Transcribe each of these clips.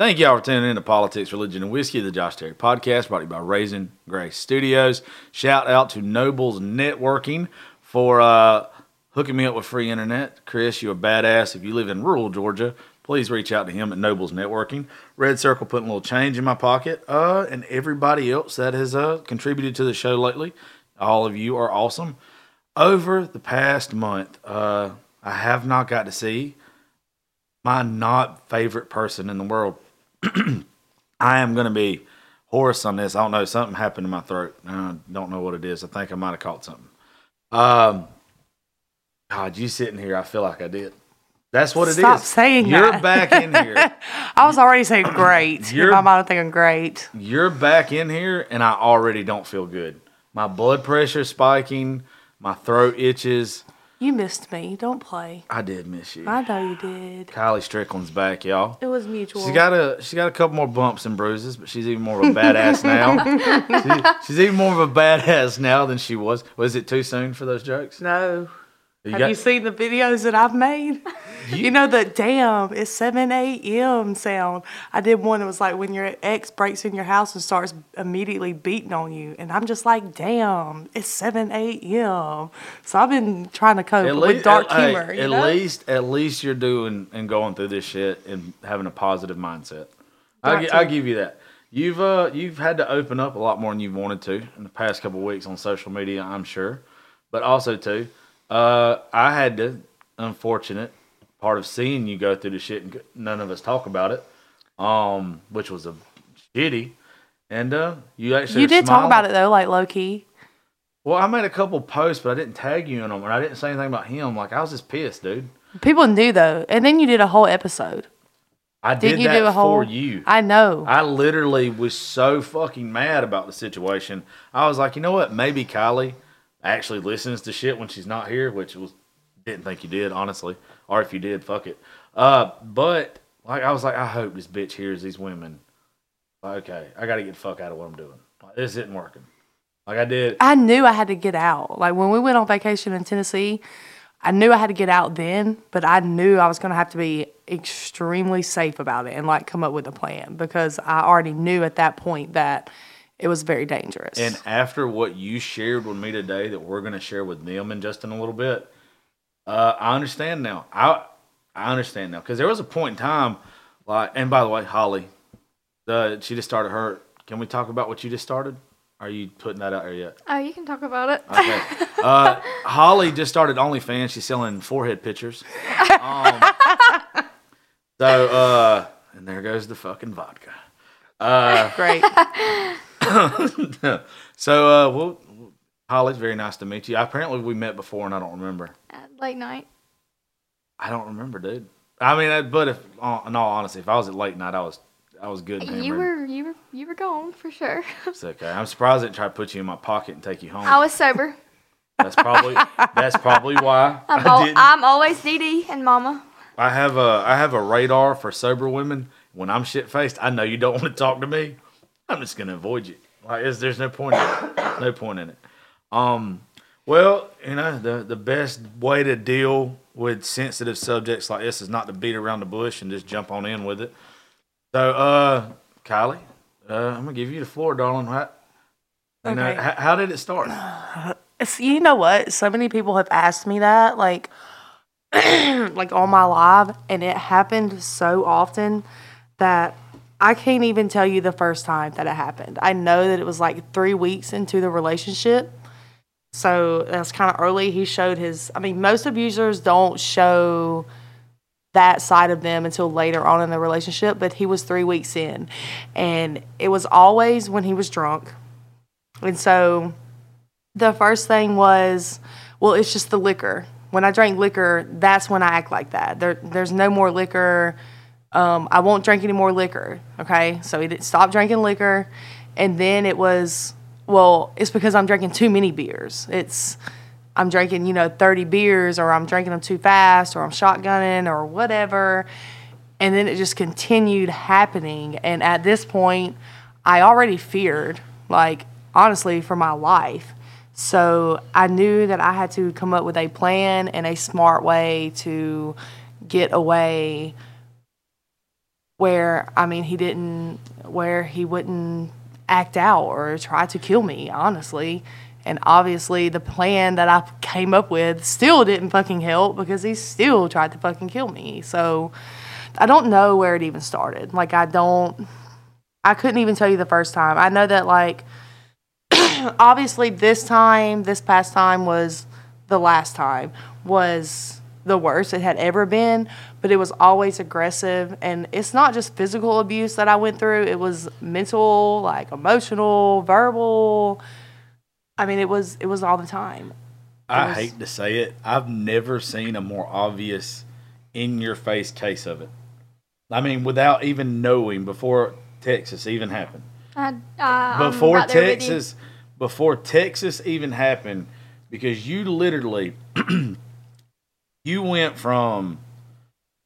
Thank y'all for tuning in to Politics, Religion, and Whiskey, the Josh Terry podcast brought to you by Raisin Grace Studios. Shout out to Nobles Networking for uh, hooking me up with free internet. Chris, you're a badass. If you live in rural Georgia, please reach out to him at Nobles Networking. Red Circle putting a little change in my pocket. Uh, and everybody else that has uh, contributed to the show lately, all of you are awesome. Over the past month, uh, I have not got to see my not favorite person in the world. I am going to be hoarse on this. I don't know. Something happened in my throat. I don't know what it is. I think I might have caught something. Um, God, you sitting here, I feel like I did. That's what it is. Stop saying You're that. back in here. I was already saying great. You're- my mind, thinking great. You're back in here, and I already don't feel good. My blood pressure is spiking. My throat itches. You missed me. Don't play. I did miss you. I know you did. Kylie Strickland's back, y'all. It was mutual. She's got a she got a couple more bumps and bruises, but she's even more of a badass now. She- she's even more of a badass now than she was. Was it too soon for those jokes? no. You Have got- you seen the videos that I've made? You, know the damn, it's 7 a.m. sound. I did one that was like when your ex breaks in your house and starts immediately beating on you. And I'm just like, damn, it's 7 a.m. So I've been trying to cope with dark at, hey, humor. you at know? least, at least you're doing and going through this shit and having a positive mindset. I give you that. You've uh you've had to open up a lot more than you've wanted to in the past couple of weeks on social media, I'm sure. But also too, uh, I had the unfortunate part of seeing you go through the shit and none of us talk about it, um, which was a shitty. And uh, you actually You did talk about it though, like low key. Well, I made a couple posts, but I didn't tag you in them, and I didn't say anything about him. Like I was just pissed, dude. People knew though. And then you did a whole episode. I did Didn't you that do a whole for you. I know. I literally was so fucking mad about the situation. I was like, you know what? Maybe Kylie actually listens to shit when she's not here, which was didn't think you did, honestly. Or if you did, fuck it. Uh, but like I was like, I hope this bitch hears these women. Like, okay, I got to get the fuck out of what I'm doing. Like, this isn't working. Like I did. I knew I had to get out. Like when we went on vacation in Tennessee, I knew I had to get out then, but I knew I was to have to be extremely safe about it and like come up with a plan because I already knew at that point that it was very dangerous. And after what you shared with me today, that we're going to share with them in just in a little bit, uh, I understand now. I I understand now because there was a point in time, like, and by the way, Holly, the she just started her. Can we talk about what you just started? Are you putting that out there yet? Oh, you can talk about it. Okay. Uh, Holly just started OnlyFans. She's selling forehead pictures. Um, so, uh, and there goes the fucking vodka. Uh, Great. so, uh, well, Holly, it's very nice to meet you. Apparently, we met before, and I don't remember. At late night. I don't remember, dude. I mean, uh, but if, uh, in all honesty, if I was at late night, I was, I was good. You were you were you were gone for sure. It's okay. I'm surprised I didn't try to put you in my pocket and take you home. I was sober. That's probably that's probably why I'm, I I'm always Dee and Mama. I have a I have a radar for sober women. When I'm shit faced, I know you don't want to talk to me. I'm just gonna avoid you. Like there's no point in it. No point in it. Um, well, you know the the best way to deal with sensitive subjects like this is not to beat around the bush and just jump on in with it. So, uh, Kylie, uh, I'm gonna give you the floor, darling. How, you know, Okay. how, how did it start? It's- you know what? So many people have asked me that, like, like on my live, and it happened so often that I can't even tell you the first time that it happened. I know that it was like three weeks into the relationship, so that's kind of early. He showed his. I mean, most abusers don't show that side of them until later on in the relationship, but he was three weeks in, and it was always when he was drunk, and so the first thing was, well, it's just the liquor. When I drink liquor, that's when I act like that. There, there's no more liquor. Um, I won't drink any more liquor. Okay, so he did stop drinking liquor, and then it was, well, it's because I'm drinking too many beers. It's I'm drinking, you know, 30 beers, or I'm drinking them too fast, or I'm shotgunning, or whatever. And then it just continued happening. And at this point, I already feared, like, honestly, for my life. So I knew that I had to come up with a plan and a smart way to get away where I mean he didn't where he wouldn't act out or try to kill me, honestly. And obviously the plan that I came up with still didn't fucking help because he still tried to fucking kill me. So I don't know where it even started. Like I don't I couldn't even tell you the first time. I know that like obviously this time, this past time was the last time was the worst it had ever been, but it was always aggressive and it's not just physical abuse that I went through, it was mental, like emotional, verbal. I mean, it was it was all the time. I was- hate to say it. I've never seen a more obvious in your face case of it. I mean, without even knowing before Texas even happened. I, I, I'm before right there with you. Texas, before Texas even happened, because you literally, you went from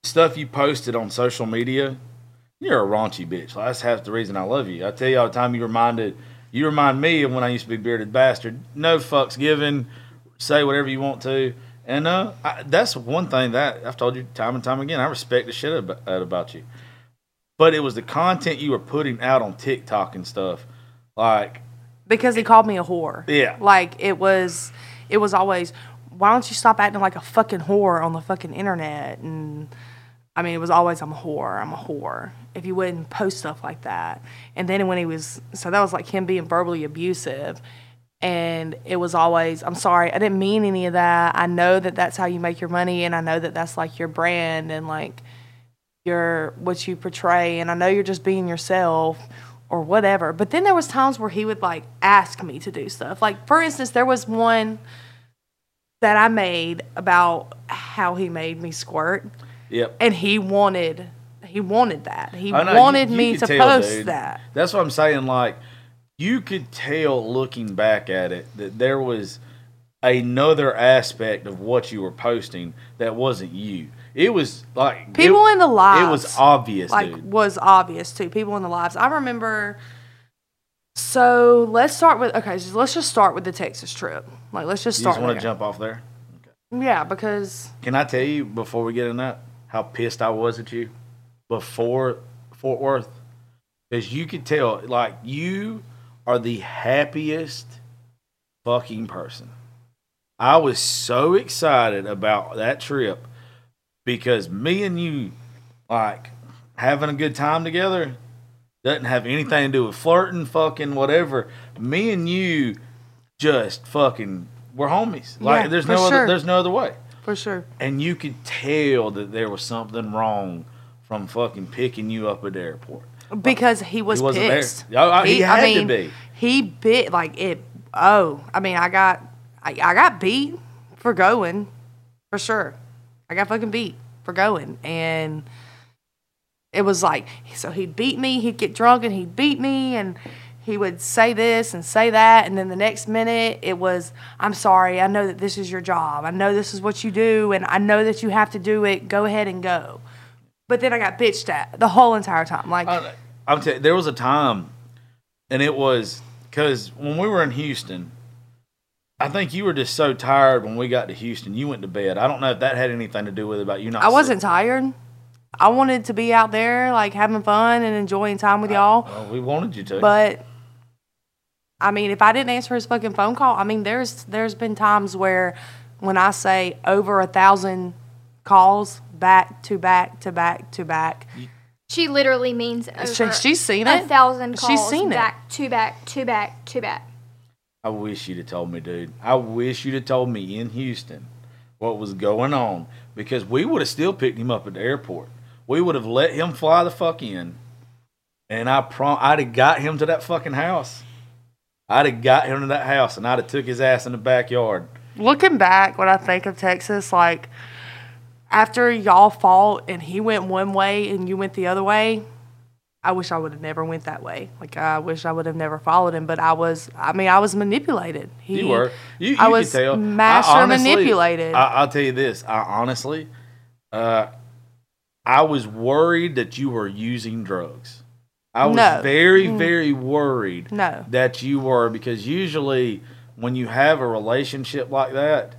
stuff you posted on social media. You're a raunchy bitch. That's half the reason I love you. I tell you all the time. You reminded, you remind me of when I used to be bearded bastard. No fucks given. Say whatever you want to. And uh, I, that's one thing that I've told you time and time again. I respect the shit about, about you. But it was the content you were putting out on TikTok and stuff. Like, because he called me a whore. Yeah. Like it was it was always why don't you stop acting like a fucking whore on the fucking internet and I mean it was always I'm a whore, I'm a whore. If you wouldn't post stuff like that. And then when he was so that was like him being verbally abusive and it was always I'm sorry, I didn't mean any of that. I know that that's how you make your money and I know that that's like your brand and like your what you portray and I know you're just being yourself or whatever. But then there was times where he would like ask me to do stuff. Like for instance, there was one that I made about how he made me squirt yep. and he wanted he wanted that. He know, wanted you me to tell, post dude. that. That's what I'm saying. Like, you could tell looking back at it that there was another aspect of what you were posting that wasn't you. It was like People it, in the lives. It was obvious, like dude. was obvious too. People in the lives. I remember. So let's start with okay. So let's just start with the Texas trip. Like let's just You start. just want to jump off there? Yeah, because Can I tell you before we get in that how pissed I was at you before Fort Worth? Because you could tell, like, you are the happiest fucking person. I was so excited about that trip because me and you, like, having a good time together doesn't have anything to do with flirting, fucking, whatever. Me and you just fucking, we're homies. Like, Yeah, there's no sure. other, there's no other way for sure. and you could tell that there was something wrong from fucking picking you up at the airport. Because he was He wasn't there. pissed. Oh, oh, he had to be. He bit like it. Oh, I mean, I got, I, I got beat for going, for sure. I got fucking beat for going, and it was like so he'd beat me. He'd get drunk and he'd beat me, and he would say this and say that, and then the next minute it was, "I'm sorry. I know that this is your job. I know this is what you do, and I know that you have to do it. Go ahead and go." But then I got bitched at the whole entire time. Like, I, I'm telling there was a time, and it was because when we were in Houston, I think you were just so tired when we got to Houston. You went to bed. I don't know if that had anything to do with it about you not. I wasn't tired. I wanted to be out there, like having fun and enjoying time with y'all. Well, we wanted you to. But I mean, if I didn't answer his fucking phone call, I mean, there's there's been times where when I say over a thousand calls back to back to back to back, She literally means over she, she's seen a it. thousand calls She's seen it. back to back to back to back. I wish you'd have told me, dude. I wish you'd have told me in Houston what was going on because we would have still picked him up at the airport. We would have let him fly the fuck in, and I prom I'd have got him to that fucking house. I'd have got him to that house, and I'd have took his ass in the backyard. Looking back, when I think of Texas, like after y'all fought and he went one way and you went the other way, I wish I would have never went that way. Like I wish I would have never followed him. But I was, I mean, I was manipulated. He, You were. You, you I was tell. master I honestly- manipulated. I, I'll tell you this. I honestly, uh, I was worried that you were using drugs. I was No. very, mm. very worried No. that you were because usually when you have a relationship like that,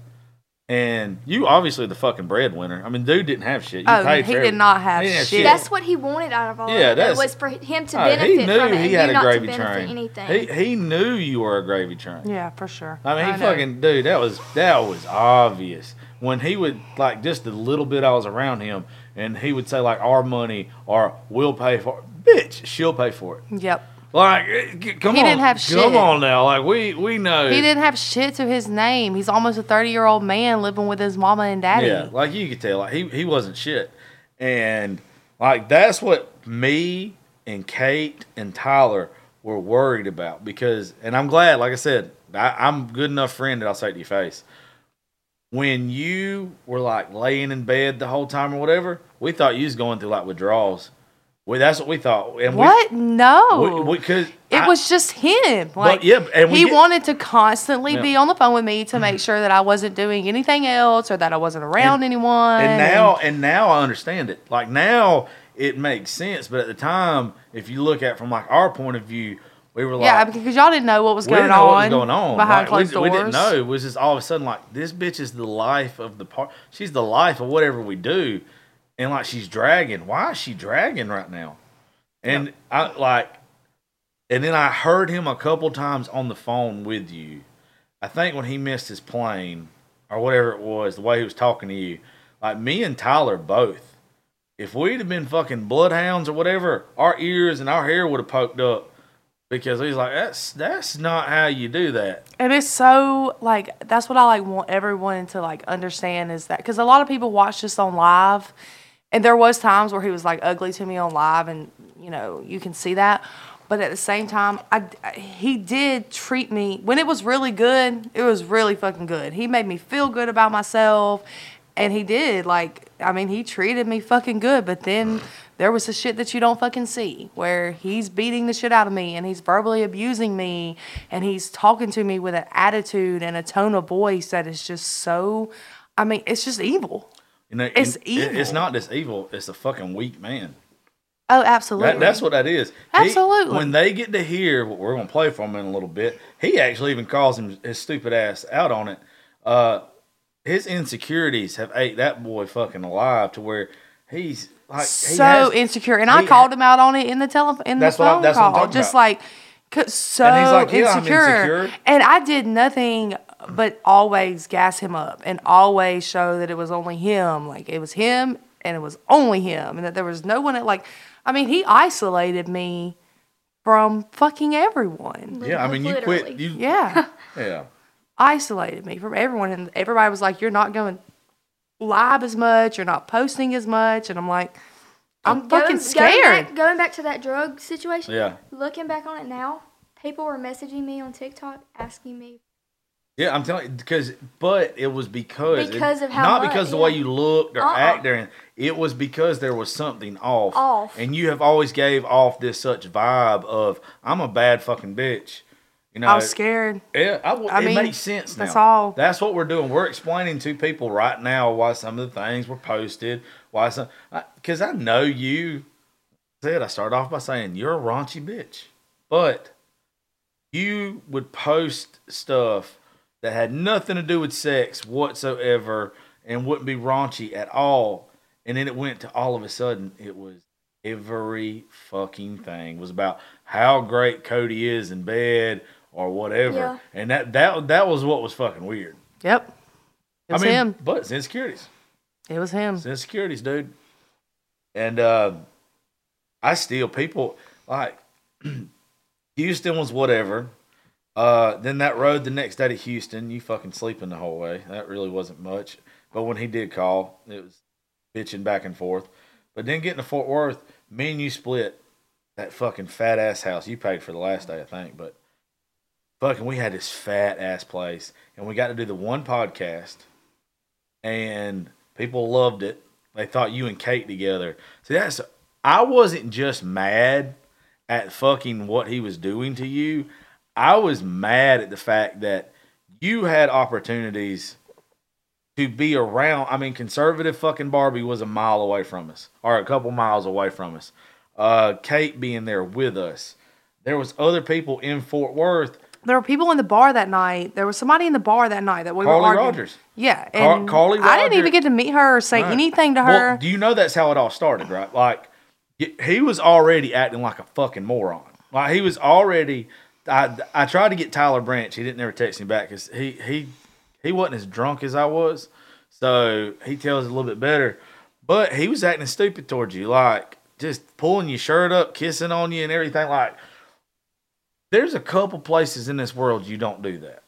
And you obviously the fucking breadwinner. I mean, dude didn't have shit. You Oh, paid he for did everything. not have He didn't shit. That's what he wanted out of all Yeah, of it. that's- It was for him to Oh, benefit he knew from it he and had you a not gravy to train. anything. He he knew you were a gravy train. Yeah, for sure. I mean, he know. fucking dude. That was that was obvious when he would like just the little bit I was around him, and he would say like our money or we'll pay for. It. Bitch, she'll pay for it. Yep. Like, eh, come He on, didn't have shit. come on now. Like we we know He didn't have shit to his name. He's almost a 30 year old man living with his mama and daddy. Yeah, like you could tell, like he he wasn't shit, and like that's what me and Kate and Tyler were worried about because, and I'm glad, like I said, I, I'm a good enough friend that I'll say it to your face. When you were like laying in bed the whole time or whatever, we thought you was going through like withdrawals. We that's what we thought. And What? No. We, we, we it I- was just him. Like, yeah, and he wanted to constantly Yeah. be on the phone with me to make sure that I wasn't doing anything else or that I wasn't around anyone. and now and now I understand it. Like now it makes sense, but at the time, if you look at it from like our point of view, we were like, yeah, because y'all didn't know what was we going didn't know on what was going on behind Like, closed we, doors. we didn't know. It was just all of a sudden like this bitch is the life of the part. She's the life of whatever we do, and like she's dragging. Why is she dragging right now? And I like, and then I heard him a couple times on the phone with you. I think when he missed his plane or whatever it was, the way he was talking to you, like me and Tyler both. If we'd have been fucking bloodhounds or whatever, our ears and our hair would have poked up because he's like, that's that's not how you do that. And it's so like that's what I like want everyone to like understand is that because a lot of people watch this on live, and there was times where he was like ugly to me on live, and you know you can see that. But at the same time, I, he did treat me when it was really good. It was really fucking good. He made me feel good about myself, and he did like I mean he treated me fucking good. But then there was the shit that you don't fucking see where he's beating the shit out of me and he's verbally abusing me and he's talking to me with an attitude and a tone of voice that is just so. I mean, it's just evil. You know, It's it- It's not just evil; it's a fucking weak man. Oh, absolutely. That, that's what that is. He- Absolutely. when they get to hear what we're going to play for him in a little bit, he actually even calls him his stupid ass out on it. Uh, his insecurities have ate that boy fucking alive to where he's like he so has- insecure, and I called ha- him out on it in the telephone in the That's what I- phone I'm call, just about. like so And like, "Yeah, insecure. insecure." and I did nothing but always gas him up and always show that it was only him, like it was him and it was only him, and that there was no one that like, I mean, he isolated me from fucking everyone. Yeah, I mean, you quit. You, Yeah. yeah. isolated me from everyone and everybody was like you're not going live as much you're not posting as much and i'm like i'm Going- fucking Going scared back, going back to that drug situation. Yeah. Looking back on it now, people were messaging me on TikTok asking me Yeah, I'm telling you because, but it was because Because it- of how not much, because the way you looked or Uh-uh. acted. and It was because there was something off. Off. and you have always gave off this such vibe of I'm a bad fucking bitch. You know, i was scared Yeah, I, w- I it mean, makes sense now. that's all. That's what we're doing. We're explaining to people right now why some of the things were posted. Why some? Because I, know you said. I started off by saying you're a raunchy bitch, but you would post stuff that had nothing to do with sex whatsoever and wouldn't be raunchy at all. And then it went to all of a sudden it was every fucking thing was about how great Cody is in bed or whatever. Yeah. And that that that was what was fucking weird. yep it was I mean, him but it's insecurities. it was him It's insecurities, dude. And uh, I still people like Houston was whatever. Uh, then that road the next day to Houston, you fucking sleeping the whole way. That really wasn't much. But when he did call, it was bitching back and forth. But then getting to Fort Worth, me and you split that fucking fat ass house. You paid for the last day, I think, but fucking we had this fat ass place and we got to do the one podcast and people loved it. They thought you and Kate together. See, that's I wasn't just mad at fucking what he was doing to you. I was mad at the fact that you had opportunities to be around. I mean, conservative fucking Barbie was a mile away from us, or a couple miles away from us. Uh, Kate being there with us. There was other people in Fort Worth there were people in the bar that night. There was somebody in the bar that night that we Carly were arguing. Rogers. Yeah, Car- and Carly I didn't even get to meet her or say Right. anything to Well, her. do you know that's how it all started, right? Like he was already acting like a fucking moron. Like he was already. I I tried to get Tyler Branch. He didn't ever text me back because he he he wasn't as drunk as I was. So he tells a little bit better. But he was acting stupid towards you, like just pulling your shirt up, kissing on you, and everything. Like there's a couple places in this world you don't do that.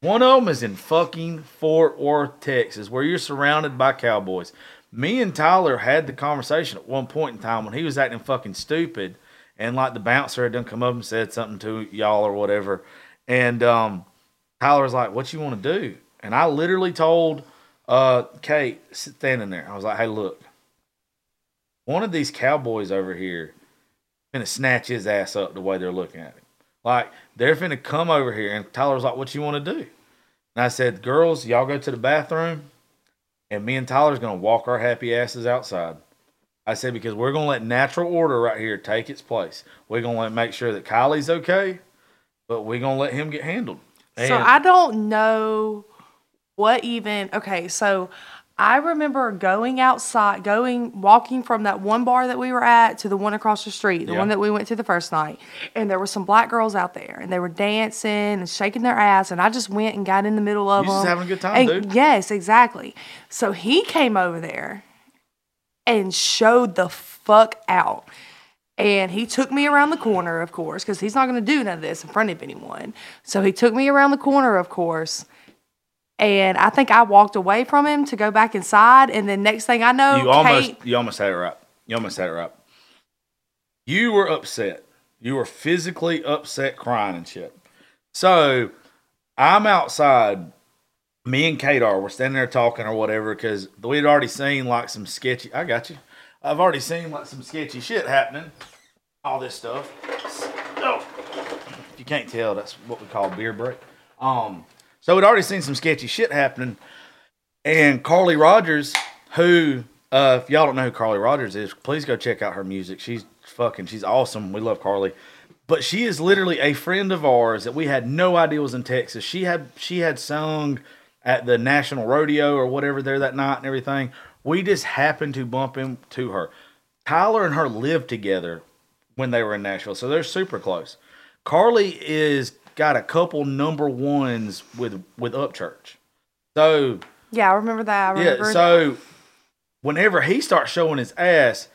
One of them is in fucking Fort Worth, Texas, where you're surrounded by cowboys. Me and Tyler had the conversation at one point in time when he was acting fucking stupid, and like the bouncer had done come up and said something to y'all or whatever, and um, Tyler was like, "What you want to do?" And I literally told uh, Kate standing there, I was like, "Hey, look, one of these cowboys over here finna snatch his ass up the way they're looking at him. Like they're finna come over here." And Tyler's like, "What you want to do?" And I said, "Girls, y'all go to the bathroom." and me and Tyler's gonna walk our happy asses outside. I said because we're gonna let natural order right here take its place. We're gonna make sure that Kylie's okay, but we're gonna let him get handled. So I don't know what even. Okay, so I remember going outside, going walking from that one bar that we were at to the one across the street, the Yeah. one that we went to the first night, and there were some black girls out there, and they were dancing and shaking their ass, and I just went and got in the middle of You just them. having a good time, And- dude. Yes, exactly. So he came over there and showed the fuck out. And he took me around the corner, of course, because he's not going to do none of this in front of anyone. So he took me around the corner, of course. And I think I walked away from him to go back inside. And then next thing I know, you almost Kate, you almost had it right. You almost had it right. You were upset. You were physically upset, crying and shit. So I'm outside. Me and Kate were standing there talking or whatever because we had already seen like some sketchy. I got you. I've already seen like some sketchy shit happening. All this stuff. Oh, if you can't tell, that's what we call beer break. Um, so we'd already seen some sketchy shit happening. And Carly Rogers, who, uh, if y'all don't know who Carly Rogers is, please go check out her music. She's fucking, she's awesome. We love Carly. But she is literally a friend of ours that we had no idea was in Texas. She had she had sung at the National Rodeo or whatever there that night and everything. We just happened to bump into her. Tyler and her lived together when they were in Nashville, so they're super close. Carly is got a couple number ones with with Upchurch. So yeah, I remember that. I remember yeah, so whenever he starts showing his ass,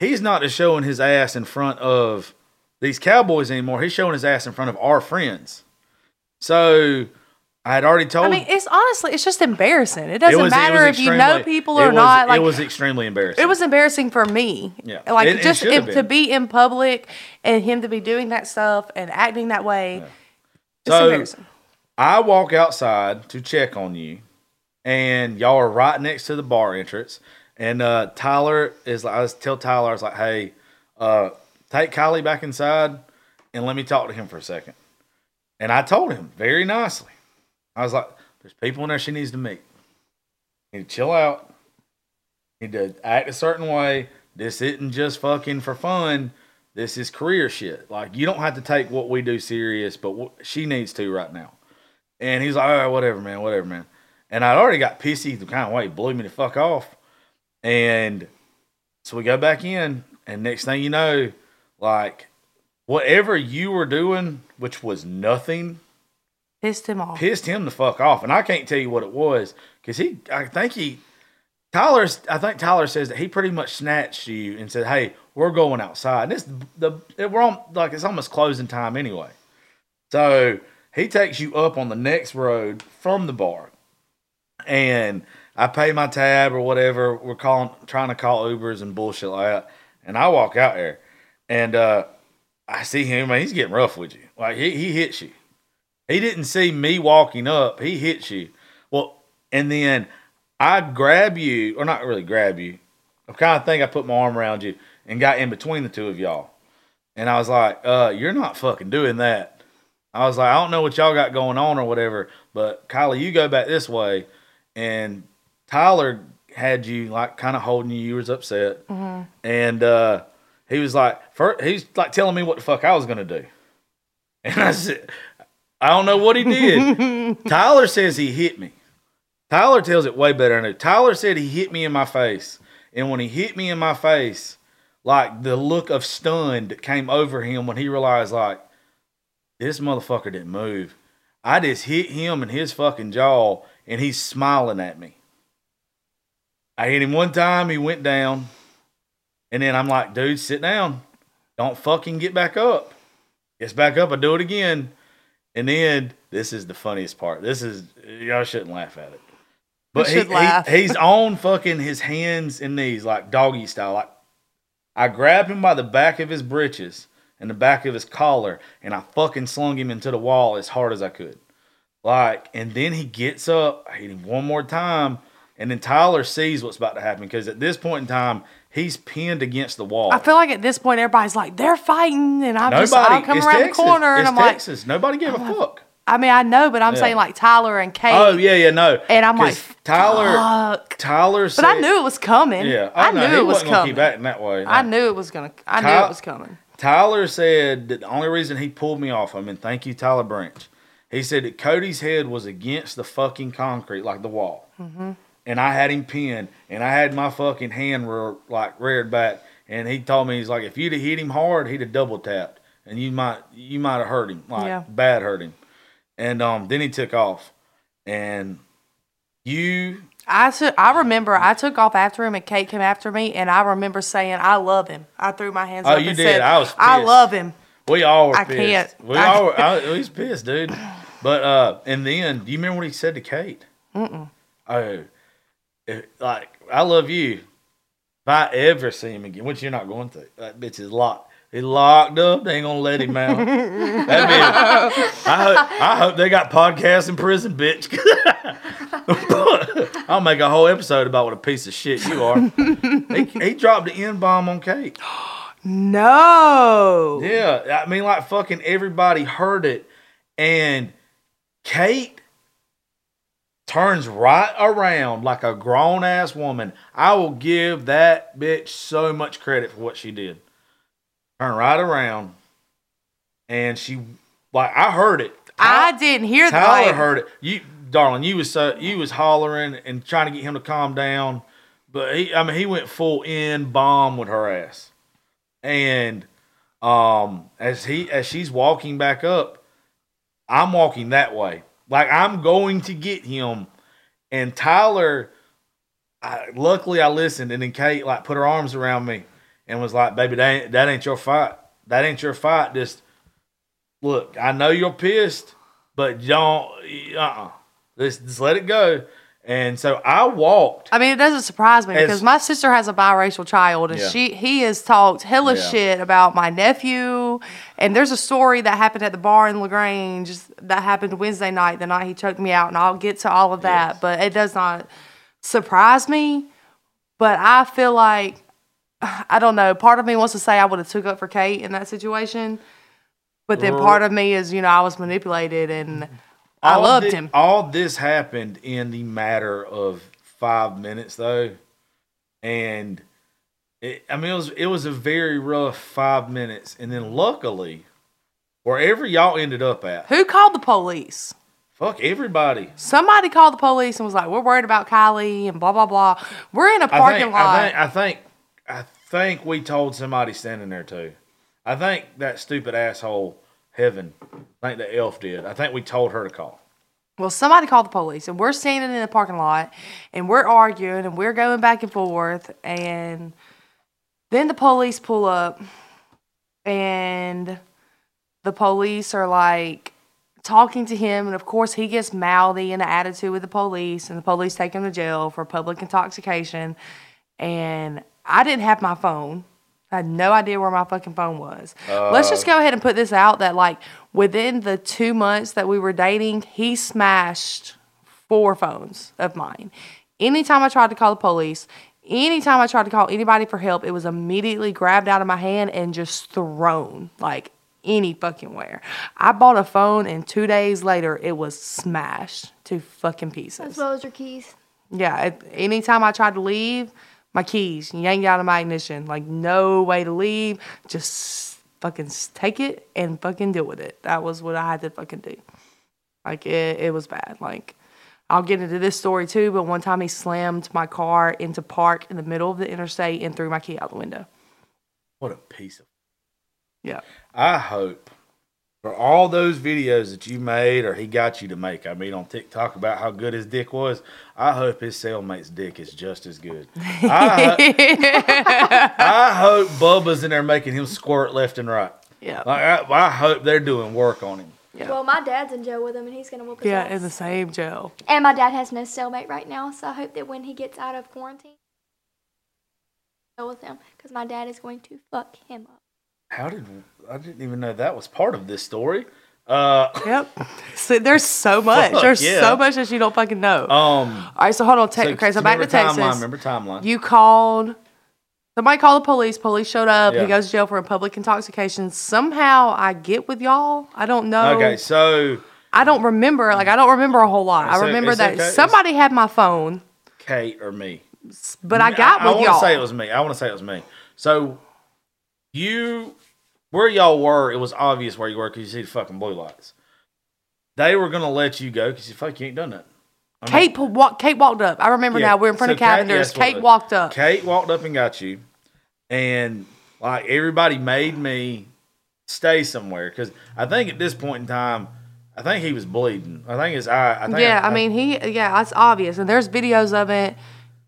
he's not just showing his ass in front of these cowboys anymore. He's showing his ass in front of our friends. So I had already told. I mean, it's honestly, it's just embarrassing. It it doesn't was- matter was if you know people it or was- not. Like, it was extremely embarrassing. It was embarrassing for me. Yeah. Like It- it just to be in public and him to be doing that stuff and acting that way. It's So- embarrassing. I walk outside to check on you, and y'all are right next to the bar entrance. And uh, Tyler is like, I was tell Tyler, I was like, hey, uh, take Kylie back inside and let me talk to him for a second. And I told him very nicely. I was like, there's people in there she needs to meet. You need to chill out. You need to act a certain way. This isn't just fucking for fun. This is career shit. Like you don't have to take what we do serious, but wh- she needs to right now. And he's like, all right, whatever, man, whatever, man. And I'd already got pissy the kind of way he blew me the fuck off. And so we go back in, and next thing you know, like whatever you were doing, which was nothing, Pissed him off. pissed him the fuck off. And I can't tell you what it was because he, I think he, Tyler's, I think Tyler says that he pretty much snatched you and said, "Hey, we're going outside." And this the we're on like it's almost closing time anyway. So he takes you up on the next road from the bar, and I pay my tab or whatever. We're calling, trying to call Ubers and bullshit like that. And I walk out there, and uh, I see him. Man, he's getting rough with you. Like he he hits you. He didn't see me walking up. He hits you. Well, and then I grab you, or not really grab you. I kind of think I put my arm around you and got in between the two of y'all. And I was like, uh, you're not fucking doing that. I was like, I don't know what y'all got going on or whatever, but Kylie, you go back this way. And Tyler had you like kind of holding you. You was upset. And uh, he was like, first, he's like telling me what the fuck I was going to do. And I said, I don't know what he did. Tyler says he hit me. Tyler tells it way better than I do. Tyler said he hit me in my face. And when he hit me in my face, like the look of stunned came over him when he realized, like, this motherfucker didn't move. I just hit him in his fucking jaw and he's smiling at me. I hit him one time, he went down. And then I'm like, dude, sit down. Don't fucking get back up. Gets back up, I do it again. And then this is the funniest part. This is y'all shouldn't laugh at it. But he, he he's on fucking his hands and knees like doggy style. Like I grabbed him by the back of his breeches and the back of his collar, and I fucking slung him into the wall as hard as I could. Like, and then he gets up, I hit him one more time, and then Tyler sees what's about to happen because at this point in time, he's pinned against the wall. I feel like at this point everybody's like they're fighting, and I'm just Nobody, I'll come around Texas. the corner, and I'm like, Nobody gave a fuck. I mean, I know, but I'm Yeah. saying like Tyler and Kate. Oh yeah, yeah, no. And I'm like Tyler, Fuck. Tyler. But I knew it was coming. Yeah, I no, knew he it was coming. keep acting that way. I knew it was gonna. I knew it was coming. Tyler said that the only reason he pulled me off, him, and thank you, Tyler Branch. He said that Cody's head was against the fucking concrete, like the wall. Mm-hmm. And I had him pinned, and I had my fucking hand re- like reared back. And he told me, he's like, if you'd have hit him hard, he'd have double tapped, and you might you might have hurt him, like Yeah. bad hurt him. And um, then he took off, and you I took. I remember I took off after him, and Kate came after me, and I remember saying, "I love him." I threw my hands Oh, up you and did. said, I was I love him." We all were I pissed. can't. We I all were. I, he was pissed, dude. But uh, and then do you remember what he said to Kate? Mm-mm. Oh, if, like I love you. If I ever see him again, which you're not going to, that bitch is locked. He's locked up. They ain't gonna let him out. that bitch. I hope. I hope they got podcasts in prison, bitch. I'll make a whole episode about what a piece of shit you are. he, he dropped the N bomb on Kate. No. Yeah, I mean, like fucking everybody heard it, and Kate turns right around like a grown ass woman. I will give that bitch so much credit for what she did. Turn right around, and she like I heard it. I didn't hear that. Tyler heard it. You, darling, you was so you was hollering and trying to get him to calm down, but he, I mean, he went full N bomb with her ass, and um, as he as she's walking back up, I'm walking that way, like I'm going to get him, and Tyler. I, luckily, I listened, and then Kate like put her arms around me and was like, "Baby, that ain't, that ain't your fight. That ain't your fight. Just look, I know you're pissed, but don't, uh uh Just, just let it go. And so I walked. I mean, it doesn't surprise me As- because my sister has a biracial child, and Yeah. she he has talked hella Yeah. shit about my nephew. And there's a story that happened at the bar in Lagrange that happened Wednesday night, the night he choked me out, and I'll get to all of that. Yes. But it does not surprise me. But I feel like I don't know. Part of me wants to say I would have took up for Kate in that situation, but then part of me is you know I was manipulated and I loved thi- him. All this happened in the matter of five minutes, though, and it, I mean it was it was a very rough five minutes. And then luckily, wherever y'all ended up at, Who called the police? fuck everybody. Somebody called the police and was like, "We're worried about Kylie and blah blah blah." We're in a I parking think, lot. I think I think I think we told somebody standing there too. I think that stupid asshole Heaven. I think the elf did. I think we told her to call. well, somebody called the police, and we're standing in the parking lot, and we're arguing, and we're going back and forth, and then the police pull up, and the police are like talking to him, and of course he gets mouthy and an attitude with the police, and the police take him to jail for public intoxication, and I didn't have my phone. I had no idea where my fucking phone was. Let's just go ahead and put this out that like within the two months that we were dating, he smashed four phones of mine. Anytime I tried to call the police, anytime I tried to call anybody for help, it was immediately grabbed out of my hand and just thrown like any fucking where. I bought a phone and two days later it was smashed to fucking pieces. As well as your keys. Yeah, it, anytime I tried to leave, my keys yanked out of my ignition. Like no way to leave. Just fucking take it and fucking deal with it. That was what I had to fucking do. Like it, it was bad. Like I'll get into this story too, but one time he slammed my car into park in the middle of the interstate and threw my key out the window. What a piece of. Yeah. I hope for all those videos that you made or he got you to make, I mean, on TikTok about how good his dick was, I hope his cellmate's dick is just as good. I, I hope Bubba's in there making him squirt left and right. Yeah. Like, I, I hope they're doing work on him. Yeah. Well, my dad's in jail with him, and he's gonna whoop his Yeah, ass. in the same jail. And my dad has no cellmate right now, so I hope that when he gets out of quarantine, go with him, because my dad is going to fuck him up. How did I didn't even know that was part of this story? Uh, Yep. So there's so much. Fuck, there's yeah. so much that you don't fucking know. um, All right, so hold on. Te- okay, so back to Texas. Timeline, remember timeline. You called. Somebody called the police. Police showed up. Yeah. He goes to jail for a public intoxication. Somehow I get with y'all. I don't know. okay, so I don't remember. Like I don't remember a whole lot. It's I remember that okay. It's- somebody had my phone, Kate or me? but I got I, with want y'all. I want to say it was me. I want to say it was me. So you, where y'all were, it was obvious where you were because you see the fucking blue lights. They were gonna let you go because you fuck you ain't done that. I mean, Kate pu- walk, Kate walked up. I remember yeah, now. We're in front so of Cavender's. Kate- Kate walked up. Kate walked up and got you, and like everybody made me stay somewhere because I think at this point in time, I think he was bleeding. I think his eye. I think yeah, I, mean he. Yeah, that's obvious, and there's videos of it,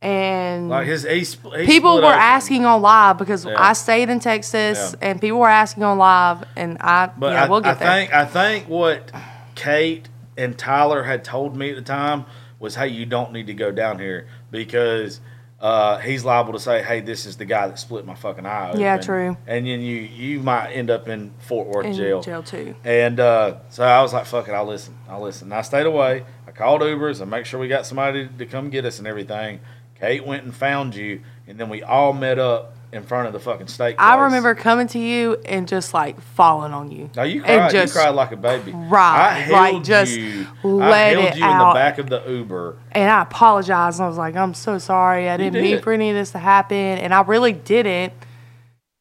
and like his spl- he people were open. asking on live because Yeah. I stayed in Texas, Yeah. and people were asking on live, and I. But yeah, I, we'll get I there. think I think what Kate and Tyler had told me at the time was, "Hey, you don't need to go down here because uh, he's liable to say, hey, this is the guy that split my fucking eye." Yeah, true. And then you you might end up in Fort Worth in jail. jail too. And uh, so I was like, "Fuck it, I'll listen. I'll listen." And I stayed away. I called Ubers and make sure we got somebody to come get us and everything. Kate went and found you, and then we all met up in front of the fucking steak. I place. remember coming to you and just like falling on you. No, you cried. just you cried like a baby. Right. I like, held just you. let I held it you in the back of the Uber. And I apologized. And I was like, I'm so sorry. I didn't mean for any of this to happen. And I really didn't.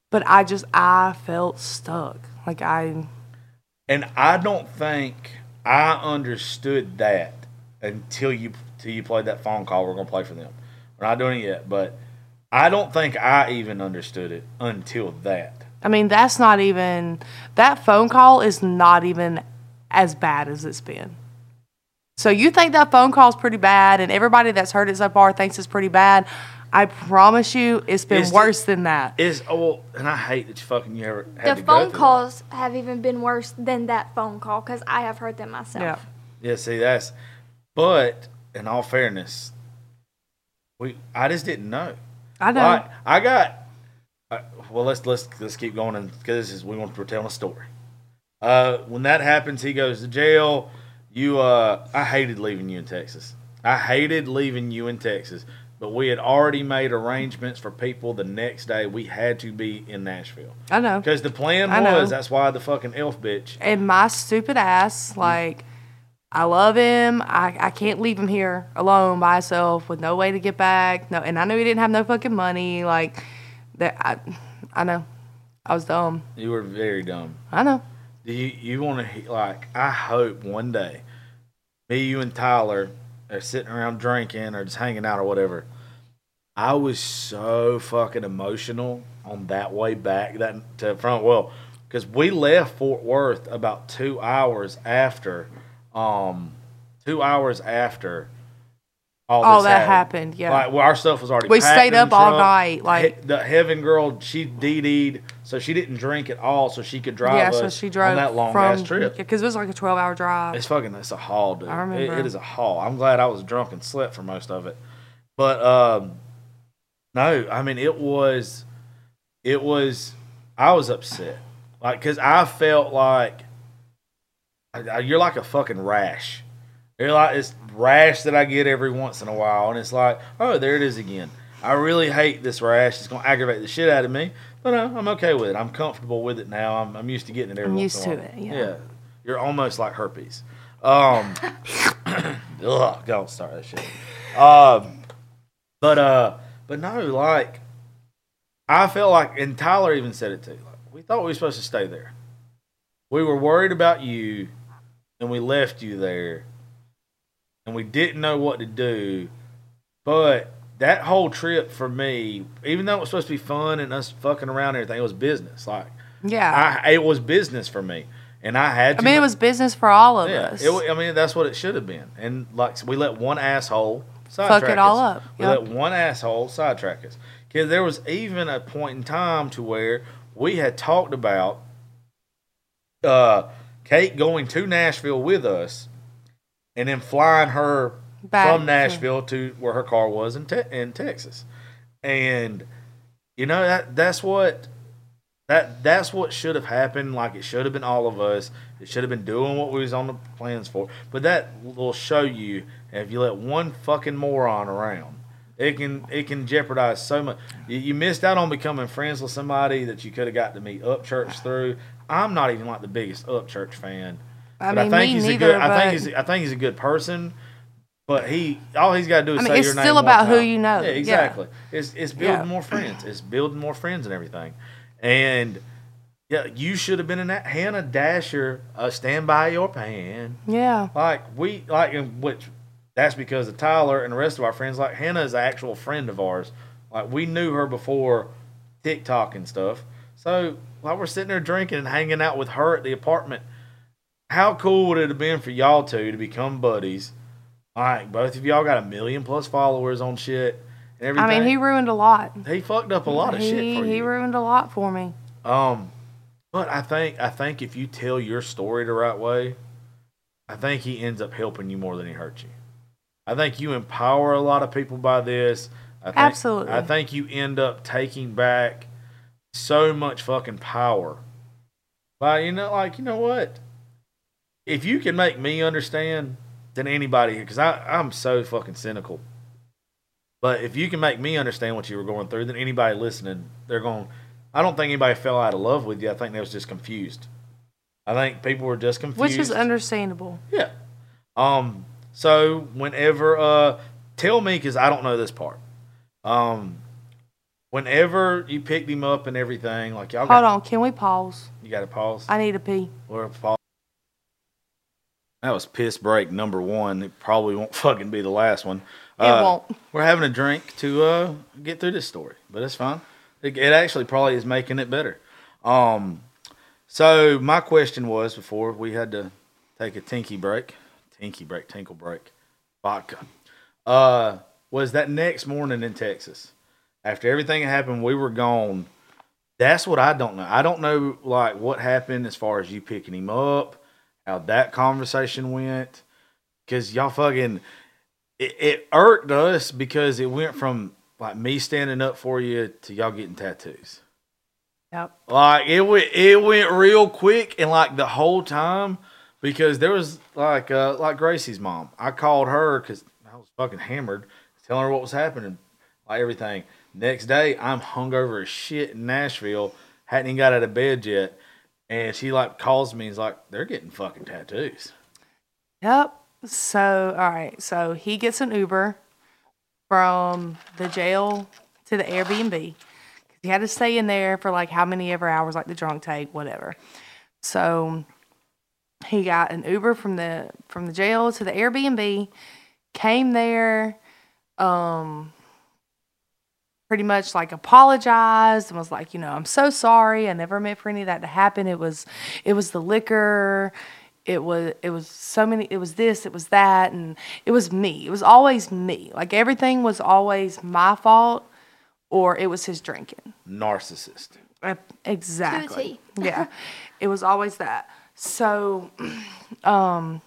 But I just, I felt stuck. Like I, And I don't think I understood that until you till you played that phone call. We're gonna play for them. We're not doing it yet, but I don't think I even understood it until that. I mean, that's not even, that phone call is not even as bad as it's been. So you think that phone call is pretty bad, and everybody that's heard it so far thinks it's pretty bad. I promise you, it's been Is it- worse than that. Is oh, well, and I hate that you fucking you ever had The to go phone through that. calls have even been worse than that phone call because I have heard them myself. Yeah. Yeah, see that's, but in all fairness, we I just didn't know. I know. Like, I got. Uh, well, let's let's let's keep going and because this is we want to tell a story. Uh, when that happens, he goes to jail. You, uh, I hated leaving you in Texas. I hated leaving you in Texas, but we had already made arrangements for people the next day. We had to be in Nashville I know. because the plan I know. was that's why the fucking elf bitch. and my stupid ass, like, I love him. I, I can't leave him here alone by himself with no way to get back. No, and I knew he didn't have no fucking money. Like, that I, I know, I was dumb. You were very dumb. I know. Do you you want to like? I hope one day, me, you, and Tyler are sitting around drinking or just hanging out or whatever. I was so fucking emotional on that way back that to front. Well, because we left Fort Worth about two hours after, um, two hours after all, All that happened, yeah. Like, well, our stuff was already. We stayed up all truck. night, like- He- the Heaven girl, she DD'd, so she didn't drink at all, so she could drive yeah, us so she drove on that long from ass trip. because it was like a twelve hour drive. It's fucking it's a haul, dude. I It- remember. it is a haul. I'm glad I was drunk and slept for most of it. But um no, I mean it was it was I was upset. Like cuz I felt like you're like a fucking rash. You're like this rash that I get every once in a while and it's like, "Oh, there it is again." I really hate this rash. It's going to aggravate the shit out of me. But no, I'm okay with it. I'm comfortable with it now. I'm, I'm used to getting it every I'm once used in a to it, yeah. yeah. You're almost like herpes. Um, ugh, don't start that shit. Um, but uh, but no, like I felt like, and Tyler even said it too. Like we thought we were supposed to stay there. We were worried about you, and we left you there and we didn't know what to do. But that whole trip for me, even though it was supposed to be fun and us fucking around and everything, it was business. Like Yeah. I, it was business for me, and I had. I To mean, it was business for all of yeah. us. It, I mean, that's what it should have been. And like we let one asshole Fuck sidetrack it all us. up. We Yep. let one asshole sidetrack us. Because there was even a point in time to where we had talked about uh, Kate going to Nashville with us, and then flying her Back from Nashville to where her car was in te- in Texas, and you know that that's what that that's what should have happened. Like it should have been all of us. It should have been doing what we was on the plans for. But that will show you if you let one fucking moron around, it can it can jeopardize so much. You, you missed out on becoming friends with somebody that you could have got to meet Upchurch ah. through. I'm not even like the biggest Upchurch fan. I but mean, I think he's neither. a good. I think he's. I think he's a good person. But he, all he's got to do is I mean, say your name. It's still about who you know. Yeah, Yeah. exactly. It's it's building Yeah. more friends. It's building more friends and everything. And yeah, you should have been in that Hannah Dasher. Uh, stand by your pan. yeah. Like we like, which that's because of Tyler and the rest of our friends. Like Hannah is an actual friend of ours. Like we knew her before TikTok and stuff. So while we're sitting there drinking and hanging out with her at the apartment, how cool would it have been for y'all two to become buddies? Like both of y'all got a million plus followers on shit and everything. I mean, he ruined a lot. he fucked up a lot of he, shit for He you. ruined a lot for me. Um, but I think I think if you tell your story the right way, I think he ends up helping you more than he hurts you. I think you empower a lot of people by this. I think, Absolutely. I think you end up taking back so much fucking power. But you know, like you know what? If you can make me understand, then anybody, because I I'm so fucking cynical. But if you can make me understand what you were going through, then anybody listening, they're going. I don't think anybody fell out of love with you. I think they was just confused. I think people were just confused. Which is understandable. Yeah. Um. So whenever, uh, tell me because I don't know this part. Um. Whenever you picked him up and everything, like y'all Hold got, on. Can we pause? you got to pause. I need a pee. or a pause. That was piss break number one. It probably won't fucking be the last one. It Uh, won't. We're having a drink to uh, get through this story, but it's fine. It, it actually probably is making it better. Um, so my question was before we had to take a tinky break, tinky break, tinkle break, vodka. Uh, was that next morning in Texas after everything had happened? We were gone. That's what I don't know. I don't know like what happened as far as you picking him up, how that conversation went, because y'all fucking it, it irked us because it went from like me standing up for you to y'all getting tattoos. Yep. Like it went, it went real quick, and like the whole time, because there was like, uh, like Gracie's mom. I called her because I was fucking hammered, telling her what was happening, like everything. Next day, I'm hungover as shit in Nashville, hadn't even got out of bed yet, and she like calls me, and is like, they're getting fucking tattoos. Yep. So, all right. So he gets an Uber from the jail to the Airbnb. He had to stay in there for like how many ever hours, like the drunk take, whatever. So he got an Uber from the from the jail to the Airbnb, came there, um, pretty much like apologized and was like, you know, I'm so sorry. I never meant for any of that to happen. It was it was the liquor. It was it was so many it was this it was that and it was me. It was always me. Like everything was always my fault or it was his drinking. Narcissist. Uh, exactly. Yeah. It was always that. So um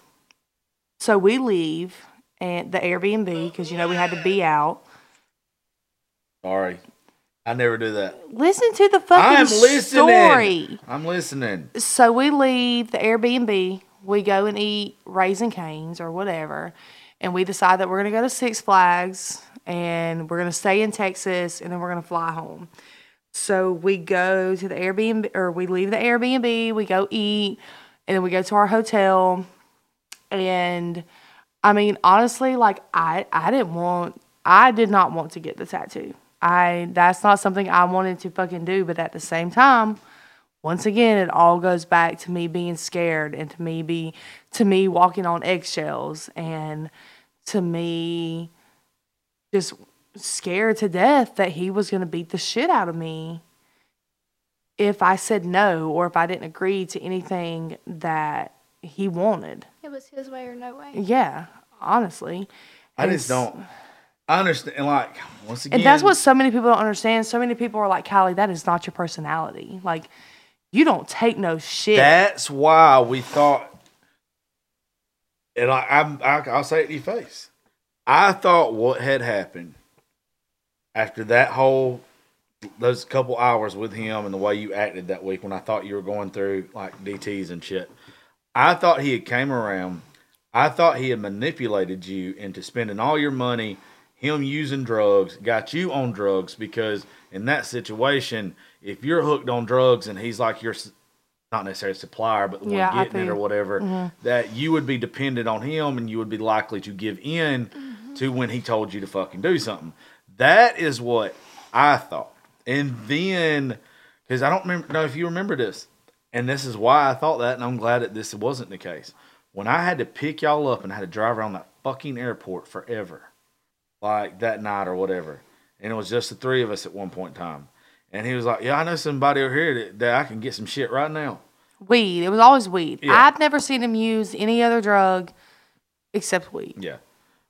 so we leave and the airbnb because you know we had to be out Sorry, I never do that. listen to the fucking I'm listening. story I'm listening. so we leave the Airbnb, we go and eat Raising Cane's or whatever, and we decide that we're gonna go to Six Flags and we're gonna stay in Texas and then we're gonna fly home. So we go to the Airbnb or we leave the Airbnb, we go eat, and then we go to our hotel. And I mean, honestly, like I I didn't want I did not want to get the tattoo. I that's not something I wanted to fucking do, but at the same time, once again, it all goes back to me being scared and to me be to me walking on eggshells and to me just scared to death that he was going to beat the shit out of me if I said no or if I didn't agree to anything that he wanted. It was his way or no way. Yeah, honestly. I And just don't. I understand. Like once again, And that's what so many people don't understand. So many people are like, Callie, that is not your personality. Like, you don't take no shit. That's why we thought, and I, I'm, I, I'll say it to your face. I thought what had happened after that whole those couple hours with him and the way you acted that week when I thought you were going through like DTs and shit. I thought he had came around. I thought he had manipulated you into spending all your money, him using drugs, got you on drugs because in that situation, if you're hooked on drugs and he's like your not necessarily supplier, but the Yeah, one getting it or whatever, mm-hmm. that you would be dependent on him and you would be likely to give in mm-hmm. to when he told you to fucking do something. That is what I thought. And then, because I don't remember, know if you remember this, and this is why I thought that, and I'm glad that this wasn't the case. When I had to pick y'all up and I had to drive around that fucking airport forever, like that night or whatever, and it was just the three of us at one point in time. And he was like, Yeah, I know somebody over here that, that I can get some shit right now. weed. It was always weed. Yeah. I've never seen him use any other drug except weed. Yeah.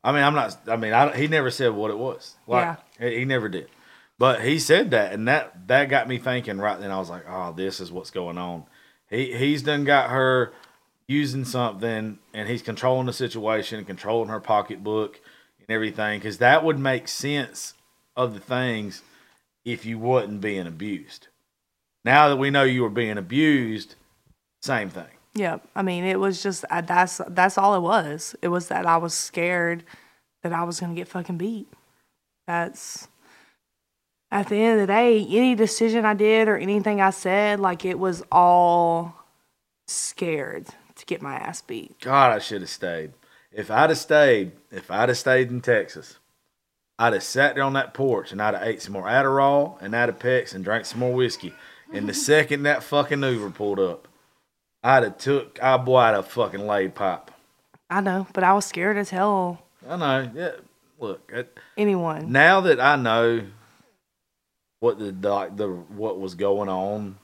I mean, I'm not, I mean, I, he never said what it was. Like, he, he never did. But he said that, and that, that got me thinking right then. I was like, Oh, this is what's going on. He, he's done got her using something, and he's controlling the situation and controlling her pocketbook and everything, because that would make sense of the things if you wasn't being abused. Now that we know you were being abused, same thing. Yeah, I mean, it was just uh, that's that's all it was. It was that I was scared that I was gonna get fucking beat. That's at the end of the day, any decision I did or anything I said, like it was all scared to get my ass beat. God, I should have stayed. If I'd have stayed, if I'd have stayed in Texas, I'd have sat there on that porch and I'd have ate some more Adderall and Adipex and drank some more whiskey. And the second that fucking Uber pulled up, I'd have took, I boy, I'd have fucking laid pipe. I know, but I was scared as hell. I know. Yeah. Look, it, Anyone. now that I know what the, the the what was going on,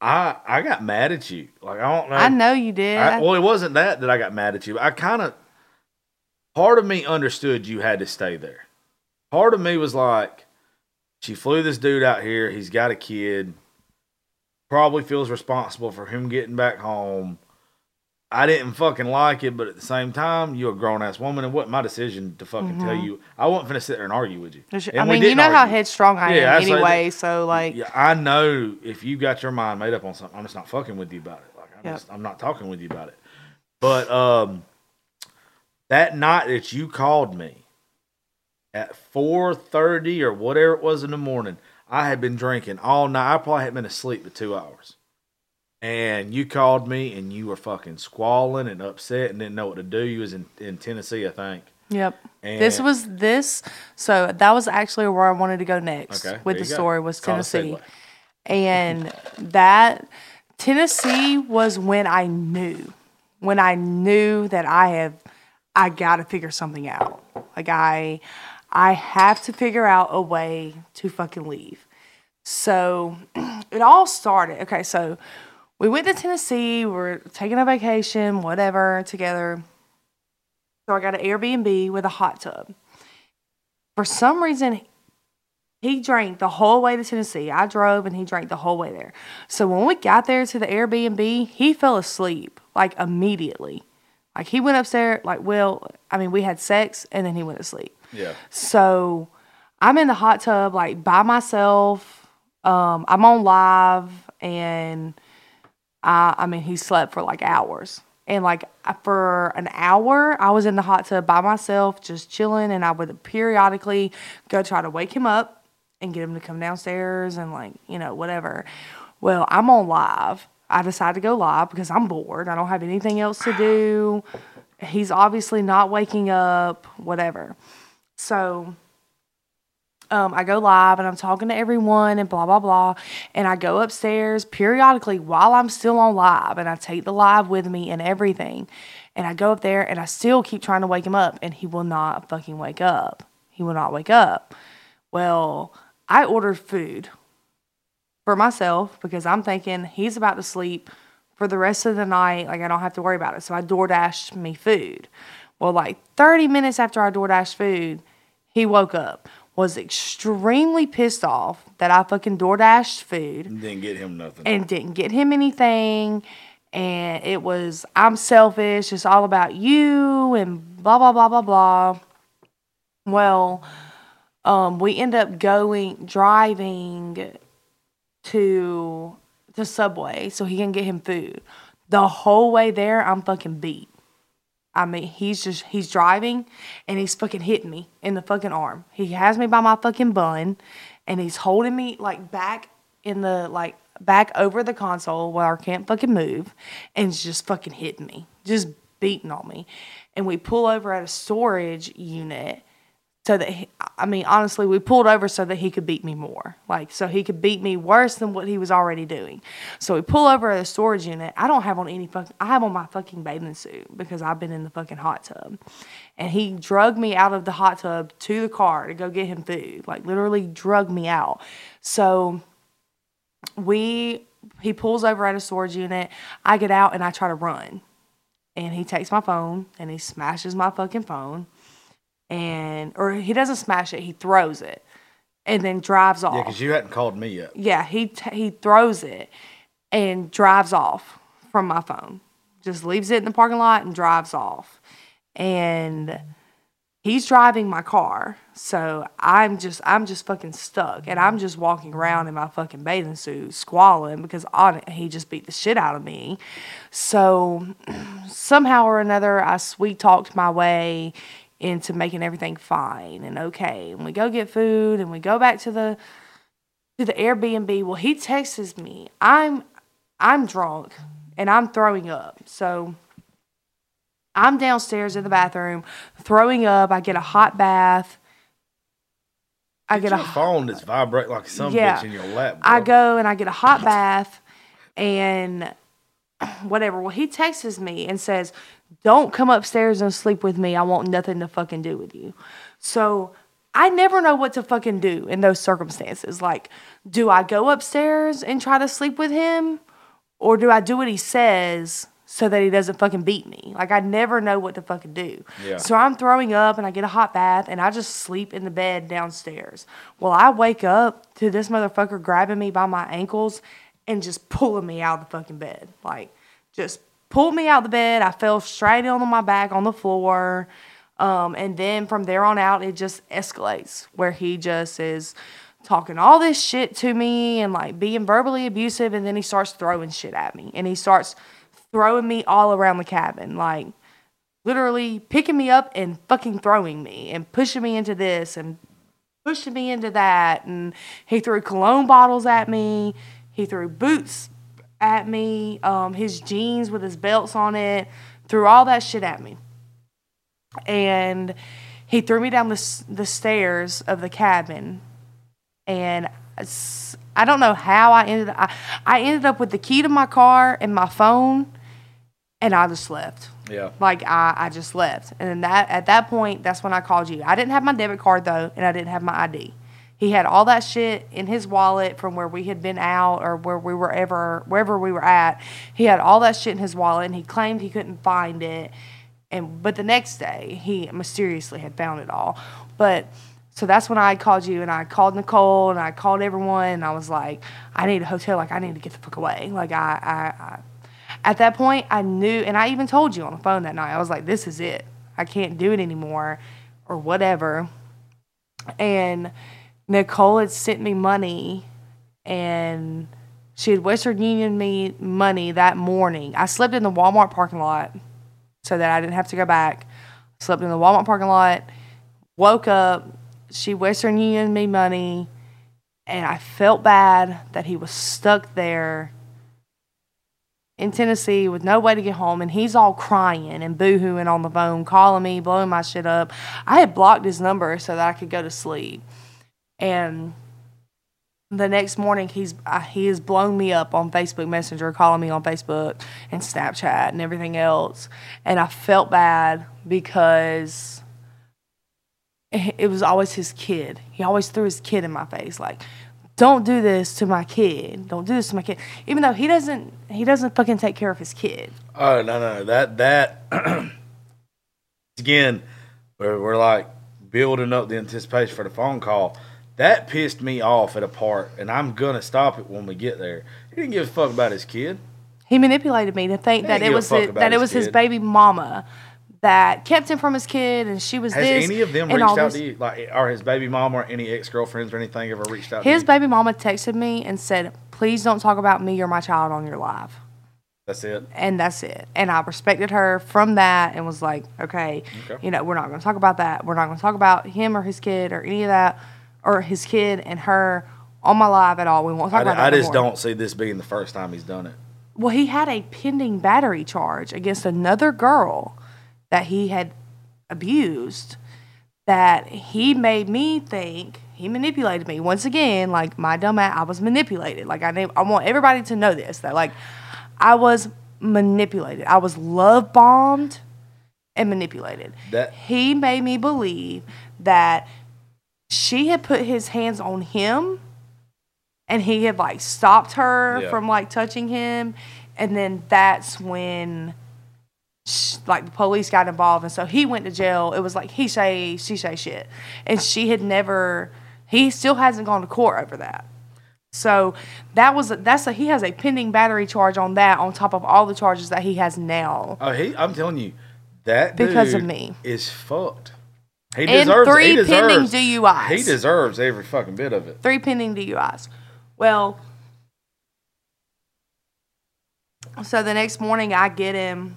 I I got mad at you. Like I don't know. I know you did. I, well, it wasn't that that I got mad at you. I kind of, part of me understood you had to stay there. Part of me was like, she flew this dude out here. He's got a kid. Probably feels responsible for him getting back home. I didn't fucking like it, but at the same time, you're a grown ass woman. and wasn't my decision to fucking tell you. I wasn't finna sit there and argue with you. And I mean, you know how headstrong I Yeah, am that's like anyway. So like, Yeah, I know if you got your mind made up on something, I'm just not fucking with you about it. Like I'm Yep. just I'm not talking with you about it. But um that night that you called me at four thirty or whatever it was in the morning, I had been drinking all night. I probably hadn't been asleep for two hours. And you called me and you were fucking squalling and upset and didn't know what to do. You was in, in Tennessee, I think. Yep. this was this. So that was actually where I wanted to go next Okay, with the go. story was Call it a Tennessee, and that Tennessee was when I knew, when I knew that I have, I got to figure something out. Like I, I have to figure out a way to fucking leave. So it all started. Okay, so we went to Tennessee. We're taking a vacation, whatever, together. So I got an Airbnb with a hot tub. For some reason, he drank the whole way to Tennessee. I drove and he drank the whole way there. So when we got there to the Airbnb, he fell asleep like immediately. Like he went upstairs, like, well, I mean, we had sex and then he went to sleep. Yeah. So I'm in the hot tub, like by myself. Um, I'm on live, and I, I mean, he slept for like hours. And like for an hour, I was in the hot tub by myself, just chilling. And I would periodically go try to wake him up and get him to come downstairs and like, you know, whatever. Well, I'm on live. I decided to go live because I'm bored. I don't have anything else to do. He's obviously not waking up, whatever. So um, I go live and I'm talking to everyone and blah, blah, blah. And I go upstairs periodically while I'm still on live and I take the live with me and everything. And I go up there and I still keep trying to wake him up and he will not fucking wake up. He will not wake up. Well, I ordered food for myself because I'm thinking he's about to sleep for the rest of the night. Like I don't have to worry about it. So I DoorDashed me food. Well, like 30 minutes after I DoorDashed food, he woke up, was extremely pissed off that I fucking DoorDashed food Didn't get him nothing. and didn't get him anything. And it was, I'm selfish. It's all about you and blah, blah, blah, blah, blah. Well, um, we end up going, driving to the subway so he can get him food. The whole way there, I'm fucking beat. I mean, he's just he's driving and he's fucking hitting me in the fucking arm. He has me by my fucking bun and he's holding me like back in the like back over the console where I can't fucking move and he's just fucking hitting me. Just beating on me. And we pull over at a storage unit so that he, I mean honestly we pulled over so that he could beat me more. Like so he could beat me worse than what he was already doing. So we pull over at a storage unit. I don't have on any fucking I have on my fucking bathing suit because I've been in the fucking hot tub. And he drug me out of the hot tub to the car to go get him food like literally drug me out. So we he pulls over at a storage unit. I get out and I try to run. And he takes my phone and he smashes my fucking phone and or he doesn't smash it, he throws it, and then drives off. yeah, because you hadn't called me yet. Yeah, he t- he throws it and drives off from my phone. Just leaves it in the parking lot and drives off. And he's driving my car. So I'm just I'm just fucking stuck and I'm just walking around in my fucking bathing suit squalling because on it, he just beat the shit out of me. So somehow or another I sweet talked my way into making everything fine and okay. And we go get food and we go back to the to the Airbnb. Well, he texts me. I'm I'm drunk and I'm throwing up. So I'm downstairs in the bathroom throwing up. I get a hot bath. I get Your a phone that's vibrate like some Yeah. bitch in your lap. I go and I get a hot bath and whatever. Well, he texts me and says, Don't come upstairs and sleep with me. I want nothing to fucking do with you. So I never know what to fucking do in those circumstances. Like, do I go upstairs and try to sleep with him? Or do I do what he says so that he doesn't fucking beat me? Like, I never know what to fucking do. Yeah. So I'm throwing up and I get a hot bath and I just sleep in the bed downstairs. Well, I wake up to this motherfucker grabbing me by my ankles and just pulling me out of the fucking bed. Like, just pulled me out of the bed. I fell straight on my back on the floor. Um, and then from there on out, it just escalates where he just is talking all this shit to me and like being verbally abusive. And then he starts throwing shit at me and he starts throwing me all around the cabin. Like, literally picking me up and fucking throwing me and pushing me into this and pushing me into that. And he threw cologne bottles at me. He threw boots at me, um, his jeans with his belts on it, threw all that shit at me. And he threw me down the, the stairs of the cabin. And I don't know how I ended I, I ended up with the key to my car and my phone, and I just left. Yeah. Like I, I just left, and then that at that point, that's when I called you. I didn't have my debit card though, and I didn't have my ID. He had all that shit in his wallet from where we had been out or where we were ever wherever we were at. He had all that shit in his wallet, and he claimed he couldn't find it. And but the next day, he mysteriously had found it all. But so that's when I called you, and I called Nicole, and I called everyone, and I was like, I need a hotel. Like I need to get the fuck away. Like I, I, I at that point, I knew, and I even told you on the phone that night, I was like, this is it. I can't do it anymore or whatever. And Nicole had sent me money and she had Western Union me money that morning. I slept in the Walmart parking lot so that I didn't have to go back. Slept in the Walmart parking lot, woke up, she Western Union me money, and I felt bad that he was stuck there in Tennessee with no way to get home, and he's all crying and boohooing on the phone, calling me, blowing my shit up. I had blocked his number so that I could go to sleep. And the next morning, he's uh, he has blown me up on Facebook Messenger, calling me on Facebook and Snapchat and everything else. And I felt bad because it was always his kid. He always threw his kid in my face, like, "Don't do this to my kid. Don't do this to my kid." Even though he doesn't, he doesn't fucking take care of his kid. Oh no no that that again we're, we're like building up the anticipation for the phone call. That pissed me off at a part, and I'm gonna stop it when we get there. He didn't give a fuck about his kid. He manipulated me to think that it was his, that it was his kid. baby mama that kept him from his kid, and she was Has this. any of them reached out this. to you? Like, are his baby mama or any ex girlfriends or anything ever reached out? His to you? baby mama texted me and said, "Please don't talk about me or my child on your live." That's it. and that's it. And I respected her from that and was like, okay, Okay. you know, we're not going to talk about that. We're not going to talk about him or his kid or any of that, or his kid and her on my live at all. We won't talk I, about that. I just more. don't see this being the first time he's done it. Well, he had a pending battery charge against another girl that he had abused. That he made me think he manipulated me once again. Like my dumb ass, I was manipulated. Like I, need- I want everybody to know this. That like I was manipulated. I was love bombed and manipulated. That- he made me believe that she had put his hands on him and he had like stopped her Yeah. from like touching him and then that's when like the police got involved and so he went to jail it was like he say she say shit and she had never he still hasn't gone to court over that so that was a, that's a he has a pending battery charge on that on top of all the charges that he has now Oh, he! I'm telling you, that Because of me. is fucked. He And deserves. three he pending deserves, DUIs. He deserves every fucking bit of it. three pending DUIs. Well, so the next morning I get him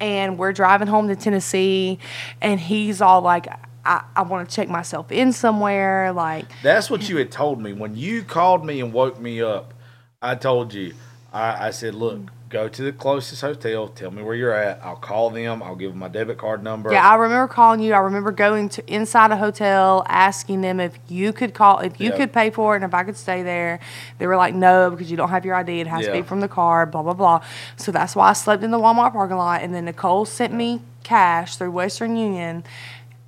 and we're driving home to Tennessee and he's all like, I, I want to check myself in somewhere. Like, That's what you had told me when you called me and woke me up. I told you. I, I said, look, go to the closest hotel. Tell me where you're at. I'll call them. I'll give them my debit card number. yeah, I remember calling you. I remember going to inside a hotel, asking them if you could call, if you Yeah. could pay for it, and if I could stay there. They were like, no, because you don't have your ID. It has to be from the card. Blah blah blah. So that's why I slept in the Walmart parking lot. And then Nicole sent me cash through Western Union,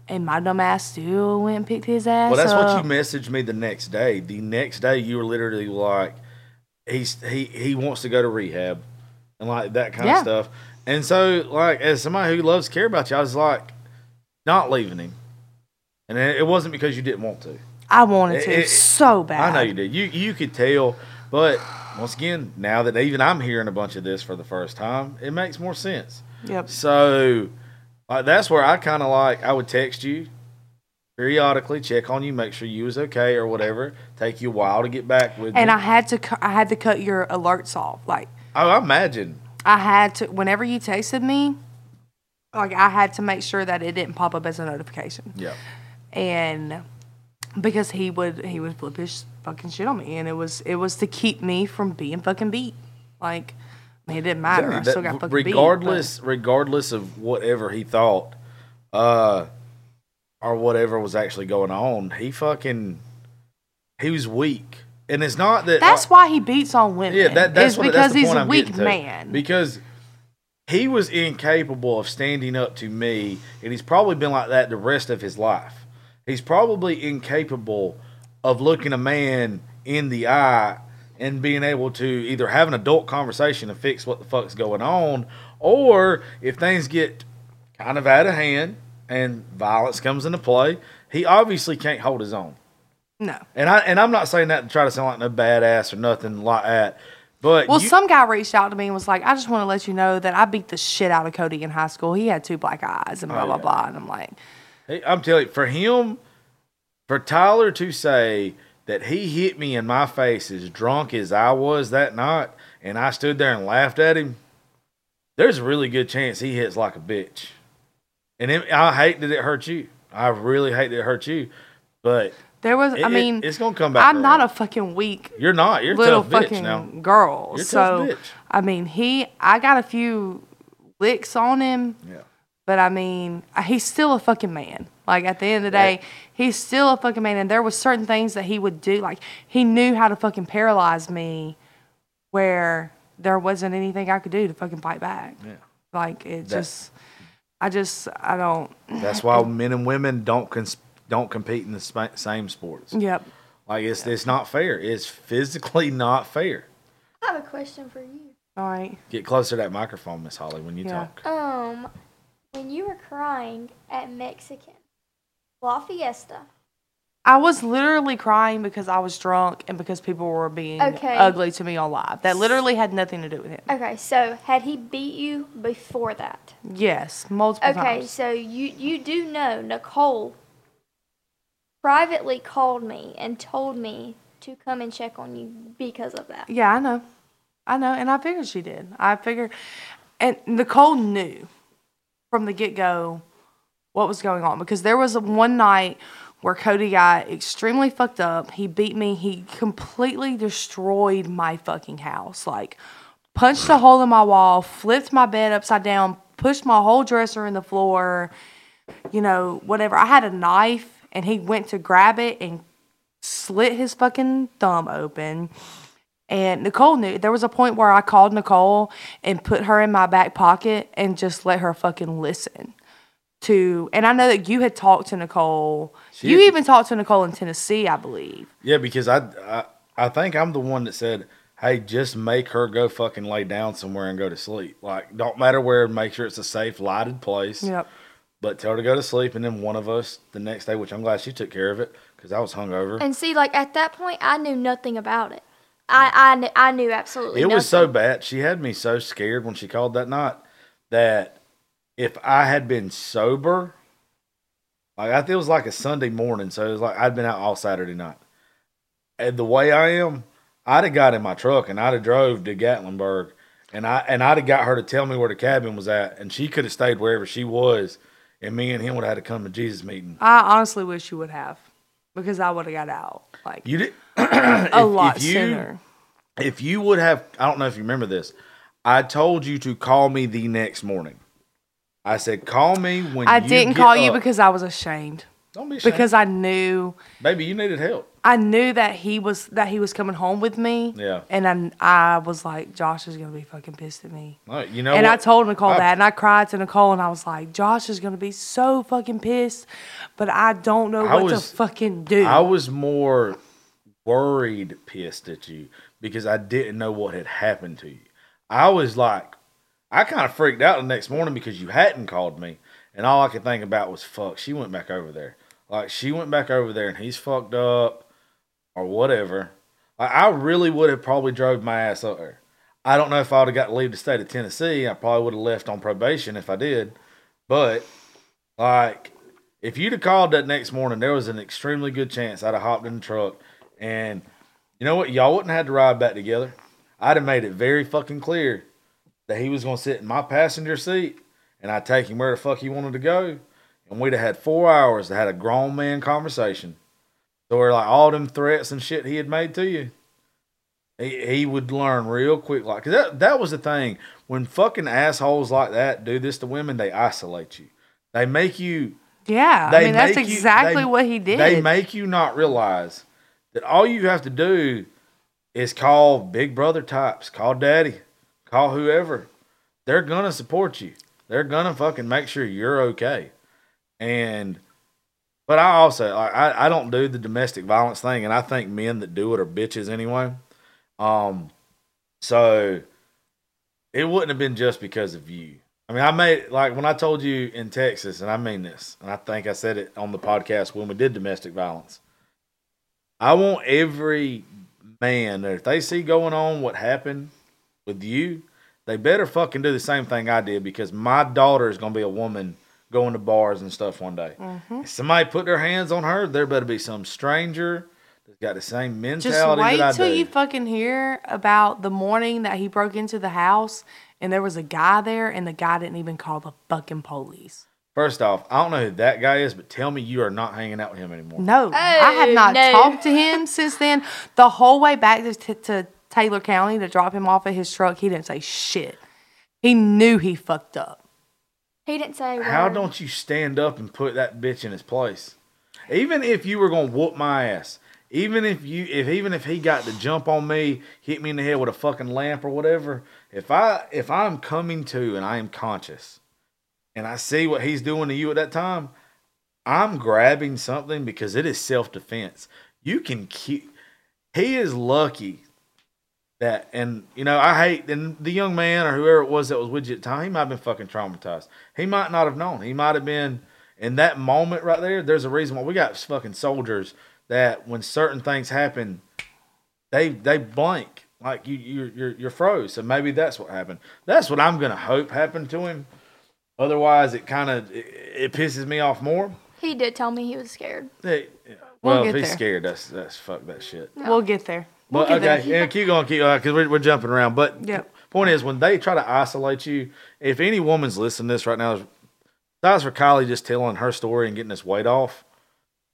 and my dumb ass still went and picked his ass Well, that's up. what you messaged me the next day. The next day, you were literally like, he's he he wants to go to rehab, and like that kind Yeah. of stuff. And so, like, as somebody who loves to care about you, I was like, not leaving him. And it it wasn't because you didn't want to. I wanted to It- it- so bad. I know you did. You you could tell, but once again, now that even I'm hearing a bunch of this for the first time, it makes more sense. Yep. So, like, that's where I kind of like I would text you periodically, check on you, make sure you was okay or whatever. Take you a while to get back with And me. I had to, I had to cut your alerts off. Like I imagine. I had to, whenever you texted me, like I had to make sure that it didn't pop up as a notification. Yeah. and because he would he would flip his fucking shit on me and it was it was to keep me from being fucking beat like I mean, it didn't matter i That- still got fucking beat, regardless, regardless of whatever he thought, uh, or whatever was actually going on, he fucking he was weak. And it's not that that's uh, why he beats on women Yeah, that, that's what, because that's he's a I'm weak to. man Because he was incapable of standing up to me, and he's probably been like that the rest of his life. He's probably incapable of looking a man in the eye and being able to either have an adult conversation and fix what the fuck's going on, or if things get kind of out of hand and violence comes into play, he obviously can't hold his own. No And I and I'm not saying that to try to sound like no badass or nothing like that. But well you- some guy reached out to me and was like i just want to let you know that i beat the shit out of cody in high school he had two black eyes and blah Oh, blah blah and i'm like Hey, I'm telling you, for him, for Tyler to say that he hit me in my face as drunk as I was that night, and I stood there and laughed at him, there's a really good chance he hits like a bitch. And it, I hate that it hurt you. I really hate that it hurt you. But there was i it- mean it's gonna come back. i'm not a fucking weak You're not. You're a little tough bitch fucking now. girl. You're so. I mean, he I got a few licks on him, Yeah. But I mean, uh, he's still a fucking man. Like at the end of the day, he's still a fucking man. And there was certain things that he would do. Like he knew how to fucking paralyze me, where there wasn't anything I could do to fucking fight back. Yeah. Like it That- just, I just, I don't. That's why men and women don't cons- don't compete in the spa- same sports. Yep. Like it's it's not fair. It's physically not fair. I have a question for you. All right. Get closer to that microphone, Miss Holly, when you Yeah. talk. Um, when you were crying at Mexican La Fiesta, I was literally crying because I was drunk and because people were being Okay. ugly to me on live. That literally had nothing to do with him. okay, so had he beat you before that? Yes, multiple Okay, times. Okay, so you you do know Nicole privately called me and told me to come and check on you because of that. Yeah, I know. I know, and I figured she did. I figured, and Nicole knew from the get go what was going on because there was one night where Cody got extremely fucked up. He beat me. He completely destroyed my fucking house. Like, punched a hole in my wall, flipped my bed upside down, pushed my whole dresser in the floor. You know, whatever. I had a knife, and he went to grab it and slit his fucking thumb open. And Nicole knew. There was a point where I called Nicole and put her in my back pocket and just let her fucking listen to. And I know that you had talked to Nicole. She you had- even talked to Nicole in Tennessee, I believe. Yeah, because I, I I think I'm the one that said, "Hey, just make her go fucking lay down somewhere and go to sleep. Like, don't matter where. Make sure it's a safe, lighted place. Yep. But tell her to go to sleep, and then one of us the next day, which I'm glad she took care of it because I was hungover. And see, like at that point, I knew nothing about it. I I, kn- I knew absolutely. It was so bad. She had me so scared when she called that night that if I had been sober, like I think it was like a Sunday morning, so it was like I'd been out all Saturday night. And the way I am, I'd have got in my truck and I'd have drove to Gatlinburg, and I and I'd have got her to tell me where the cabin was at, and she could have stayed wherever she was, and me and him would have had to come to Jesus meeting. I honestly wish you would have because I would have got out like You did a if- lot if you- sooner. if you would have i don't know if you remember this i told you to call me the next morning i said call me when I didn't get call you because I was ashamed. don't be ashamed. Because I knew baby you needed help I knew that he was that he was coming home with me. Yeah. And I, I was like, Josh is gonna be fucking pissed at me. Right, you know and I what? told Nicole I- that, and I cried to Nicole, and I was like, Josh is gonna be so fucking pissed, but I don't know I what was- to fucking do. i was more worried pissed at you because i didn't know what had happened to you i was like i kind of freaked out the next morning because you hadn't called me and all i could think about was fuck she went back over there like she went back over there and he's fucked up or whatever. I really would have probably drove my ass up there. I don't know if I would have got to leave the state of Tennessee. I probably would have left on probation if I did. But like, if you'd have called that next morning, there was an extremely good chance I'd have hopped in the truck. And you know what? Y'all wouldn't have had to ride back together. I'd have made it very fucking clear that he was going to sit in my passenger seat and I'd take him where the fuck he wanted to go. And we'd have had four hours to had a grown man conversation. So we're like all them threats and shit he had made to you. He, he would learn real quick. Like 'cause that that was the thing. When fucking assholes like that do this to women, they isolate you. They make you yeah, I mean that's make you- exactly they- what he did. They make you not realize that all you have to do is call big brother types, call daddy, call whoever. They're gonna support you. They're gonna fucking make sure you're okay. And but I also I, I don't do the domestic violence thing, and I think men that do it are bitches anyway. Um, so it wouldn't have been just because of you. I mean, I made like when I told you in Texas, and I mean this, and I think I said it on the podcast when we did domestic violence. I want every man that if they see going on what happened with you, they better fucking do the same thing I did because my daughter is gonna be a woman going to bars and stuff one day. Mm-hmm. If somebody put their hands on her, there better be some stranger that's got the same mentality. Just mentality wait that I till do. you fucking hear about the morning that he broke into the house and there was a guy there and the guy didn't even call the fucking police. First off, I don't know who that guy is, but tell me you are not hanging out with him anymore. No, I have Oh, not no. talked to him since then. The whole way back to, to, to Taylor County to drop him off at his truck, he didn't say shit. He knew he fucked up. He didn't say a word. How don't you stand up and put that bitch in his place? Even if you were gonna whoop my ass, even if you if even if he got to jump on me, hit me in the head with a fucking lamp or whatever, if I if I'm coming to and I am conscious and I see what he's doing to you at that time, I'm grabbing something because it is self defense. You can keep he is lucky that and you know I hate and the young man or whoever it was that was with you at the time he might have been fucking traumatized. He might not have known. He might have been in that moment right there. There's a reason why we got fucking soldiers that when certain things happen, they they blank like you you're you're, you're froze. So maybe that's what happened. That's what I'm gonna hope happened to him. Otherwise, it kind of it, it pisses me off more. He did tell me he was scared. Hey, We'll well, if he's there. scared, that's that's fuck that shit. We'll get there. We'll But okay, there. yeah, keep going, keep going, because we're, we're jumping around. But Yep. point is, when they try to isolate you, if any woman's listening to this right now, besides for Kylie just telling her story and getting this weight off,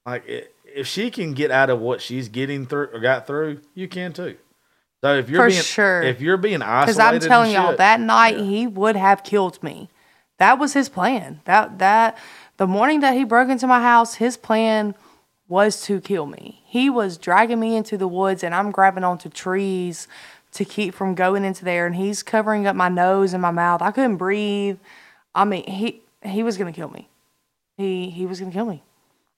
like it, if she can get out of what she's getting through or got through, you can too. So if you're For being sure. if you're being isolated, Because I'm and telling y'all, shit- that night Yeah. he would have killed me. That was his plan. That that the morning that he broke into my house, his plan was to kill me. He was dragging me into the woods, and I'm grabbing onto trees to keep from going into there. And he's covering up my nose and my mouth. I couldn't breathe. I mean, he he was gonna kill me. He he was gonna kill me,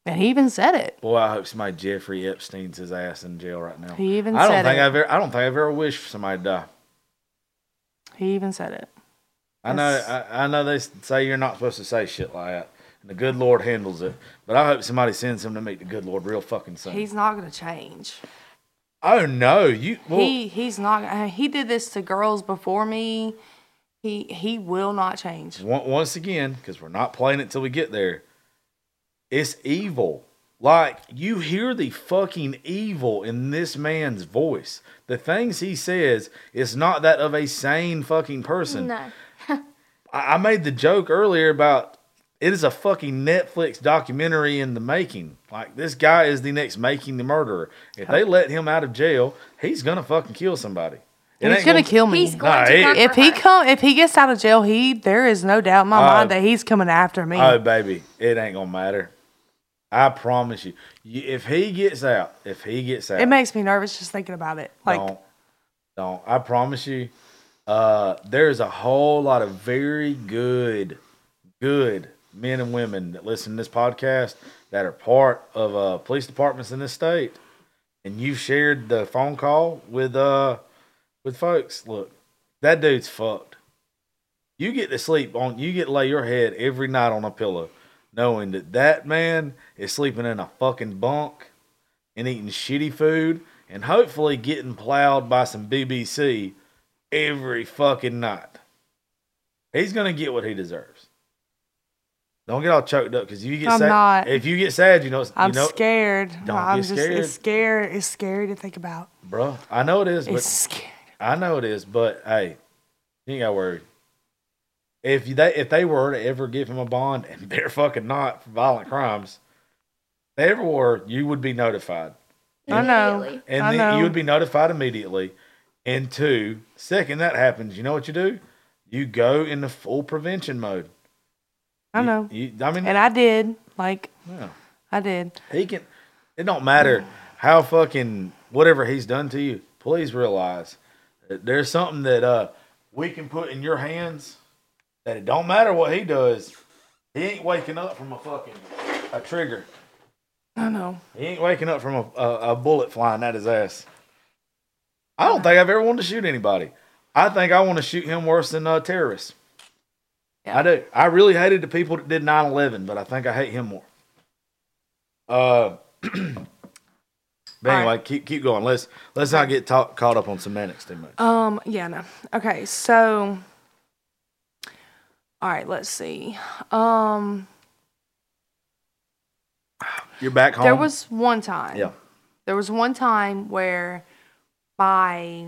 and he even said it. Boy, I hope somebody Jeffrey Epstein's his ass in jail right now. He even I don't think it. I've ever, I don't think I've ever wished for somebody to die. He even said it. I know, I, I know they say you're not supposed to say shit like that, and the good Lord handles it. But I hope somebody sends him to meet the good Lord real fucking soon. He's not gonna change. oh no, you. Well, he he's not. He did this to girls before me. He he will not change. once again, because we're not playing it till we get there. It's evil. Like you hear the fucking evil in this man's voice. The things he says is not that of a sane fucking person. No. I, I made the joke earlier about it is a fucking Netflix documentary in the making. Like this guy is the next making the murderer. If they let him out of jail, he's gonna fucking kill somebody. It He's ain't gonna kill me. He's going Nah, to he- come if he come if he gets out of jail, he there is no doubt in my Uh, mind that he's coming after me. Oh baby, it ain't gonna matter. I promise you. you if he gets out, if he gets out, it makes me nervous just thinking about it. Like don't, don't. I promise you. Uh, there's a whole lot of very good, good men and women that listen to this podcast that are part of uh, police departments in this state, and you shared the phone call with uh with folks. Look, that dude's fucked. You get to sleep on. You get to lay your head every night on a pillow, knowing that that man is sleeping in a fucking bunk and eating shitty food and hopefully getting plowed by some BBC every fucking night. He's gonna get what he deserves. Don't get all choked up because you get I'm sad. not. If you get sad, you know, I'm know, scared. Don't I'm get just scared. it's scared. It's scary to think about. bro. I know it is, but It's scary. I know it is, but hey, you ain't got to worry. If they if they were to ever give him a bond, and they're fucking not for violent crimes, if they ever were, you would be notified, I know. Immediately. and I know. you would be notified immediately. And two, second that happens, you know what you do? You go into full prevention mode. I You- know. You, I mean, And I did. Like yeah. I did. He can. It don't matter how fucking whatever he's done to you. Please realize that there's something that uh we can put in your hands. That it don't matter what he does. He ain't waking up from a fucking a trigger. I know. He ain't waking up from a, a, a bullet flying at his ass. I don't think I've ever wanted to shoot anybody. I think I want to shoot him worse than a terrorists. Yeah. I do. I really hated the people that did 9-11, but I think I hate him more. Uh, but anyway, right. keep keep going. Let's let's not get talk, caught up on semantics too much. Um, yeah, no. Okay, so all right, let's see. Um You're back home. there was one time. yeah. There was one time where my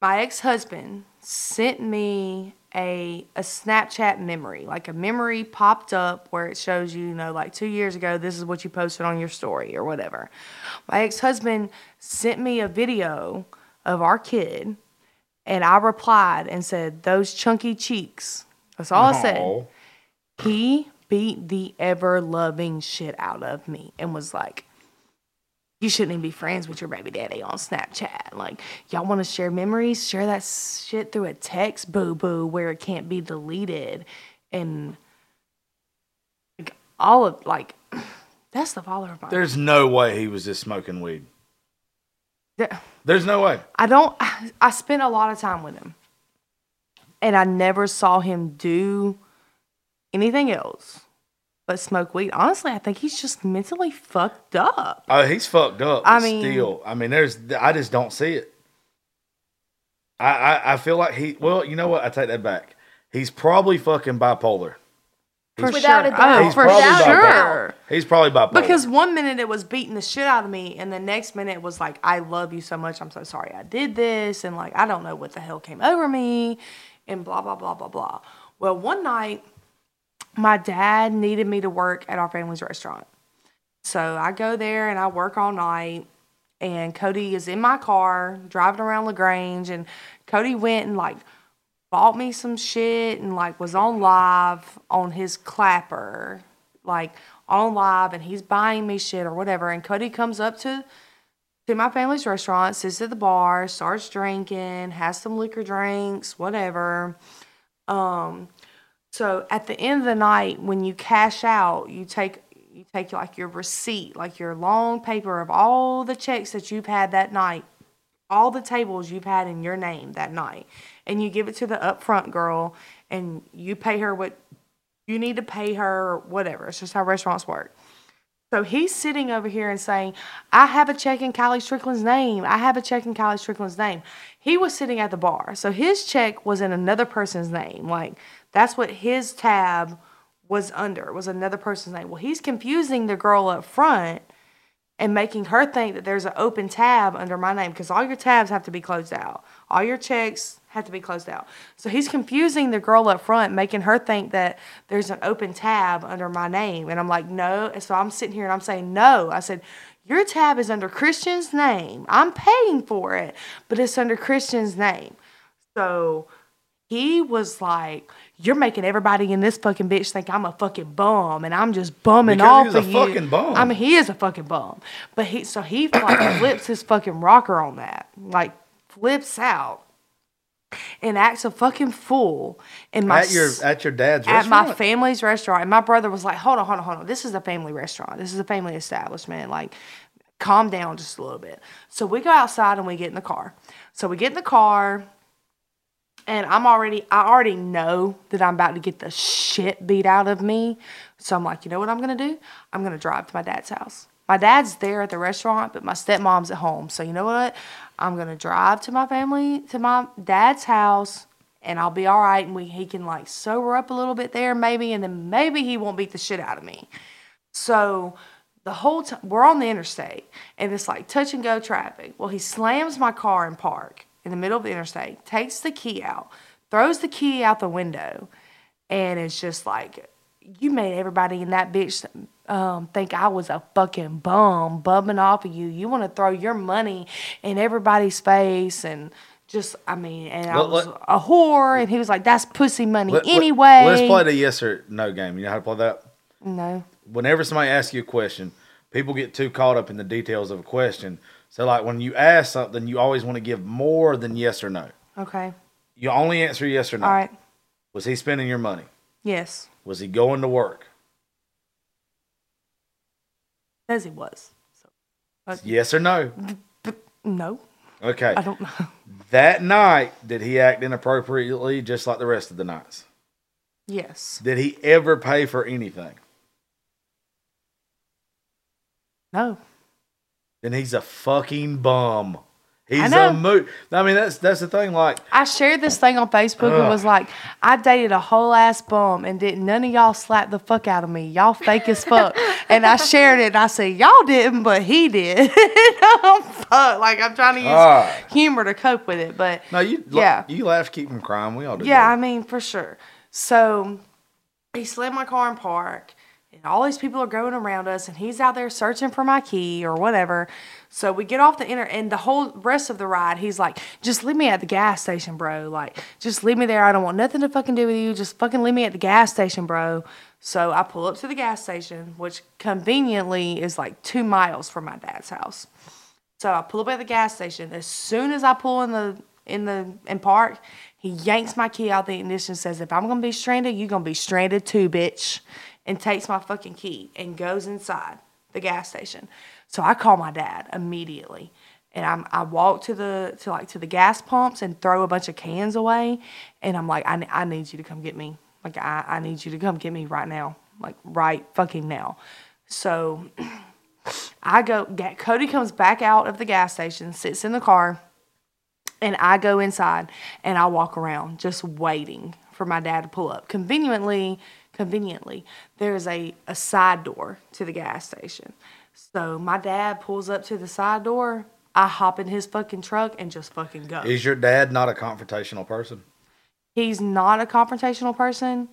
my ex-husband sent me a a Snapchat memory. Like a memory popped up where it shows you, you know, like 2 years ago this is what you posted on your story or whatever. My ex-husband sent me a video of our kid and I replied and said those chunky cheeks. That's all I said. He beat the ever loving shit out of me and was like, you shouldn't even be friends with your baby daddy on Snapchat. Like, y'all want to share memories? Share that shit through a text, boo boo, where it can't be deleted. And like, all of, like, that's the father of my. There's no way he was just smoking weed. There's no way. I don't. I, I spent a lot of time with him, and I never saw him do anything else but smoke weed. Honestly, I think he's just mentally fucked up. Oh, he's fucked up. I mean- still, I mean, there's, I just don't see it. I, I, I feel like he. Well, you know what? I take that back. He's probably fucking bipolar. For Without sure. a doubt. Oh, He's for probably sure. bipolar. He's probably bipolar. Because one minute it was beating the shit out of me, and the next minute it was like, I love you so much. I'm so sorry I did this. And like, I don't know what the hell came over me, and blah, blah, blah, blah, blah. Well, one night, my dad needed me to work at our family's restaurant. So I go there and I work all night. And Cody is in my car driving around LaGrange. And Cody went and like bought me some shit and like was on live on his clapper, like on live. And he's buying me shit or whatever. And Cody comes up to to my family's restaurant, sits at the bar, starts drinking, has some liquor drinks, whatever. Um, so at the end of the night, when you cash out, you take you take like your receipt, like your long paper of all the checks that you've had that night, all the tables you've had in your name that night, and you give it to the upfront girl, and you pay her what you need to pay her, or whatever. It's just how restaurants work. So he's sitting over here and saying, I have a check in Kylie Strickland's name. I have a check in Kylie Strickland's name. He was sitting at the bar. So his check was in another person's name. Like, that's what his tab was under, was another person's name. Well, he's confusing the girl up front and making her think that there's an open tab under my name because all your tabs have to be closed out. All your checks have to be closed out. So he's confusing the girl up front, making her think that there's an open tab under my name. And I'm like, no. And so I'm sitting here and I'm saying, no. I said, your tab is under Christian's name. I'm paying for it, but it's under Christian's name. So he was like, "You're making everybody in this fucking bitch think I'm a fucking bum, and I'm just bumming Because off he's a of you." fucking bum. I mean, he is a fucking bum, but he so he like flips his fucking rocker on that, like flips out, and acts a fucking fool. And my at your at your dad's at my family's restaurant. And my brother was like, hold on, hold on, hold on. This is a family restaurant. This is a family establishment. Like, calm down just a little bit. So we go outside and we get in the car. So we get in the car and I'm already, I already know that I'm about to get the shit beat out of me. So I'm like, you know what I'm to do? I'm to drive to my dad's house. My dad's there at the restaurant, but my stepmom's at home. So you know what? I'm to drive to my family, to my dad's house, and I'll be all right. And we, he can like sober up a little bit there, maybe, and then maybe he won't beat the shit out of me. So the whole time we're on the interstate and it's like touch and go traffic. Well, he slams my car in park in the middle of the interstate, takes the key out, throws the key out the window, and it's just like you made everybody in that bitch um, think I was a fucking bum, bumming off of you. You want to throw your money in everybody's face and. Just, I mean, and I Let- was let- a whore, and he was like, "That's pussy money Let- let- anyway." let's play the yes or no game. You know how to play that? no, Whenever somebody asks you a question, people get too caught up in the details of a question. So, like when you ask something, you always want to give more than yes or no. okay, You only answer yes or no. all right, Was he spending your money? yes, Was he going to work? says he was. So, Yes or no? no, Okay. I don't know. That night, did he act inappropriately just like the rest of the nights? Yes. Did he ever pay for anything? No. Then he's a fucking bum. He's I a mo. I mean, that's that's the thing. Like, I shared this thing on Facebook and was like, I dated a whole ass bum and didn't none of y'all slap the fuck out of me. Y'all fake as fuck. and I shared it and I said, Y'all didn't, but he did. I'm fuck. Like I'm trying to use Ah. humor to cope with it. But no, you Yeah. you laugh, keep from crying. We all do. Yeah, that. I mean, for sure. So he slammed my car in park. All these people are going around us, and he's out there searching for my key or whatever. So we get off the inner, and the whole rest of the ride, he's like, "Just leave me at the gas station, bro. Like, just leave me there. I don't want nothing to fucking do with you. Just fucking leave me at the gas station, bro." So I pull up to the gas station, which conveniently is like two miles from my dad's house. So I pull up at the gas station. As soon as I pull in the in the in park, he yanks my key out the ignition, and says, "If I'm gonna be stranded, you're gonna be stranded too, bitch," and takes my fucking key and goes inside the gas station. So I call my dad immediately, and I'm I walk to the to like to the gas pumps and throw a bunch of cans away, and I'm like, I I need you to come get me. Like I I need you to come get me right now, like right fucking now. So. I go, get, Cody comes back out of the gas station, sits in the car, and I go inside and I walk around just waiting for my dad to pull up. Conveniently, conveniently, there's a, a side door to the gas station. So my dad pulls up to the side door. I hop in his fucking truck and just fucking go. Is your dad not a confrontational person? He's not a confrontational person,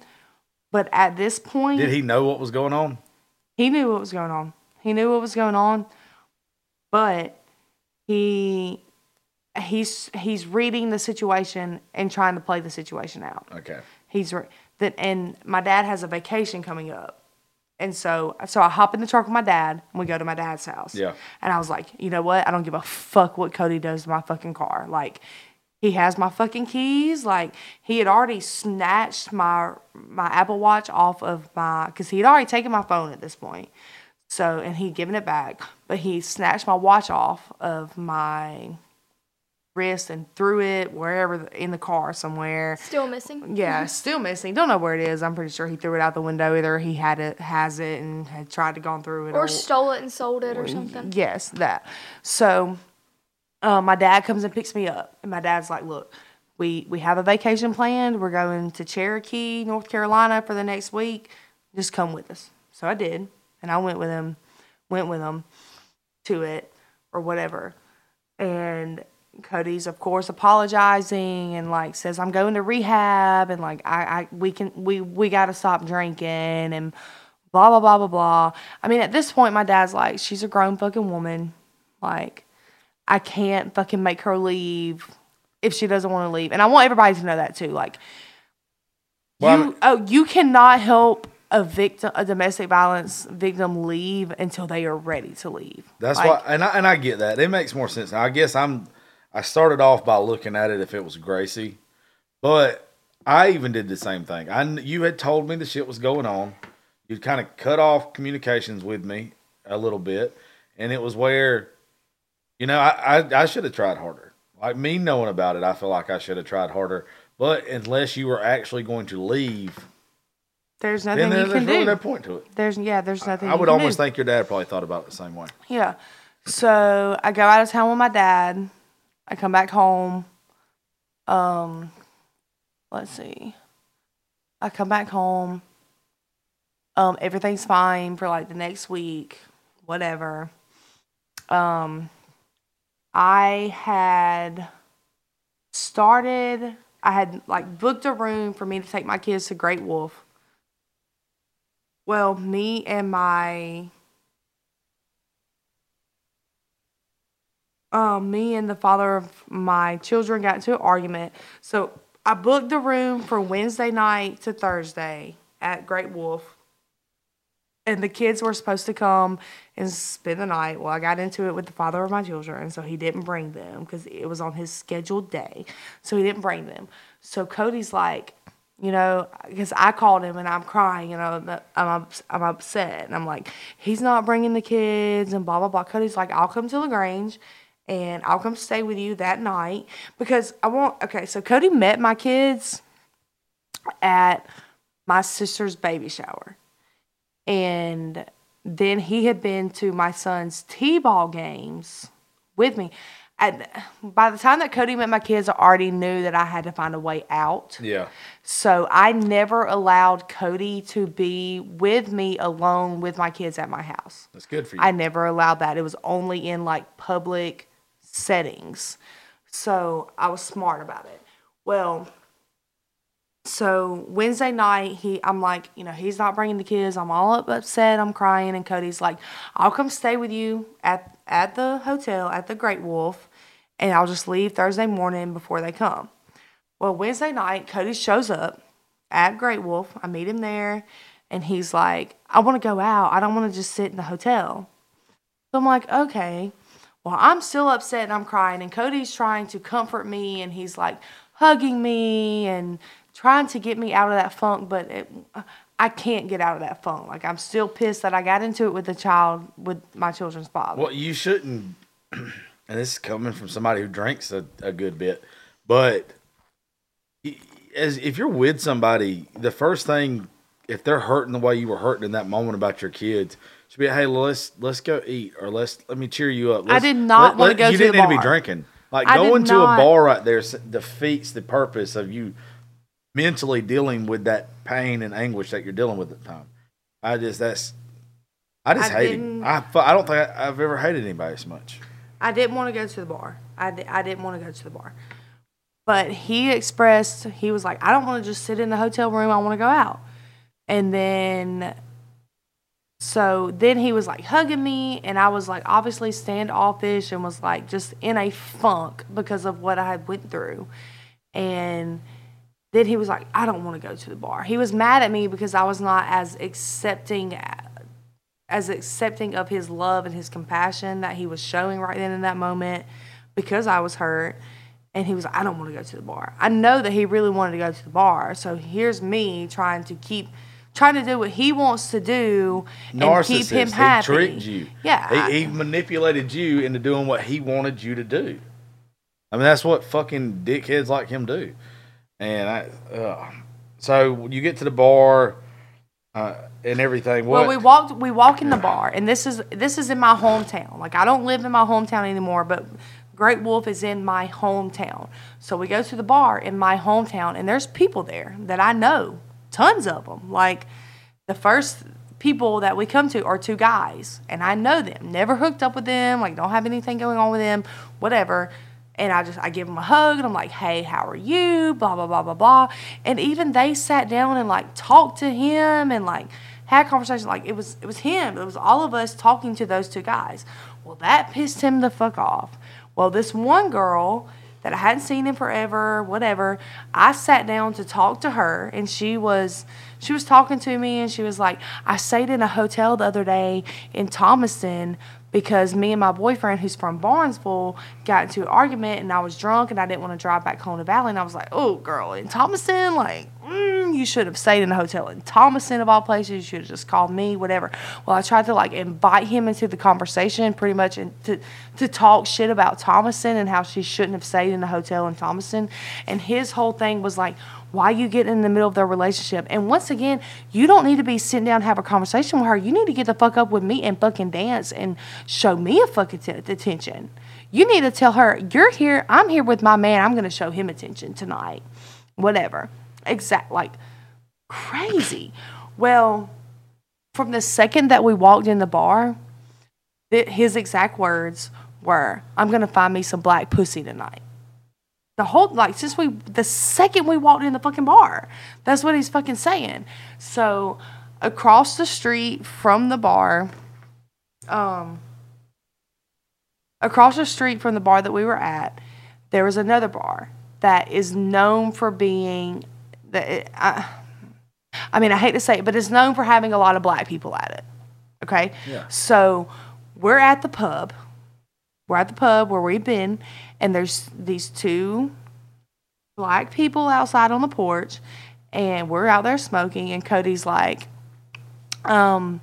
but at this point, Did he know what was going on? he knew what was going on. He knew what was going on, but he he's he's reading the situation and trying to play the situation out. Okay. He's re- that, and my dad has a vacation coming up, and so so I hop in the truck with my dad and we go to my dad's house. Yeah. And I was like, you know what? I don't give a fuck what Cody does to my fucking car. Like, he has my fucking keys. Like, he had already snatched my my Apple Watch off of my because he had already taken my phone at this point. So and he'd given it back, but he snatched my watch off of my wrist and threw it wherever in the car somewhere. Still missing. Yeah, still missing. Don't know where it is. I'm pretty sure he threw it out the window. Either he had it, has it, and had tried to go through it, Or stole it and sold it or something. Yes, that. So, uh, my dad comes and picks me up, and my dad's like, "Look, we we have a vacation planned. We're going to Cherokee, North Carolina, for the next week. Just come with us." So I did, and I went with him. Went with him to it or whatever, and. Cody's of course apologizing and like says I'm going to rehab and like I, I we can we we got to stop drinking and blah blah blah blah blah. I mean, at this point, my dad's like, she's a grown fucking woman. Like, I can't fucking make her leave if she doesn't want to leave, and I want everybody to know that too. Like, Well, you I'm- oh you cannot help a victim, a domestic violence victim, leave until they are ready to leave. That's Like, why, and I, and I get that. It makes more sense. I guess I'm. I started off by looking at it if it was Gracie, but I even did the same thing. I you had told me the shit was going on. You'd kind of cut off communications with me a little bit, and it was where, you know, I I, I should have tried harder. Like me knowing about it, I feel like I should have tried harder. But unless you were actually going to leave, There's nothing there- you there's can really do. no point to it. There's yeah, there's nothing. I you would almost do. think your dad probably thought about it the same way. Yeah. So I go out of town with my dad. I come back home. Um, let's see. I come back home. Um, everything's fine for like the next week, whatever. Um, I had started. I had like booked a room for me to take my kids to Great Wolf. Well, me and my um, me and the father of my children got into an argument. So I booked the room for Wednesday night to Thursday at Great Wolf. And the kids were supposed to come and spend the night. Well, I got into it with the father of my children, so he didn't bring them because it was on his scheduled day. So he didn't bring them. So Cody's like, you know, because I called him and I'm crying and I'm, I'm, I'm upset. And I'm like, he's not bringing the kids and blah, blah, blah. Cody's like, I'll come to LaGrange and I'll come stay with you that night because I want, okay, so Cody met my kids at my sister's baby shower. And then he had been to my son's T-ball games with me. And by the time that Cody met my kids, I already knew that I had to find a way out. Yeah. So I never allowed Cody to be with me alone with my kids at my house. That's good for you. I never allowed that. It was only in like public settings. So I was smart about it. Well, so Wednesday night, he I'm like, you know, he's not bringing the kids. I'm all up upset. I'm crying, and Cody's like, I'll come stay with you at at the hotel at the Great Wolf, and I'll just leave Thursday morning before they come. Well, Wednesday night, Cody shows up at Great Wolf. I meet him there, and he's like, I want to go out. I don't want to just sit in the hotel. So I'm like, okay. Well, I'm still upset and I'm crying, and Cody's trying to comfort me, and he's like hugging me and trying to get me out of that funk, but it, I can't get out of that funk. Like I'm still pissed that I got into it with the child, with my children's father. Well, you shouldn't, and this is coming from somebody who drinks a, a good bit, but as if you're with somebody, the first thing, if they're hurting the way you were hurting in that moment about your kids, be, hey, let's let's go eat, or let's let me cheer you up. I Let's- did not go to the bar. You to didn't need to be drinking. Like I going to a bar right there defeats the purpose of you mentally dealing with that pain and anguish that you're dealing with at the time. I just that's I just I hate him. I I don't think I, I've ever hated anybody as much. I didn't want to go to the bar. I, I didn't want to go to the bar. But he expressed, he was like, I don't want to just sit in the hotel room. I want to go out. And then, so then he was like hugging me, and I was like obviously standoffish and was like just in a funk because of what I had went through. And then he was like, I don't want to go to the bar. He was mad at me because I was not as accepting as accepting of his love and his compassion that he was showing right then in that moment because I was hurt. And he was like, I don't want to go to the bar. I know that he really wanted to go to the bar. So here's me trying to keep, trying to do what he wants to do and keep him Narcissist. happy. He tricked you. Yeah. He, he manipulated you into doing what he wanted you to do. I mean, that's what fucking dickheads like him do. And I, uh, so you get to the bar uh, and everything. What? Well, we walked. We walk in the bar, and this is this is in my hometown. Like I don't live in my hometown anymore, but Great Wolf is in my hometown. So we go to the bar in my hometown, and there's people there that I know, tons of them. Like the first people that we come to are two guys, and I know them. Never hooked up with them. Like don't have anything going on with them. Whatever. And I just I give them a hug and I'm like, hey, how are you? Blah blah blah blah blah. And even they sat down and like talked to him and like had conversation. Like it was it was him. It was all of us talking to those two guys. Well, that pissed him the fuck off. Well, this one girl that I hadn't seen in forever, whatever, I sat down to talk to her and she was she was talking to me and she was like, I stayed in a hotel the other day in Thomaston because me and my boyfriend who's from Barnesville got into an argument and I was drunk and I didn't want to drive back home to Valley. And I was like, oh girl, in Thomaston, like mm, you should have stayed in a hotel in Thomaston of all places. You should have just called me, whatever. Well, I tried to like invite him into the conversation pretty much and to, to talk shit about Thomaston and how she shouldn't have stayed in a hotel in Thomaston. And his whole thing was like, why you get in the middle of their relationship? And once again, you don't need to be sitting down have a conversation with her. You need to get the fuck up with me and fucking dance and show me a fucking t- attention. You need to tell her, you're here, I'm here with my man, I'm going to show him attention tonight. Whatever. Exact, like crazy. Well, from the second that we walked in the bar, his exact words were, I'm to find me some black pussy tonight the whole like since we the second we walked in the fucking bar that's what he's fucking saying so across the street from the bar um across the street from the bar that we were at there was another bar that is known for being that it, I, I mean i hate to say it but it's known for having a lot of black people at it okay Yeah. so we're at the pub we're at the pub where we've been, and there's these two black people outside on the porch, and we're out there smoking, and Cody's like, um,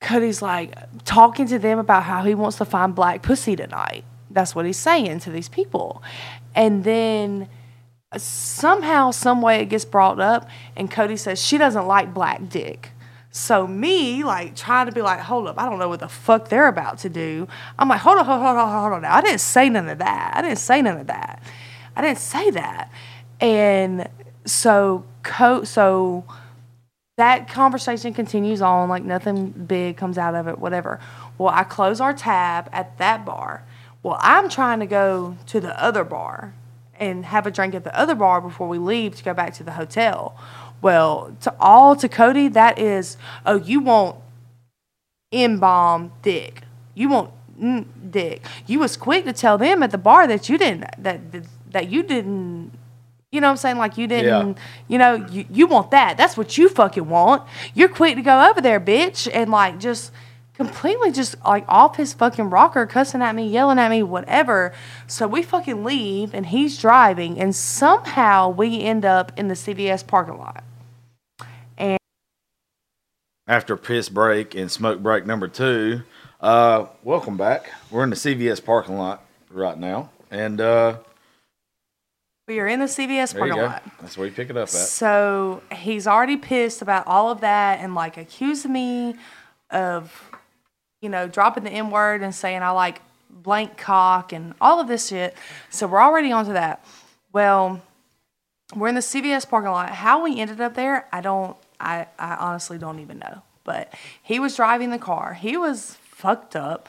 Cody's like talking to them about how he wants to find black pussy tonight. That's what he's saying to these people. And then somehow, some way it gets brought up, and Cody says she doesn't like black dick. So me, like trying to be like, hold up, I don't know what the fuck they're about to do. I'm like, hold on, hold on, hold on, hold on. Now I didn't say none of that. I didn't say none of that. I didn't say that. And so, co- so that conversation continues on, like nothing big comes out of it, whatever. Well, I close our tab at that bar. Well, I'm trying to go to the other bar and have a drink at the other bar before we leave to go back to the hotel. Well, to all to Cody, that is, oh, you want bomb dick. You want mm, dick. You was quick to tell them at the bar that you didn't that that you didn't. You know what I'm saying? Like you didn't. Yeah. You know you you want that. That's what you fucking want. You're quick to go over there, bitch, and like just completely just like off his fucking rocker, cussing at me, yelling at me, whatever. So we fucking leave, and he's driving, and somehow we end up in the CVS parking lot. And after piss break and smoke break number two, uh, welcome back. We're in the CVS parking lot right now, and uh, We are in the CVS there parking lot. That's where you pick it up at. So he's already pissed about all of that and like accusing me of, you know, dropping the N word and saying I like blank cock and all of this shit. So we're already onto that. Well, we're in the CVS parking lot. How we ended up there, I don't, I, I honestly don't even know. But he was driving the car. He was fucked up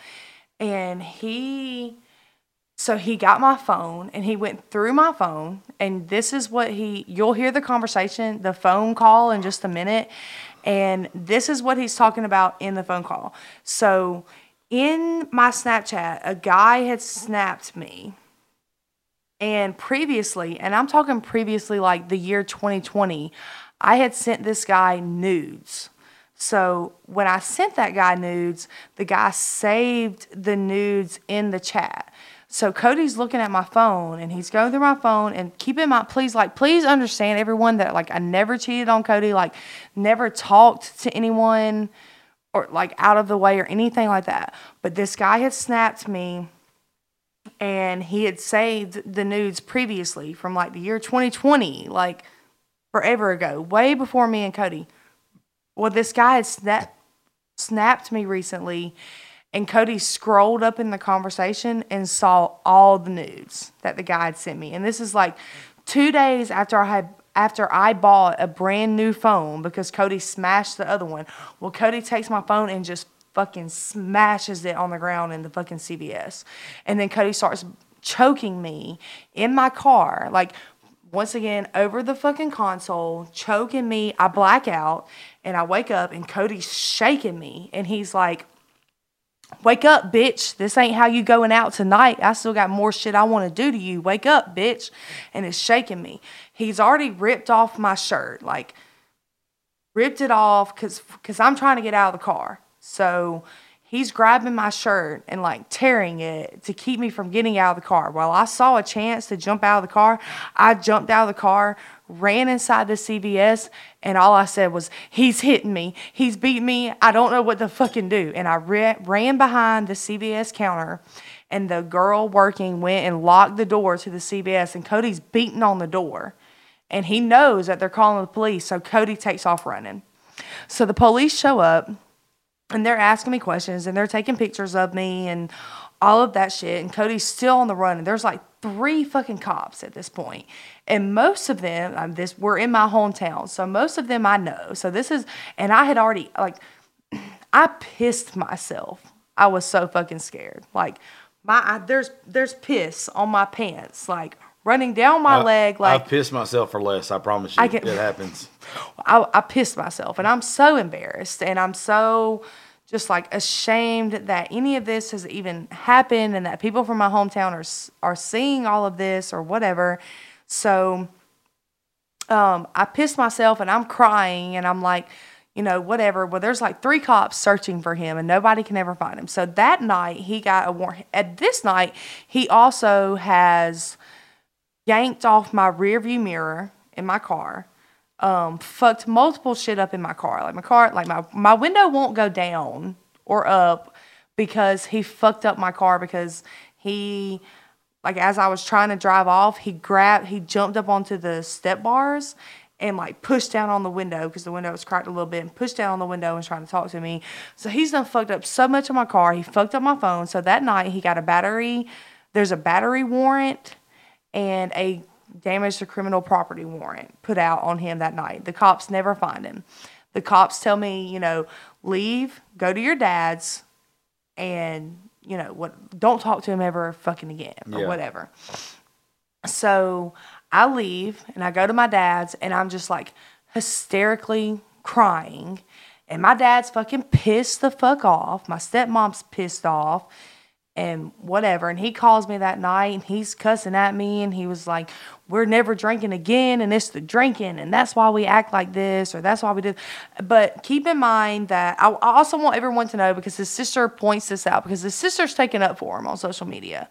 and he so he got my phone and he went through my phone and this is what he you'll hear the conversation, the phone call in just a minute and this is what he's talking about in the phone call. So in my Snapchat, a guy had snapped me and previously, and I'm talking previously like the year 2020, I had sent this guy nudes. So when I sent that guy nudes, the guy saved the nudes in the chat. So Cody's looking at my phone and he's going through my phone and keep in mind, please, like, please understand everyone that like I never cheated on Cody, like never talked to anyone or like out of the way or anything like that. But this guy had snapped me and he had saved the nudes previously from like the year 2020, like forever ago, way before me and Cody. Well, this guy had snap, snapped me recently, and Cody scrolled up in the conversation and saw all the nudes that the guy had sent me. And this is like two days after I had after I bought a brand new phone because Cody smashed the other one. Well, Cody takes my phone and just fucking smashes it on the ground in the fucking CVS. And then Cody starts choking me in my car. Like, once again, over the fucking console, choking me. I black out and I wake up and Cody's shaking me. And he's like, Wake up, bitch. This ain't how you going out tonight. I still got more shit I want to do to you. Wake up, bitch. And it's shaking me. He's already ripped off my shirt. Like, ripped it off because cause I'm trying to get out of the car. So he's grabbing my shirt and like tearing it to keep me from getting out of the car. While I saw a chance to jump out of the car, I jumped out of the car, ran inside the CVS, and all I said was, He's hitting me. He's beating me. I don't know what to fucking do. And I ra- ran behind the CVS counter. And the girl working went and locked the door to the CVS, and Cody's beating on the door. And he knows that they're calling the police, so Cody takes off running. So the police show up and they're asking me questions and they're taking pictures of me and all of that shit. And Cody's still on the run. And there's like three fucking cops at this point. And most of them, um, this we're in my hometown, so most of them I know. So this is, and I had already like, I pissed myself. I was so fucking scared. Like my I, there's there's piss on my pants, like running down my leg. Like I pissed myself for less. I promise you, I can- it happens. I, I pissed myself and I'm so embarrassed and I'm so just like ashamed that any of this has even happened and that people from my hometown are are seeing all of this or whatever. So um, I pissed myself and I'm crying and I'm like, you know, whatever. Well, there's like three cops searching for him and nobody can ever find him. So that night he got a warrant. At this night, he also has yanked off my rear view mirror in my car um, fucked multiple shit up in my car. Like my car, like my my window won't go down or up because he fucked up my car because he like as I was trying to drive off, he grabbed he jumped up onto the step bars and like pushed down on the window because the window was cracked a little bit and pushed down on the window and was trying to talk to me. So he's done fucked up so much of my car. He fucked up my phone. So that night he got a battery. There's a battery warrant and a damage to criminal property warrant put out on him that night. The cops never find him. The cops tell me, you know, leave, go to your dad's, and you know what? Don't talk to him ever fucking again or Yeah. whatever. So I leave and I go to my dad's and I'm just like hysterically crying. And my dad's fucking pissed the fuck off. My stepmom's pissed off and whatever. And he calls me that night and he's cussing at me and he was like, We're never drinking again and it's the drinking and that's why we act like this or that's why we did. But keep in mind that I I also want everyone to know because his sister points this out because his sister's taking up for him on social media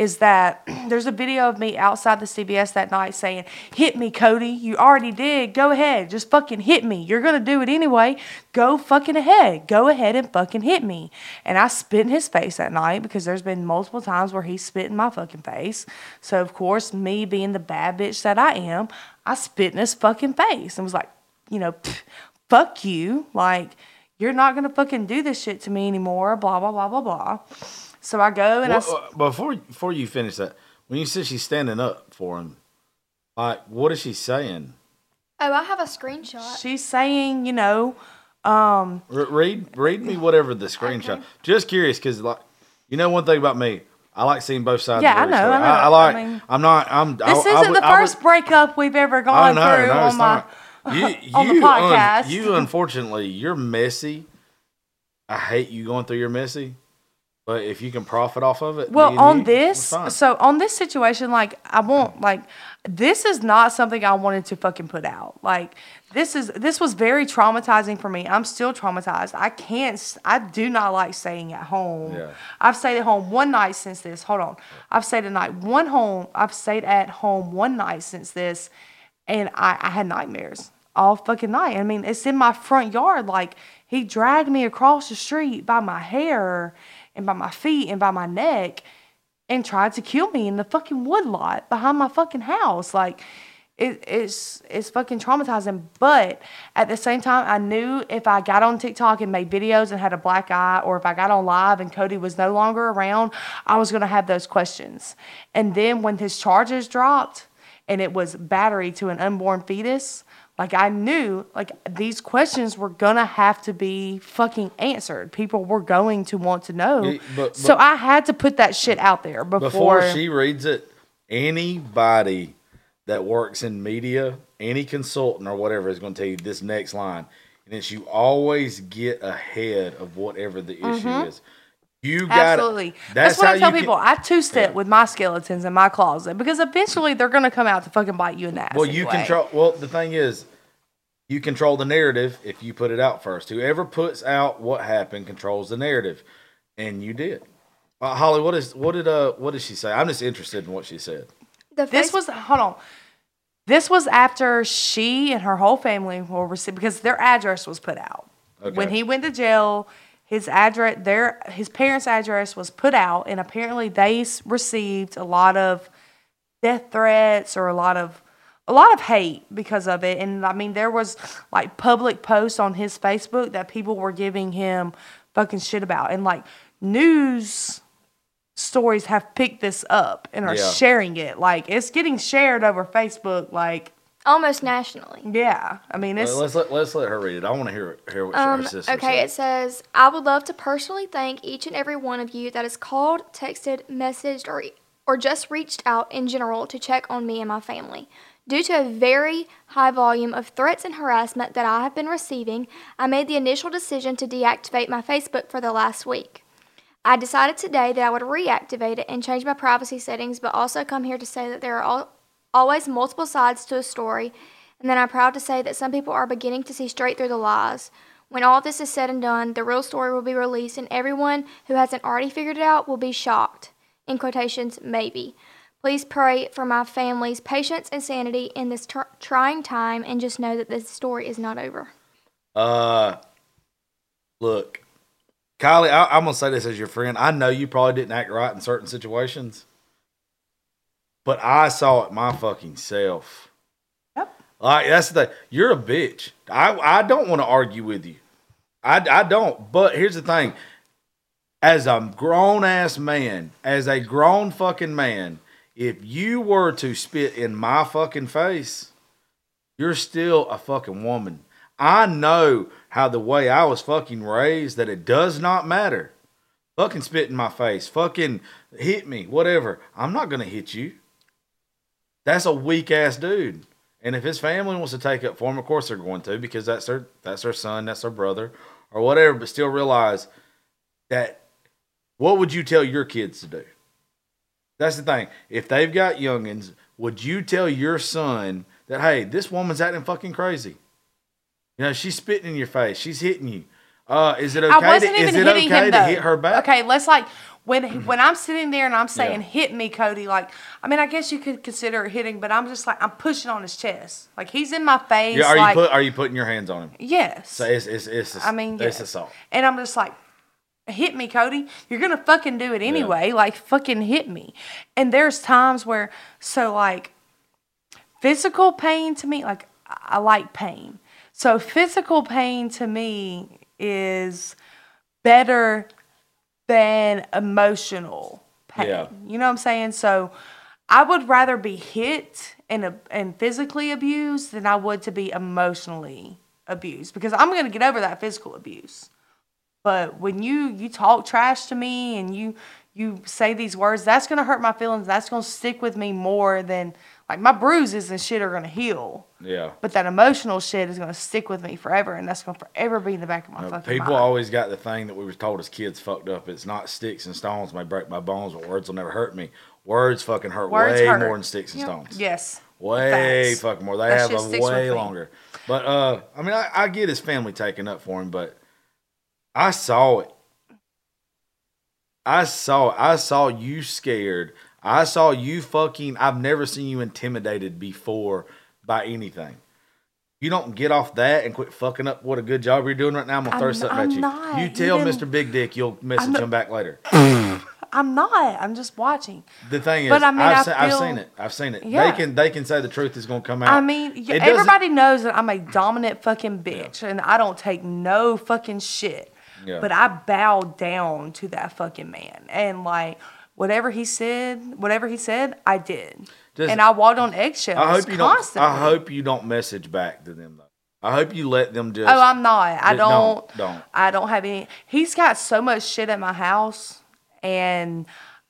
is that there's a video of me outside the CVS that night saying, Hit me, Cody. You already did. Go ahead. Just fucking hit me. You're going to do it anyway. Go fucking ahead. Go ahead and fucking hit me. And I spit in his face that night because there's been multiple times where he spit in my fucking face. So, of course, me being the bad bitch that I am, I spit in his fucking face and was like, You know, fuck you. Like, you're not going to fucking do this shit to me anymore. Blah, blah, blah, blah, blah. So I go and I. What, uh, before before you finish that, when you said she's standing up for him, like what is she saying? Oh, I have a screenshot. She's saying, you know, um, R- read read me whatever the screenshot. Okay. Just curious because like you know one thing about me, I like seeing both sides. Yeah, of I know, story. I know. I, like. I mean- I'm not. I'm. this I, I isn't would- the I would- first breakup we've ever Oh gone no, through no, on my. not. You, on the you, un- podcast. you unfortunately, you're messy. I hate you going through your messy, but if you can profit off of it, Well, on this, so on this situation, like I won't like this is not something I wanted to fucking put out. Like this is this was very traumatizing for me. I'm still traumatized. I can't. I do not like staying at home. Yeah. I've stayed at home one night since this. Hold on, I've stayed at night one home. I've stayed at home one night since this, and I, I had nightmares all fucking night. I mean, it's in my front yard. Like he dragged me across the street by my hair and by my feet and by my neck and tried to kill me in the fucking woodlot behind my fucking house. Like it, it's it's fucking traumatizing. But at the same time, I knew if I got on TikTok and made videos and had a black eye, or if I got on live and Cody was no longer around, I was gonna have those questions. And then when his charges dropped and it was battery to an unborn fetus, like I knew like these questions were gonna have to be fucking answered. People were going to want to know. Yeah, but- so I had to put that shit out there before, before she reads it, anybody that works in media, any consultant or whatever is going to tell you this next line, and it's you always get ahead of whatever the issue is. You got Mm-hmm. Absolutely. That's, what how I tell you can- people. I two step with my skeletons in my closet because eventually they're gonna come out to fucking bite you in the ass. Well, you anyway. control. Well, the thing is, you control the narrative if you put it out first. Whoever puts out what happened controls the narrative, and you did. Uh, Holly, what is what did uh what did she say? I'm just interested in what she said. The This was hold on. This was after she and her whole family were received because their address was put out. When he went to jail, his address, their his parents' address was put out, and apparently they received a lot of death threats or a lot of a lot of hate because of it. And I mean, there was like public posts on his Facebook that people were giving him fucking shit about, and like news stories have picked this up and are Yeah. sharing it. Like it's getting shared over Facebook. Like almost nationally. yeah, I mean it's let's let let's let her read it. I want to hear hear what Um, her sister okay, said. it says, I would love to personally thank each and every one of you that has called, texted, messaged, or, or just reached out in general to check on me and my family. Due to a very high volume of threats and harassment that I have been receiving, I made the initial decision to deactivate my Facebook for the last week. I decided today that I would reactivate it and change my privacy settings, but also come here to say that there are al- always multiple sides to a story, and then I'm proud to say that some people are beginning to see straight through the lies. When all this is said and done, the real story will be released, and everyone who hasn't already figured it out will be shocked. In quotations, maybe. Please pray for my family's patience and sanity in this tr- trying time, and just know that this story is not over. Uh, look, Kylie, I, I'm gonna say this as your friend. I know you probably didn't act right in certain situations, but I saw it my fucking self. Yep. Like that's the thing. You're a bitch. I I don't want to argue with you. I I don't. But here's the thing. As a grown ass man, as a grown fucking man, if you were to spit in my fucking face, you're still a fucking woman. I know how the way I was fucking raised that it does not matter. Fucking spit in my face. Fucking hit me. Whatever. I'm not gonna hit you. That's a weak ass dude. And if his family wants to take up for him, of course they're going to because that's their that's their son, that's their brother, or whatever. But still realize that what would you tell your kids to do? That's the thing. If they've got youngins, would you tell your son that hey, this woman's acting fucking crazy? You know, she's spitting in your face, she's hitting you. Uh, is it okay? I wasn't to, even is it hitting okay him to hit her back? Okay, let's like when when I'm sitting there and I'm saying Yeah. hit me, Cody. Like I mean, I guess you could consider it hitting, but I'm just like I'm pushing on his chest. Like he's in my face. Yeah, are like, you put are you putting your hands on him? yes. So it's it's it's, I mean, it's yes. assault. And I'm just like, hit me, Cody. You're gonna fucking do it anyway. Like fucking hit me. And there's times where so like physical pain to me, like I like pain. So physical pain to me is better than emotional pain. Yeah. You know what I'm saying? So I would rather be hit and and physically abused than I would to be emotionally abused because I'm going to get over that physical abuse. But when you you talk trash to me and you you say these words, that's going to hurt my feelings. That's going to stick with me more than like my bruises and shit are going to heal. Yeah. But that emotional shit is going to stick with me forever, and that's going to forever be in the back of my Uh, fucking People mind. always got the thing that we were told as kids fucked up. It's not sticks and stones may break my bones, but words will never hurt me. Words fucking hurt Words way hurt. more than sticks and stones. Yes. Way Facts. fucking more. They That have a way longer. But uh, I mean, I, I get his family taking up for him, but I saw it. I saw it. I saw you scared. I saw you fucking. I've never seen you intimidated before by anything. You don't get off that and quit fucking up what a good job you're doing right now. I'm gonna throw I'm- something I'm at you. not. You You tell didn't- Mr. Big Dick you'll message not- him back later. I'm not. I'm just watching. The thing is, But I mean, I've, I feel- seen it. I've seen it. Yeah. They can they can say the truth is gonna come out. I mean, It everybody knows that I'm a dominant fucking bitch, and I don't take no fucking shit. Yeah. But I bowed down to that fucking man, and like whatever he said, whatever he said, I did, Just- and I walked on eggshells I hope you don't. constantly. I hope you don't message back to them though. I hope you let them just. Oh, I'm not. I don't, don't- don't. I don't have any. He's got so much shit at my house, and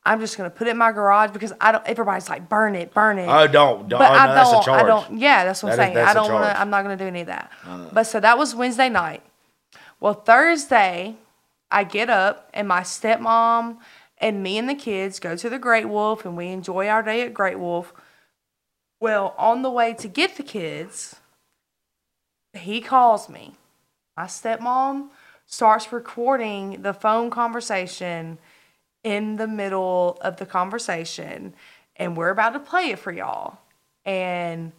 I'm just gonna put it in my garage because I don't. Everybody's like, burn it, burn it. I don't. don't but oh, I no, that's a don't. I don't. Yeah, that's what I'm That is- saying. I don't want to. I'm not gonna do any of that. But so that was Wednesday night. Well, Thursday, I get up and my stepmom and me and the kids go to the Great Wolf and we enjoy our day at Great Wolf. Well, on the way to get the kids, he calls me. My stepmom starts recording the phone conversation in the middle of the conversation, and we're about to play it for y'all. And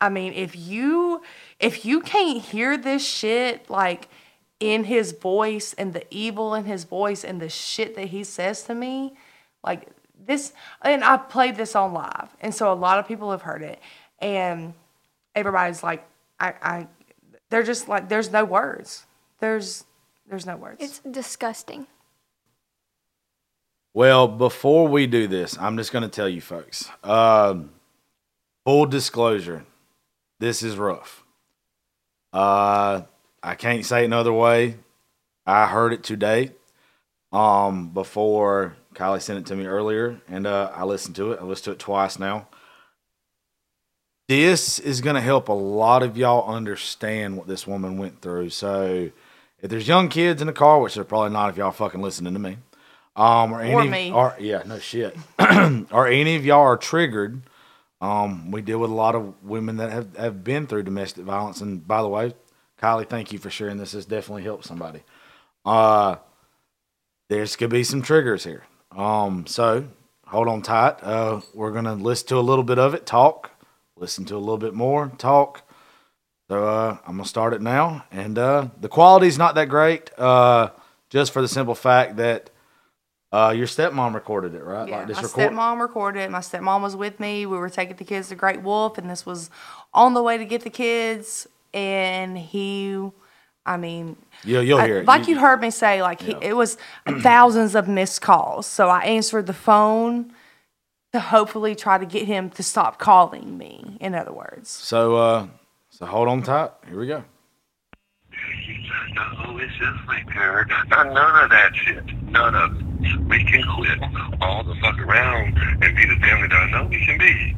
I mean, if you if you can't hear this shit like in his voice and the evil in his voice and the shit that he says to me, like this and I played this on live. And so a lot of people have heard it. And everybody's like I, I they're just like there's no words. There's there's no words. It's disgusting. Well, before we do this, I'm just going to tell you folks. Um, full disclosure, this is rough. Uh, I can't say it another way. I heard it today. Um, before Kylie sent it to me earlier, and uh, I listened to it. I listened to it twice now. This is going to help a lot of y'all understand what this woman went through. So, if there's young kids in the car, which they're probably not if y'all fucking listening to me, um, or, any, Or me. or yeah, no shit, or any of y'all are triggered. Um, we deal with a lot of women that have, have been through domestic violence, and by the way, Kylie, thank you for sharing this. This definitely helped somebody. Uh, there's could be some triggers here. Um, so hold on tight. Uh, we're gonna listen to a little bit of it, talk, listen to a little bit more, talk. So uh, I'm gonna start it now, and uh, the quality's not that great. Uh, just for the simple fact that uh, your stepmom recorded it, right? Yeah, this my record- stepmom recorded it. My stepmom was with me. We were taking the kids to Great Wolf, and this was on the way to get the kids. And he, I mean, You'll, you'll I- hear it. like You- you, heard me say, like he, it was thousands of missed calls. So I answered the phone to hopefully try to get him to stop calling me. In other words, So, uh, so hold on tight. Here we go. No, it's just like her. Not none of that shit. None of it. We can quit all the fuck around and be the family that I know we can be.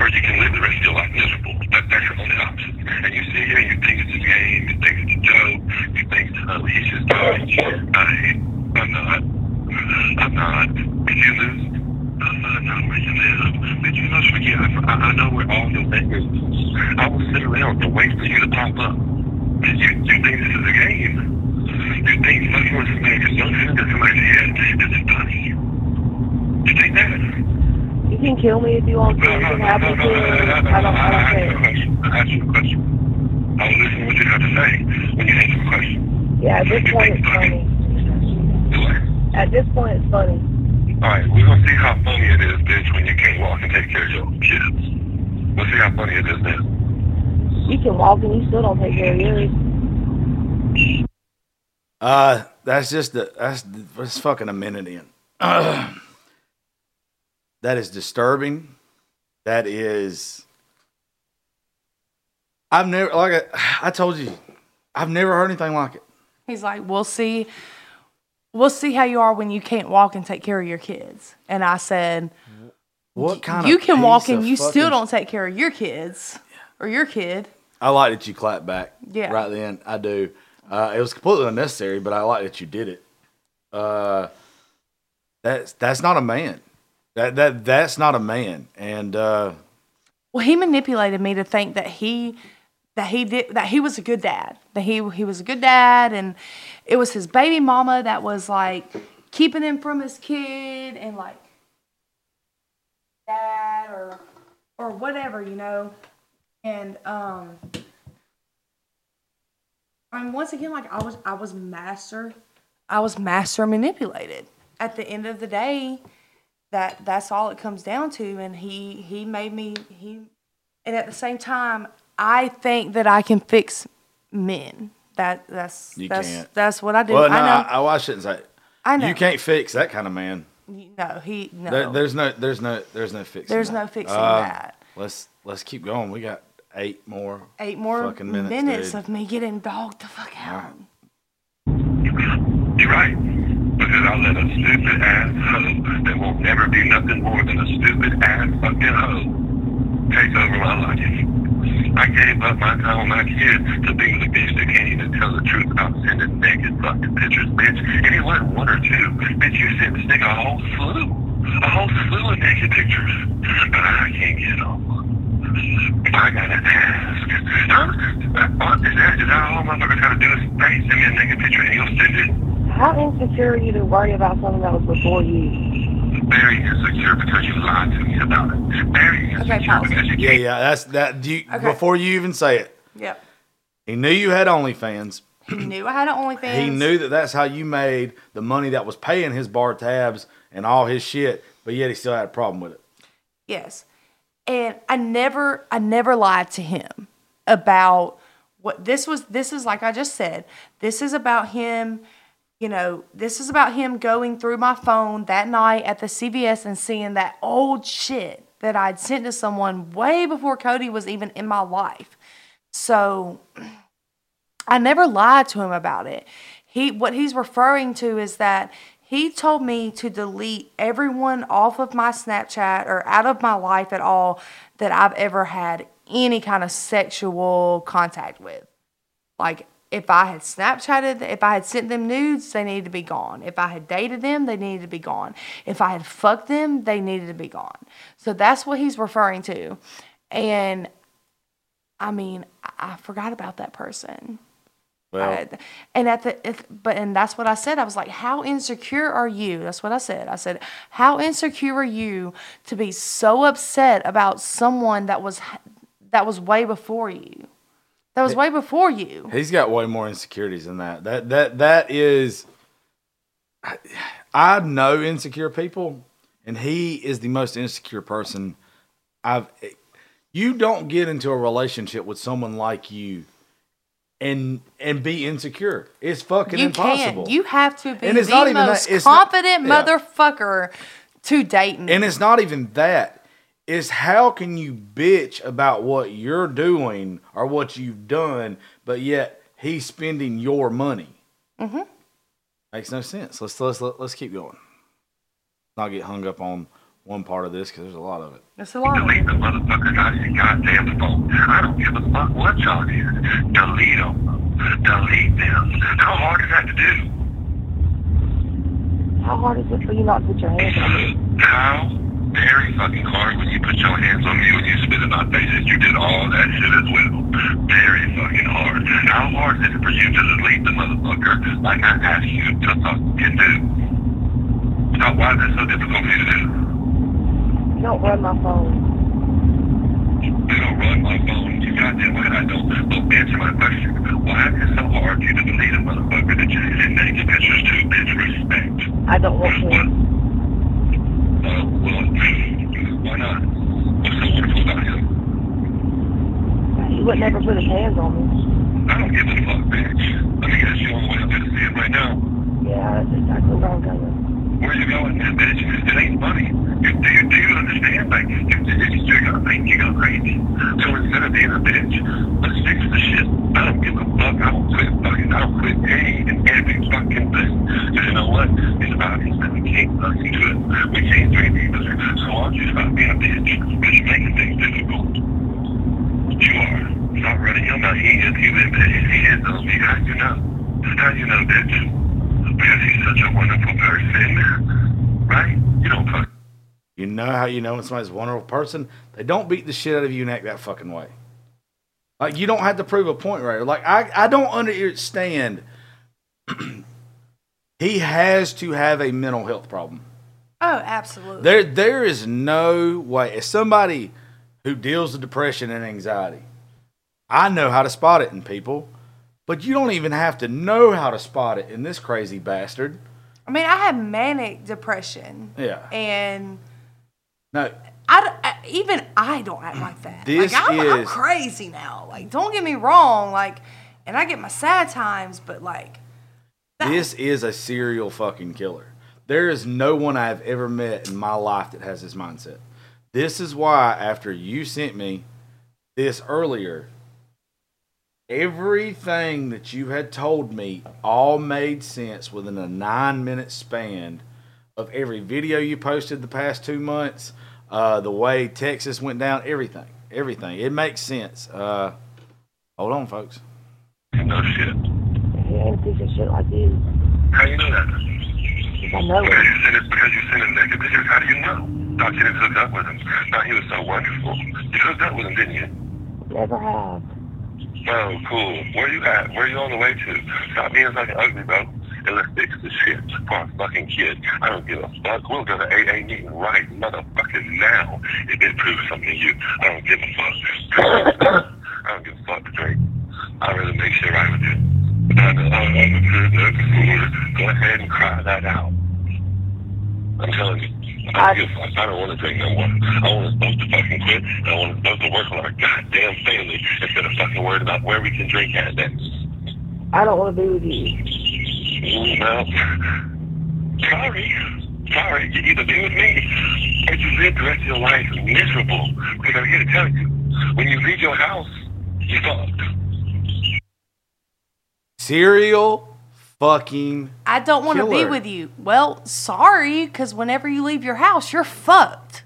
Or you can live the rest of your life miserable. That, that's your only option. And you sit here you think it's a game, you think it's a joke, you think oh, he's just shit. I. I'm not. I'm not. If you lose, I know where you live. But you must forget, I, I know where all your fingers I will sit around and wait for you to pop up. You, you think this is a game? You think fucking with somebody just don't shoot at somebody's head is funny? You think that? You can kill me if you want to. No, You no, can no, no, no, no, no, no, I no, don't, I I don't asked you a care. I asked you a question. I was listening to what you had to say when you answered the question. Yeah, at this point it's funny. Do At this point it's funny. Alright, we're gonna see how funny it is, bitch, when you can't walk and take care of your kids. We'll see how funny it is then. You can walk and you still don't take care of yours. Uh, that's just the that's that's fucking a minute in. That is disturbing. That is. I've never like I, I told you, I've never heard anything like it. He's like, we'll see. We'll see how you are when you can't walk and take care of your kids. And I said, What kind of? you of can walk and you still don't take care of your kids or your kid. I like that you clapped back. Yeah. Right then, I do. Uh, it was completely unnecessary, but I like that you did it. Uh, that's that's not a man. That that that's not a man. And uh, Well, he manipulated me to think that he that he did that he was a good dad. That he he was a good dad and it was his baby mama that was like keeping him from his kid and like dad or or whatever, you know. And um I mean once again like I was I was master I was master manipulated. At the end of the day, that that's all it comes down to and he he made me he and at the same time i think that i can fix men that that's You that's can't. that's what i do well, no, i know I, I, I shouldn't say. I know You can't fix that kind of man. no he no There, there's no, there's no, there's no fixing. There's that. no fixing Uh, that. Let's let's keep going. We got eight more. eight more fucking minutes, minutes, dude. of me getting dogged the fuck out You're right. Because I let a stupid ass hoe that will never be nothing more than a stupid ass fucking hoe take over my life. I gave up my time with my kids to be with a bitch that can't even tell the truth about sending naked fucking pictures, bitch. And it wasn't one or two. Bitch, you sent this nigga a whole slew. A whole slew of naked pictures. But I can't get on one. I gotta ask. Huh? Uh, Is that, is that all motherfuckers gotta do is send me a naked picture and you'll send it? How insecure are you to worry about something that was before you? Very insecure because you lied to me about it. Very insecure pause. because you Yeah, yeah. That's that. Do you, Okay. Before you even say it, yep he knew you had OnlyFans. he knew i had an onlyfans He knew that that's how you made the money that was paying his bar tabs and all his shit. But yet he still had a problem with it. Yes. And I never I never lied to him about what this was this is like I just said. This is about him, you know, this is about him going through my phone that night at the CVS and seeing that old shit that I'd sent to someone way before Cody was even in my life. So I never lied to him about it. He what he's referring to is that he told me to delete everyone off of my Snapchat or out of my life at all that I've ever had any kind of sexual contact with. Like if I had Snapchatted, if I had sent them nudes, they needed to be gone. If I had dated them, they needed to be gone. If I had fucked them, they needed to be gone. So that's what he's referring to. And I mean, I, forgot about that person. Well, I- and at the if, but and that's what I said. I was like, "How insecure are you?" That's what I said. I said, "How insecure are you to be so upset about someone that was that was way before you, that was way before you?" he's got way more insecurities than that. That that that is. I, I know insecure people, and he is the most insecure person I've. You don't get into a relationship with someone like you, and and be insecure. It's fucking You impossible. can't. You have to be And it's the not even that- most not- confident yeah. motherfucker to date me. And it's not even that. It's how can you bitch about what you're doing or what you've done, but yet he's spending your money. Mm-hmm. Makes no sense. Let's let's let's keep going. Not get hung up on one part of this because there's a lot of it. That's a lot. Of Delete the motherfuckers out of your goddamn phone. I don't give a fuck what y'all did. Delete them. Delete them. How hard is that to do? How hard is it for you not to put your hands on me? How very fucking hard when you put your hands on me when you spit in my face and you did all that shit as well. Very fucking hard. How hard is it for you to delete the motherfucker like I asked you to fucking do? How, why is that so difficult for you to do? Don't run my phone. You don't run my phone. You goddamn right I don't. But answer my question. Why is it so hard for you to delete a motherfucker that you send naked pictures to? Bitch, respect. I don't want to. Uh, well, why not? What's so wonderful about him? He would never put his hands on me. I don't give a fuck, bitch. Let me guess you on the way up there to see him right now. Yeah, that's exactly where I'm going. Where you going, man, bitch? It ain't funny. You, do, you, do you understand? Like, you, you, you're gonna make me go crazy. So instead of being a bitch, let's fix the shit. I don't give a fuck. I don't quit fucking. I don't quit any and every fucking thing. Because you know what? It's obvious that we can't fucking do it. We can't do each other. So why don't you stop being a bitch? Because you're making things difficult. You are. Stop running your mouth. He is. He is. He is on me. How you know? How you know, bitch? Because he's such a wonderful person. Right? You don't fuck. You know how you know when somebody's a wonderful person? They don't beat the shit out of you and act that fucking way. Like you don't have to prove a point right. Like I, I don't understand. he has to have a mental health problem. Oh, absolutely. There, there is no way. As somebody who deals with depression and anxiety, I know how to spot it in people, but you don't even have to know how to spot it in this crazy bastard. I mean, I have manic depression. Yeah. And No, I, don't- I- even I don't act like that. This like, I'm, I'm is- crazy now. Like, don't get me wrong. Like, and I get my sad times, but like, This is a serial fucking killer. There is no one I've ever met in my life that has this mindset. This is why, after you sent me this earlier, everything that you had told me all made sense within a nine minute span of every video you posted the past two months, uh, the way Texas went down, everything. Everything. It makes sense. Uh, hold on, folks. No shit. He ain't a piece shit like you. How do you know that? I know Because it. you sent it because you sent him naked pictures. How do you know? Thought you didn't hook up with him. Thought he was so wonderful. You hooked up with him, didn't you? Never have. Oh, cool. Where you at? Where you on the way to? Stop being fucking ugly, bro. And let's fix this shit for our fucking kid. I don't give a fuck. We'll go to AA meeting right motherfucking now if it proves something to you. I don't give a fuck. I don't give a fuck, Drake. I'd rather make shit right with you. I'm. Go ahead and cry that out. I'm telling you. I don't give a fuck. I don't want to drink no more. I want us both to fucking quit. and I want us both to work on our goddamn family instead of fucking worried about where we can drink at next. I don't want to be with you. Mm, well, sorry. Sorry. You either be with me or you live the rest of your life miserable. Because I'm here to tell you, when you leave your house, you fucked. Serial fucking I don't want to be with you. Well, sorry, because whenever you leave your house, you're fucked.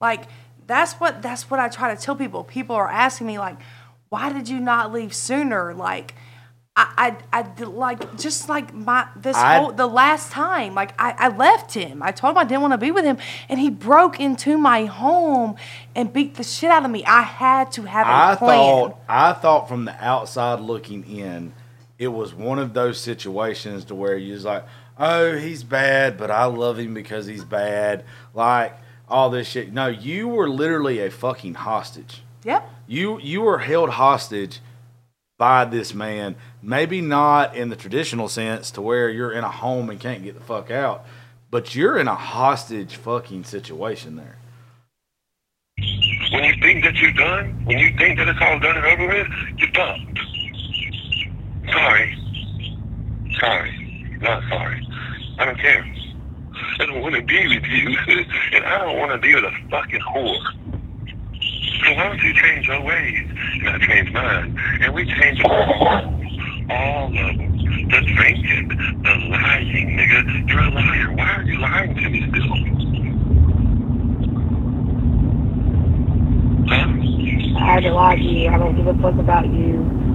Like that's what that's what I try to tell people. People are asking me like, why did you not leave sooner? Like. I, I, I like just like my this I- whole the last time like I, I left him I told him I didn't want to be with him and he broke into my home and beat the shit out of me I had to have a I plan thought I thought from the outside looking in, it was one of those situations to where you're like, oh, he's bad, but I love him because he's bad. Like all this shit. No, you were literally a fucking hostage. yep You you were held hostage by this man. Maybe not in the traditional sense to where you're in a home and can't get the fuck out, but you're in a hostage fucking situation there. When you think that you're done, when you think that it's all done and over with, you're fucked. Sorry. Sorry. Not sorry. I don't care. I don't want to be with you. and I don't want to be with a fucking whore. So why don't you change your ways? And I change mine. And we change all all of them. The drinking, the lying, nigga. You're a liar. Why are you lying to me still? Huh? I had to lie to you. I don't give a fuck about you.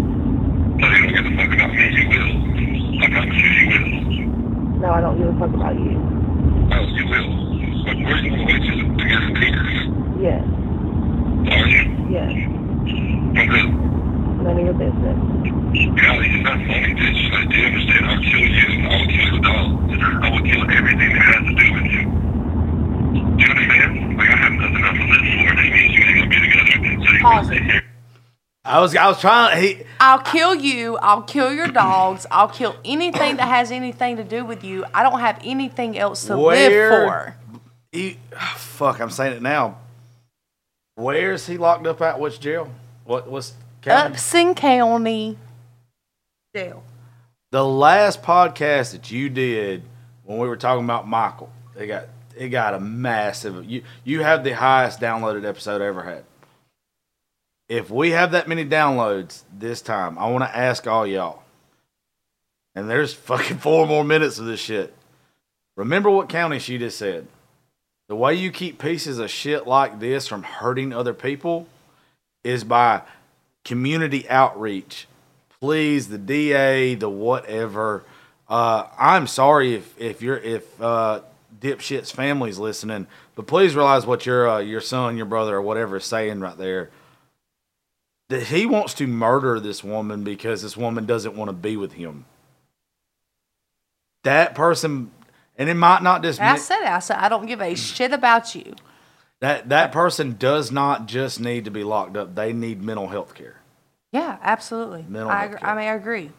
So you don't give a fuck about me, you will. I promise you, you will. No, I don't give a fuck about you. Oh, you will. But you going to wait to, to get some penis? Yes, Are you? yes. From who? None of your business. Golly, it's not funny, bitch. I do understand. I'll kill you. I will kill the dog. I will kill everything that has to do with you. Do you understand? Like, I have nothing else to live for. That means you ain't gonna be together. So you can it. sit here. I was I was trying. He I'll kill you. I'll kill your dogs. I'll kill anything that has anything to do with you. I don't have anything else to Where- live for. he fuck. I'm saying it now. Where is he locked up at? Which jail? What what's county? Upson County Jail. the last podcast that you did when we were talking about Michael, it got it got a massive. You you have the highest downloaded episode I ever had. If we have that many downloads this time, I want to ask all y'all. And there's fucking four more minutes of this shit. Remember what county she just said. The way you keep pieces of shit like this from hurting other people is by community outreach please the da the whatever uh, i'm sorry if if you're if uh, dipshit's family's listening but please realize what your uh, your son your brother or whatever is saying right there that he wants to murder this woman because this woman doesn't want to be with him that person and it might not just I said. I said I don't give a shit about you. that that person does not just need to be locked up they need mental health care Yeah, absolutely. Mental I, health agree, care. I mean, I agree.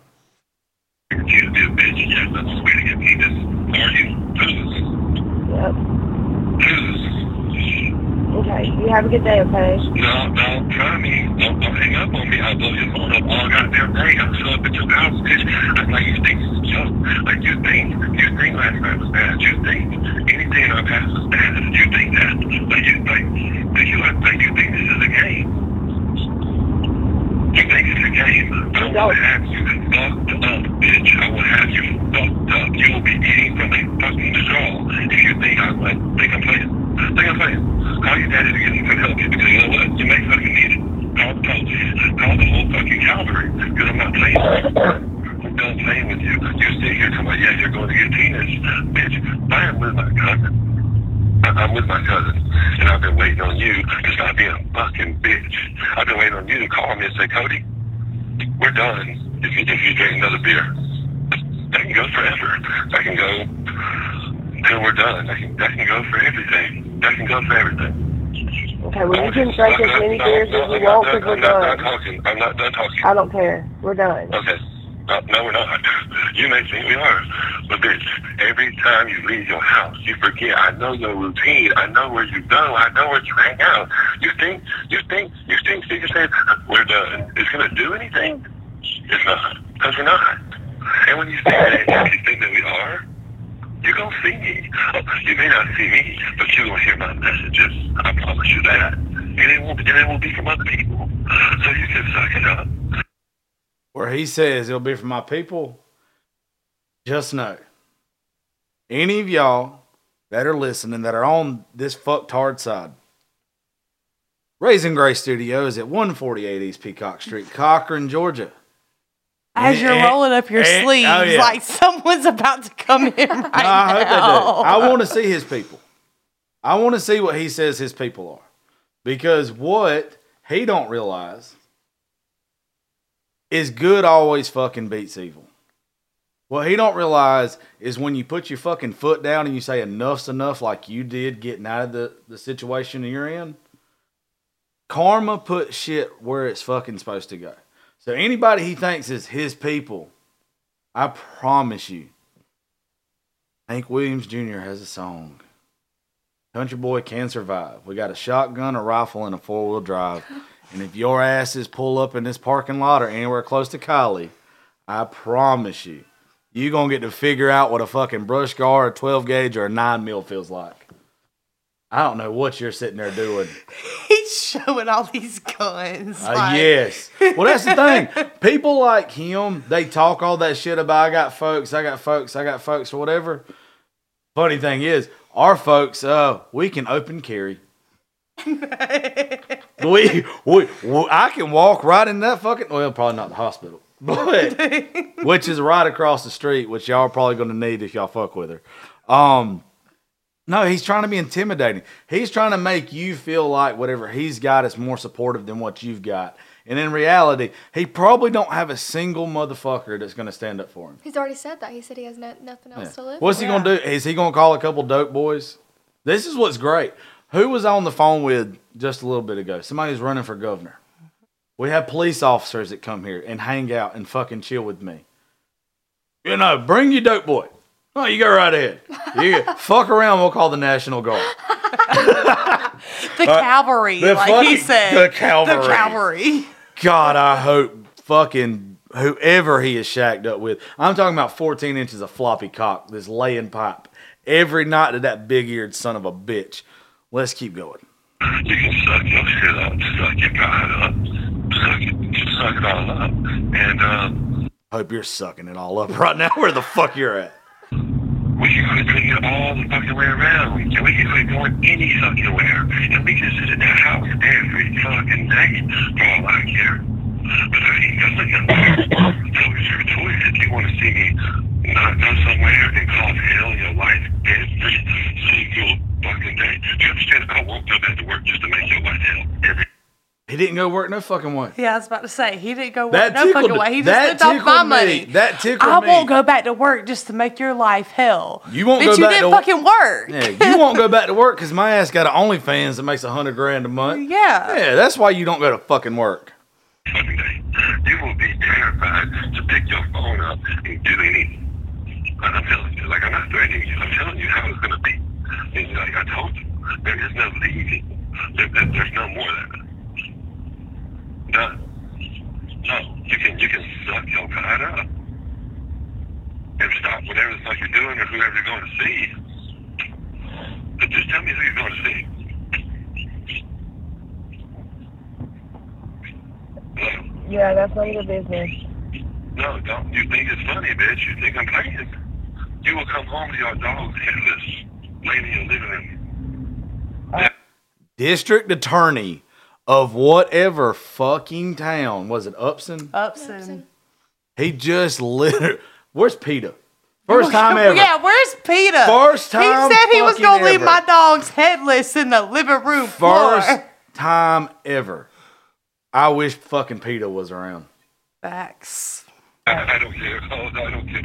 You to bitch. Yes, that's the way to get penis. Are you? Yep. Okay. You have a good day, okay? No, no, try me. Don't, don't hang up on me. I'll blow your phone up all goddamn day. I'll show up at your house, bitch. Act like you think it's a joke. Like you think, you think last night was bad. You think anything in our past was bad. You think that. Like you, like, like you, like you think this is a game. You think it's a game. I will have you fucked up, bitch. I will have you fucked up. You will be eating from a fucking straw if you think I like, think I'm playing. Think I'm. Call your daddy to get him help you because you know what? You may fucking need it. Call, call, call the whole fucking cavalry because I'm not playing. I'm done playing with you. You sit here talking about, yeah, you're going to get penis. Bitch, I am with my cousin. I- I'm with my cousin, and I've been waiting on you to stop being a fucking bitch. I've been waiting on you to call me and say, Cody, we're done if you, if you drink another beer. That can go forever. That can go until we're done. That can, that can go for everything. That can go for everything. Okay, well, you can drink as many beers as you want because we're I'm not done done. talking. I'm not done talking. I don't care. We're done. Okay. No, no, we're not. You may think we are. But bitch, every time you leave your house, you forget. I know your routine. I know where you go. I know where you hang out. You think, you think, you think, you say, we're done. It's going to do anything? It's not. Because we're not. And when you think that, you think that we are, you're going to see me. Oh, You may not see me, but you're going to hear my messages. I promise you that. And it won't, and it will be from other people. So you can suck it up. where he says it'll be for my people, just know any of y'all that are listening that are on this fucked hard side. Raising Grace Studios at 148 East Peacock Street, Cochran, Georgia. As you're rolling up your eh, sleeves, oh, yeah. like someone's about to come in right No, I hope they do. now. I want to see his people. I want to see what he says his people are. Because what he don't realize is good always fucking beats evil. What he don't realize is when you put your fucking foot down and you say enough's enough like you did getting out of the, the situation you're in, karma puts shit where it's fucking supposed to go. So anybody he thinks is his people, I promise you, Hank Williams Jr. has a song. Country boy can survive. We got a shotgun, a rifle, and a four wheel drive. And if your asses pull up in this parking lot or anywhere close to Kylie, I promise you, you're gonna get to figure out what a fucking brush guard, a 12 gauge, or a 9 mil feels like. I don't know what you're sitting there doing. He's showing all these guns. Uh, like- yes. Well, that's the thing. People like him, they talk all that shit about I got folks, I got folks, I got folks, or whatever. Funny thing is, our folks, uh, we can open carry. we, we, we, I can walk right in that fucking. Well, probably not the hospital, but which is right across the street, which y'all are probably going to need if y'all fuck with her. Um, no, he's trying to be intimidating. He's trying to make you feel like whatever he's got is more supportive than what you've got. And in reality, he probably don't have a single motherfucker that's going to stand up for him. He's already said that. He said he has no, nothing else to live. What's for. he gonna do? Is he gonna call a couple dope boys? This is what's great. Who was on the phone with just a little bit ago? Somebody who's running for governor. We have police officers that come here and hang out and fucking chill with me. You know, bring your dope boy. Oh, you go right ahead. You fuck around. We'll call the National Guard. The cavalry, the like he said. the cavalry. The cavalry. God, I hope fucking whoever he is shacked up with. I'm talking about 14 inches of floppy cock that's laying pipe every night to that big eared son of a bitch. Let's keep going. You can suck your shit up, suck your God up, suck it, suck it all up. And uh, Hope you're sucking it all up right now. Where the fuck you're at? We can quit drinking all the fucking way around. And we can quit going any fucking where. And we can sit in that house every fucking day for all I care. But I ain't gonna So it's your choice if you want to see me not go somewhere and cause hell your life every single fucking day. Do you understand? I won't go back to work just to make your life hell every He didn't go work no fucking way. Yeah, I was about to say he didn't go work That no fucking way. He just that lived off my tickled me. money. That tickled I me. won't go back to work just to make your life hell. You won't Bitch, go you back didn't to- fucking work. Yeah, you won't go back to work because my ass got an OnlyFans that makes a hundred grand a month. Yeah. Yeah, that's why you don't go to fucking work. fucking day. You will be terrified to pick your phone up and do anything. And I'm telling you, like I'm not threatening you. I'm telling you how it's gonna be. And like I told you, there is no leaving. There, there, there's no more of that. Done. No, you can you can suck your God up and stop whatever the fuck you're doing or whoever you're going to see. But just tell me who you're going to see. Hello? Yeah, that's none of your business. No, don't. You think it's funny, bitch. You think I'm playing. You will come home to your dog headless, laying in your living room. Uh, District attorney of whatever fucking town was it? Upson. Upson. He just literally. Where's Peter? First time ever. Yeah, where's Peter? First time He said he was gonna leave ever. my dogs headless in the living room floor. First time ever. I wish fucking Peter was around. Facts. I, I don't care. Oh, I don't care.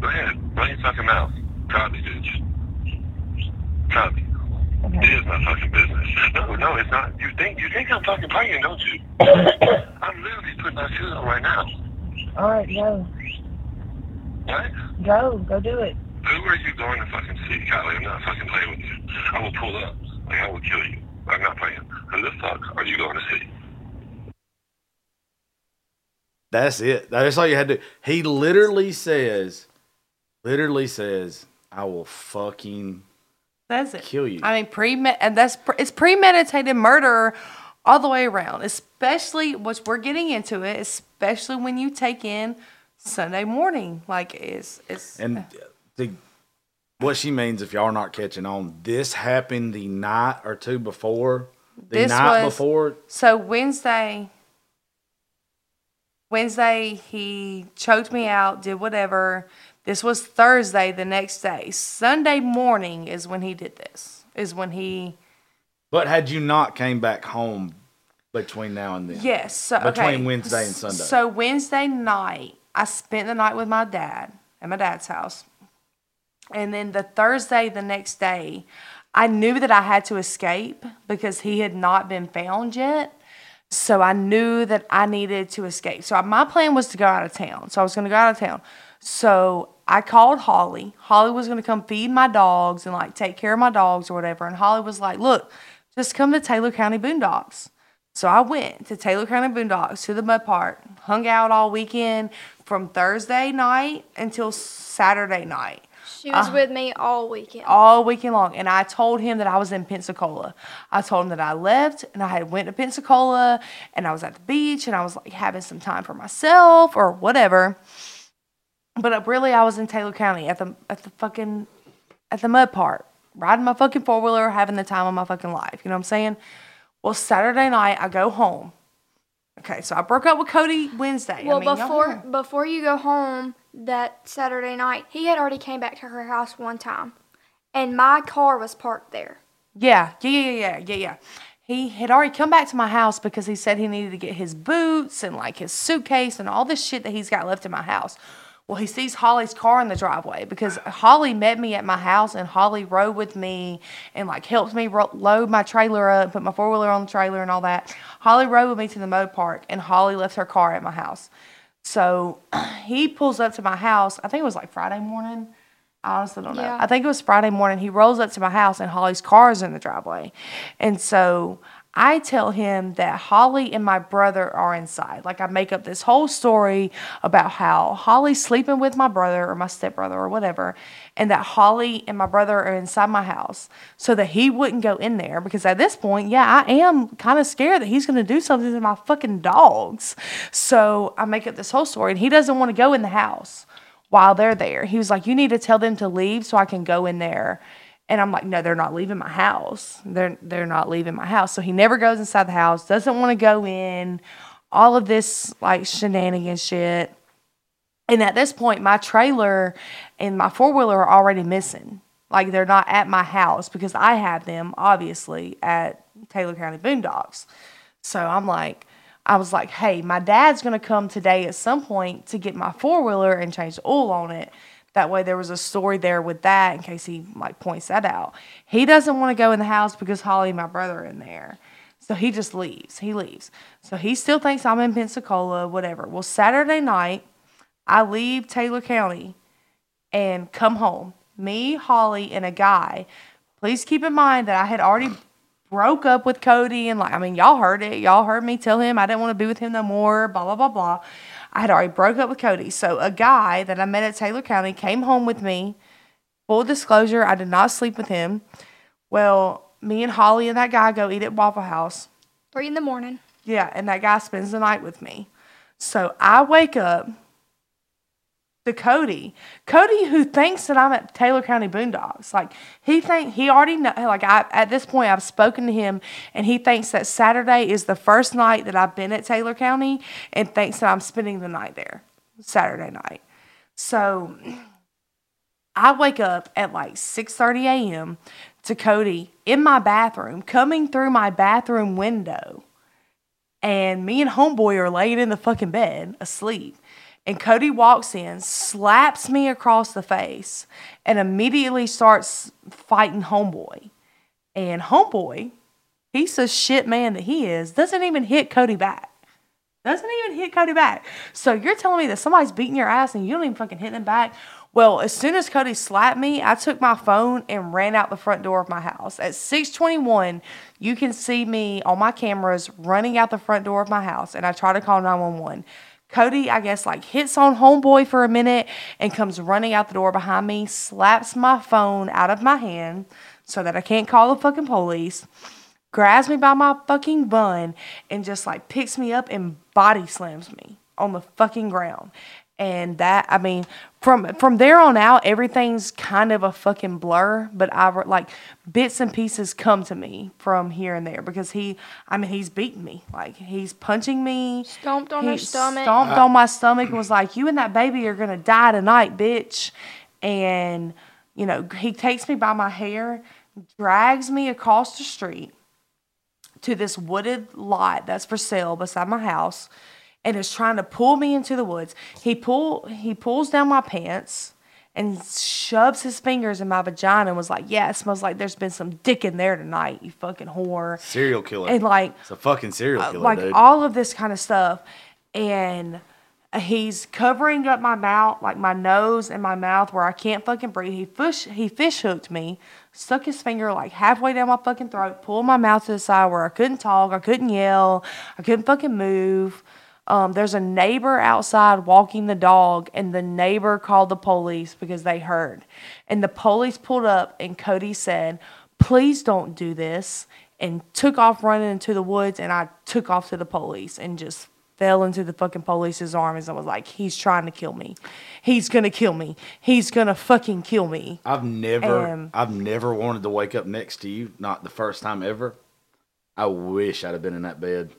Go ahead. Run your fucking mouth. Try bitch. Try me. It is my fucking business. No, no, it's not. You think you think I'm fucking playing, don't you? I'm literally putting my shoes on right now. All right, go. What? Go. Go do it. Who are you going to fucking see, Kylie? I'm not fucking playing with you. I will pull up. Like, I will kill you. I'm not playing. Who the fuck are you going to see? That's it. That's all you had to. He literally says, literally says, I will fucking That's it. kill you. I mean, pre and that's pre- it's premeditated murder all the way around. Especially, which we're getting into it. Especially when you take in Sunday morning, like it's it's And the what she means, if y'all are not catching on, this happened the night or two before. The This night was- before. So Wednesday, Wednesday he choked me out, did whatever. This was Thursday, the next day. Sunday morning is when he did this. Is when he But had you not came back home between now and then? yes. So Between okay. Wednesday and Sunday. So Wednesday night, I spent the night with my dad at my dad's house, and then the Thursday, the next day, I knew that I had to escape because he had not been found yet. So I knew that I needed to escape. So my plan was to go out of town. So I was going to go out of town. So I called Holly. Holly was going to come feed my dogs and like take care of my dogs or whatever. And Holly was like, "Look, just come to Taylor County Boondocks." So I went to Taylor County Boondocks to the mud park, hung out all weekend from Thursday night until Saturday night She was uh, with me all weekend. all weekend long and i told him that i was in pensacola i told him that i left and i had went to pensacola and i was at the beach and i was like having some time for myself or whatever but uh, really i was in taylor county at the at the fucking at the mud park riding my fucking four wheeler, having the time of my fucking life. You know what I'm saying? Well, Saturday night, I go home. Okay, so I broke up with Cody Wednesday. Well, I mean, y'all before before you go home that Saturday night, he had already came back to her house one time, and my car was parked there. Yeah, yeah, yeah, yeah, yeah, yeah. He had already come back to my house because he said he needed to get his boots and like his suitcase and all this shit that he's got left in my house. Well, he sees Holly's car in the driveway because Holly met me at my house and Holly rode with me and like helped me ro- load my trailer up, put my four wheeler on the trailer and all that. Holly rode with me to the mode park and Holly left her car at my house. So he pulls up to my house. I think it was like Friday morning. I honestly don't know. Yeah. I think it was Friday morning. He rolls up to my house and Holly's car is in the driveway. And so I tell him that Holly and my brother are inside. Like I make up this whole story about how Holly's sleeping with my brother or my stepbrother or whatever, and that Holly and my brother are inside my house so that he wouldn't go in there. Because at this point, yeah, I am kind of scared that he's going to do something to my fucking dogs. So I make up this whole story, and he doesn't want to go in the house while they're there. He was like, You need to tell them to leave so I can go in there. And I'm like, No, they're not leaving my house. They're they're not leaving my house. So he never goes inside the house, doesn't want to go in, all of this like shenanigans shit. And at this point, my trailer and my four wheeler are already missing. Like they're not at my house because I have them obviously at Taylor County Boondocks. So I'm like, I was like, hey, my dad's gonna come today at some point to get my four wheeler and change the oil on it. That way there was a story there with that in case he like points that out. He doesn't want to go in the house because Holly and my brother are in there. So he just leaves. He leaves. So he still thinks I'm in Pensacola, whatever. Well, Saturday night, I leave Taylor County and come home. Me, Holly, and a guy. Please keep in mind that I had already broke up with Cody and like I mean y'all heard it. Y'all heard me tell him I didn't want to be with him no more, blah blah blah blah. I had already broke up with Cody. So a guy that I met at Taylor County came home with me. Full disclosure, I did not sleep with him. Well, me and Holly and that guy go eat at Waffle House. Three in the morning. Yeah, and that guy spends the night with me. So I wake up to Cody. Cody, who thinks that I'm at Taylor County Boondocks, like he think he already know. Like I, at this point, I've spoken to him, and he thinks that Saturday is the first night that I've been at Taylor County, and thinks that I'm spending the night there, Saturday night. So I wake up at like 6:30 a.m. to Cody in my bathroom, coming through my bathroom window. And me and homeboy are laying in the fucking bed asleep. And Cody walks in, slaps me across the face, and immediately starts fighting homeboy. And homeboy, piece of shit man that he is, doesn't even hit Cody back. Doesn't even hit Cody back. So you're telling me that somebody's beating your ass and you don't even fucking hit them back? Well, as soon as Cody slapped me, I took my phone and ran out the front door of my house. At 621, you can see me on my cameras running out the front door of my house, and I try to call 911. Cody, I guess, like hits on homeboy for a minute and comes running out the door behind me, slaps my phone out of my hand so that I can't call the fucking police grabs me by my fucking bun and just like picks me up and body slams me on the fucking ground. And that, I mean, from from there on out, everything's kind of a fucking blur. But I re- like bits and pieces come to me from here and there because he, I mean, he's beating me. Like he's punching me, Stomped on he her stomach. stomped on my stomach, was like, "You and that baby are gonna die tonight, bitch." And you know, he takes me by my hair, drags me across the street to this wooded lot that's for sale beside my house and is trying to pull me into the woods. He pull he pulls down my pants and shoves his fingers in my vagina and was like, "Yeah, it smells like there's been some dick in there tonight, you fucking whore." Serial killer. And like it's a fucking serial uh, killer, like dude. all of this kind of stuff and uh, he's covering up my mouth like my nose and my mouth where i can't fucking breathe he fish he fish hooked me stuck his finger like halfway down my fucking throat pulled my mouth to the side where i couldn't talk i couldn't yell i couldn't fucking move um, there's a neighbor outside walking the dog, and the neighbor called the police because they heard. And the police pulled up, and Cody said, Please don't do this, and took off running into the woods. And I took off to the police and just fell into the fucking police's arms and was like, "He's trying to kill me. He's gonna kill me. He's gonna fucking kill me." I've never, Um, I've never wanted to wake up next to you. Not the first time ever. I wish I'd have been in that bed.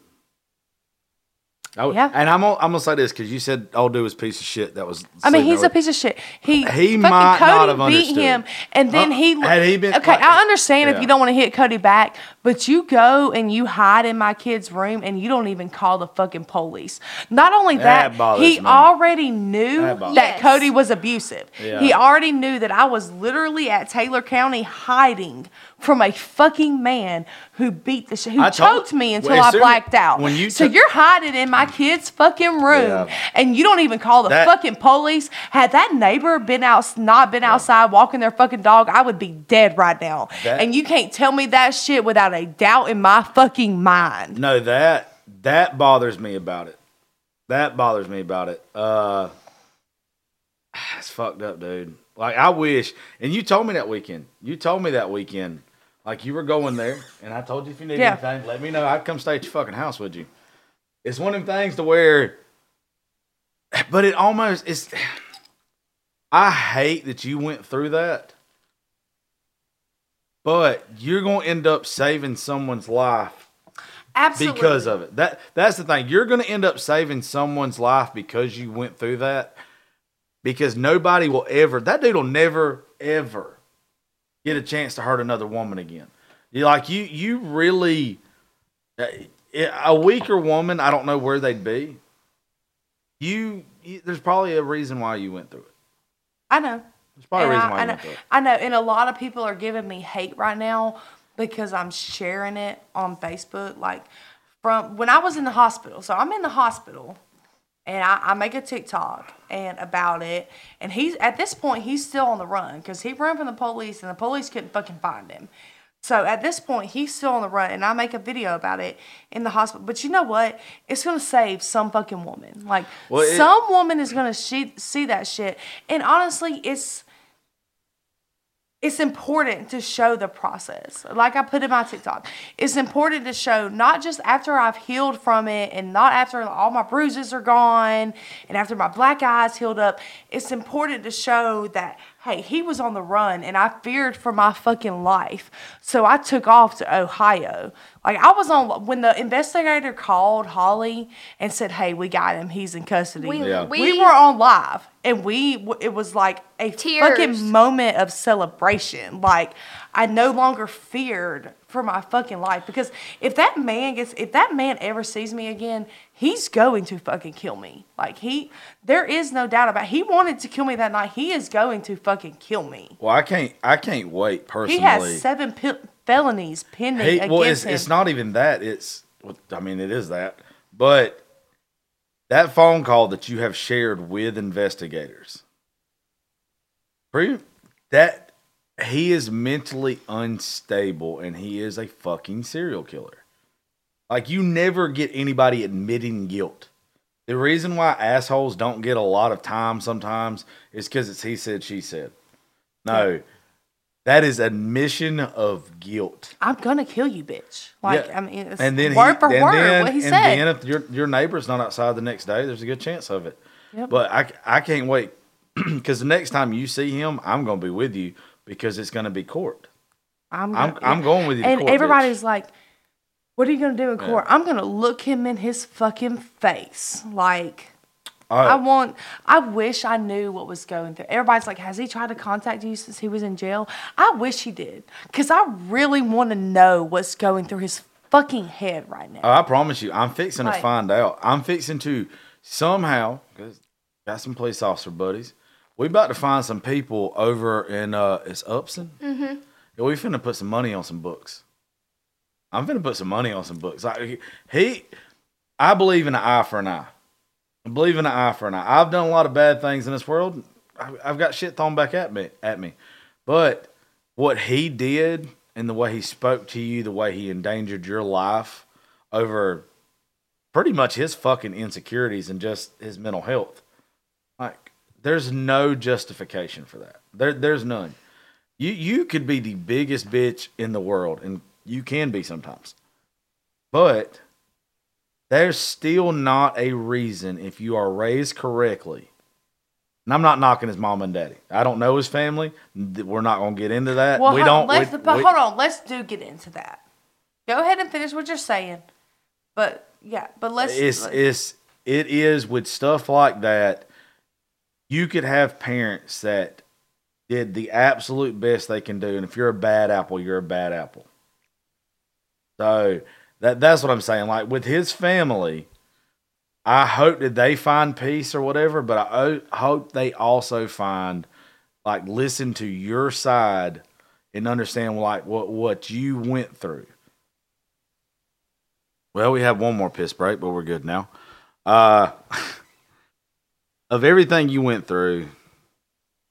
I would- Yeah. And I'm gonna, I'm gonna say this because you said old dude was a piece of shit. That was. I mean, sleeping he's a piece of shit. He He fucking might Cody not have beat understood. him, and then Uh, he had he been- okay. like- I understand if you don't want to hit Cody back, but you go and you hide in my kid's room, and you don't even call the fucking police. Not only That that, he me. already knew That that Yes. Cody was abusive. Yeah. He already knew that I was literally at Taylor County hiding from a fucking man who beat the shit, who I told- choked me until well, I blacked out. when you so took- you're hiding in my kid's fucking room, Yeah. and you don't even call the That- fucking police. Had that neighbor been out, not been outside walking their fucking dog, I would be dead right now. That- and you can't tell me that shit without a doubt in my fucking mind. No, that that bothers me about it. That bothers me about it. Uh, it's fucked up, dude. Like I wish, and you told me that weekend. You told me that weekend, like you were going there, and I told you if you need Yeah. anything, let me know. I'd come stay at your fucking house with you. It's one of them things to where, but it almost is. I hate that you went through that, but you're gonna end up saving someone's life Absolutely. because of it. That that's the thing. You're going to end up saving someone's life because you went through that. Because nobody will ever. That dude will never ever get a chance to hurt another woman again. You like you you really uh, a weaker woman. I don't know where they'd be. You, you there's probably a reason why you went through it. I know. There's probably a reason I, why I you know, went through it. I know, and a lot of people are giving me hate right now because I'm sharing it on Facebook. Like from when I was in the hospital, so I'm in the hospital, and I, I make a TikTok and about it, and he's at this point he's still on the run because he ran from the police and the police couldn't fucking find him. So at this point, he's still on the run, and I make a video about it in the hospital. But you know what? It's gonna save some fucking woman. Like Well, it- some woman is gonna see, see that shit, and honestly, it's it's important to show the process. Like I put in my TikTok, it's important to show not just after I've healed from it and not after all my bruises are gone and after my black eyes healed up. It's important to show that, hey, he was on the run and I feared for my fucking life. So I took off to Ohio. Like I was on, when the investigator called Holly and said, hey, we got him, he's in custody. We, Yeah. we, we were on live and we, it was like a Tears. fucking moment of celebration. Like I no longer feared for my fucking life because if that man gets if that man ever sees me again, he's going to fucking kill me. Like he there is no doubt about it. he wanted to kill me that night. He is going to fucking kill me. Well, I can't. I can't wait personally. He has seven pe- felonies pending He, against well, it's, him. it's not even that. It's, well, I mean, it is that. But that phone call that you have shared with investigators, prove that he is mentally unstable and he is a fucking serial killer. Like, you never get anybody admitting guilt. The reason why assholes don't get a lot of time sometimes is because it's he said, she said. No, that is admission of guilt. I'm gonna kill you, bitch. Like Yeah. I mean, it's and then word he, for and word then, what he and said. then if your your neighbor's not outside the next day, there's a good chance of it. Yep. But I I can't wait because the next time you see him, I'm gonna be with you because it's gonna be court. I'm I'm gonna- I'm going with you. To and court, everybody's bitch. like, "What are you gonna do in court?" I'm gonna look him in his fucking face. Like, Right. I want. I wish I knew what was going through. Everybody's like, "Has he tried to contact you since he was in jail?" I wish he did, cause I really want to know what's going through his fucking head right now. Oh, I promise you, I'm fixing to find out. I'm fixing to somehow, cause got some police officer buddies. We about to find some people over in uh, it's Upson. Mm-hmm. Yeah, we finna put some money on some books. I'm finna put some money on some books. Like he, I believe in an eye for an eye. Believe in an eye for an eye. I've done a lot of bad things in this world. I've got shit thrown back at me, at me. But what he did and the way he spoke to you, the way he endangered your life over pretty much his fucking insecurities and just his mental health. Like, there's no justification for that. There, there's none. You, you could be the biggest bitch in the world, and you can be sometimes. But there's still not a reason if you are raised correctly. And I'm not knocking his mom and daddy. I don't know his family. We're not going to get into that. Well, we don't. let's, we- but we- hold on, let's do get into that. Go ahead and finish what you're saying. But yeah, but let's. it's let's- it's it is with stuff like that you could have parents that did the absolute best they can do and if you're a bad apple you're a bad apple so that that's what i'm saying. Like with his family i hope that they find peace or whatever but i hope they also find like listen to your side and understand like what what you went through. Well, we have one more piss break, but we're good now. Uh, of everything you went through,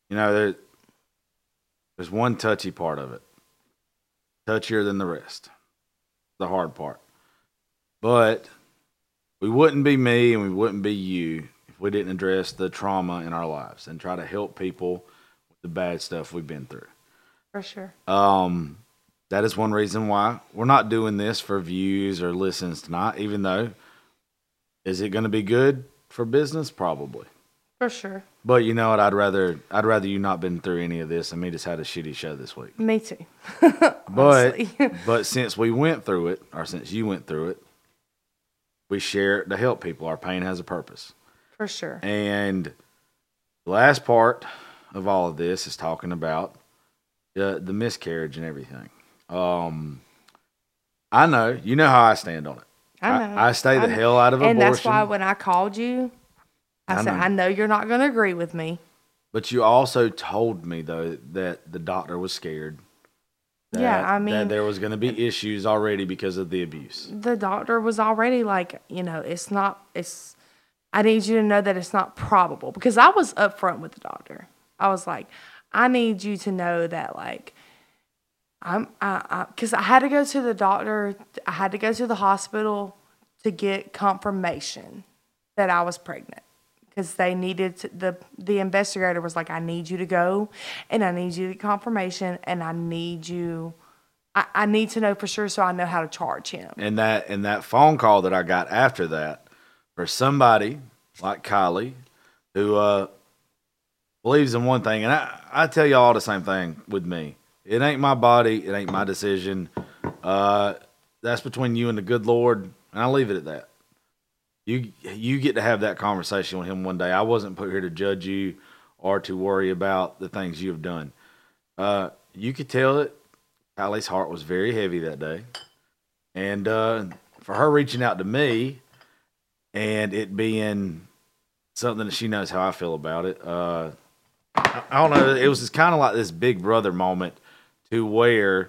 you know, there, there's one touchy part of it, touchier than the rest, the hard part. But we wouldn't be me and we wouldn't be you if we didn't address the trauma in our lives and try to help people with the bad stuff we've been through. for sure. Um, that is one reason why we're not doing this for views or listens tonight, even though is it going to be good for business? Probably. For sure. But you know what? I'd rather I'd rather you not been through any of this and me just had a shitty show this week. Me too. But but since we went through it, or since you went through it, we share it to help people. Our pain has a purpose. For sure. And the last part of all of this is talking about the the miscarriage and everything. Um, I know you know how I stand on it. I know. I, stay the I hell out of and abortion. And that's why when I called you, I, I said, know. I know you're not going to agree with me. but you also told me though that the doctor was scared. Yeah, I mean- that there was going to be issues already because of the abuse. The doctor was already like, you know, it's not, it's, I need you to know that it's not probable because I was upfront with the doctor. I was like, I need you to know that, like, I'm, I, because I, had to go to the doctor, I had to go to the hospital to get confirmation that I was pregnant because they needed to, the the investigator was like, I need you to go, and I need you to get confirmation, and I need you, I, I need to know for sure so I know how to charge him. And that and that phone call that I got after that for somebody like Kylie who uh, believes in one thing, and I, I tell you all the same thing with me. It ain't my body, it ain't my decision. Uh, that's between you and the good Lord, and I'll leave it at that. You you get to have that conversation with him one day. I wasn't put here to judge you or to worry about the things you have done. Uh, you could tell that Kylie's heart was very heavy that day. And uh, for her reaching out to me and it being something that she knows how I feel about it, uh, I, I don't know. It was just kind of like this big brother moment to where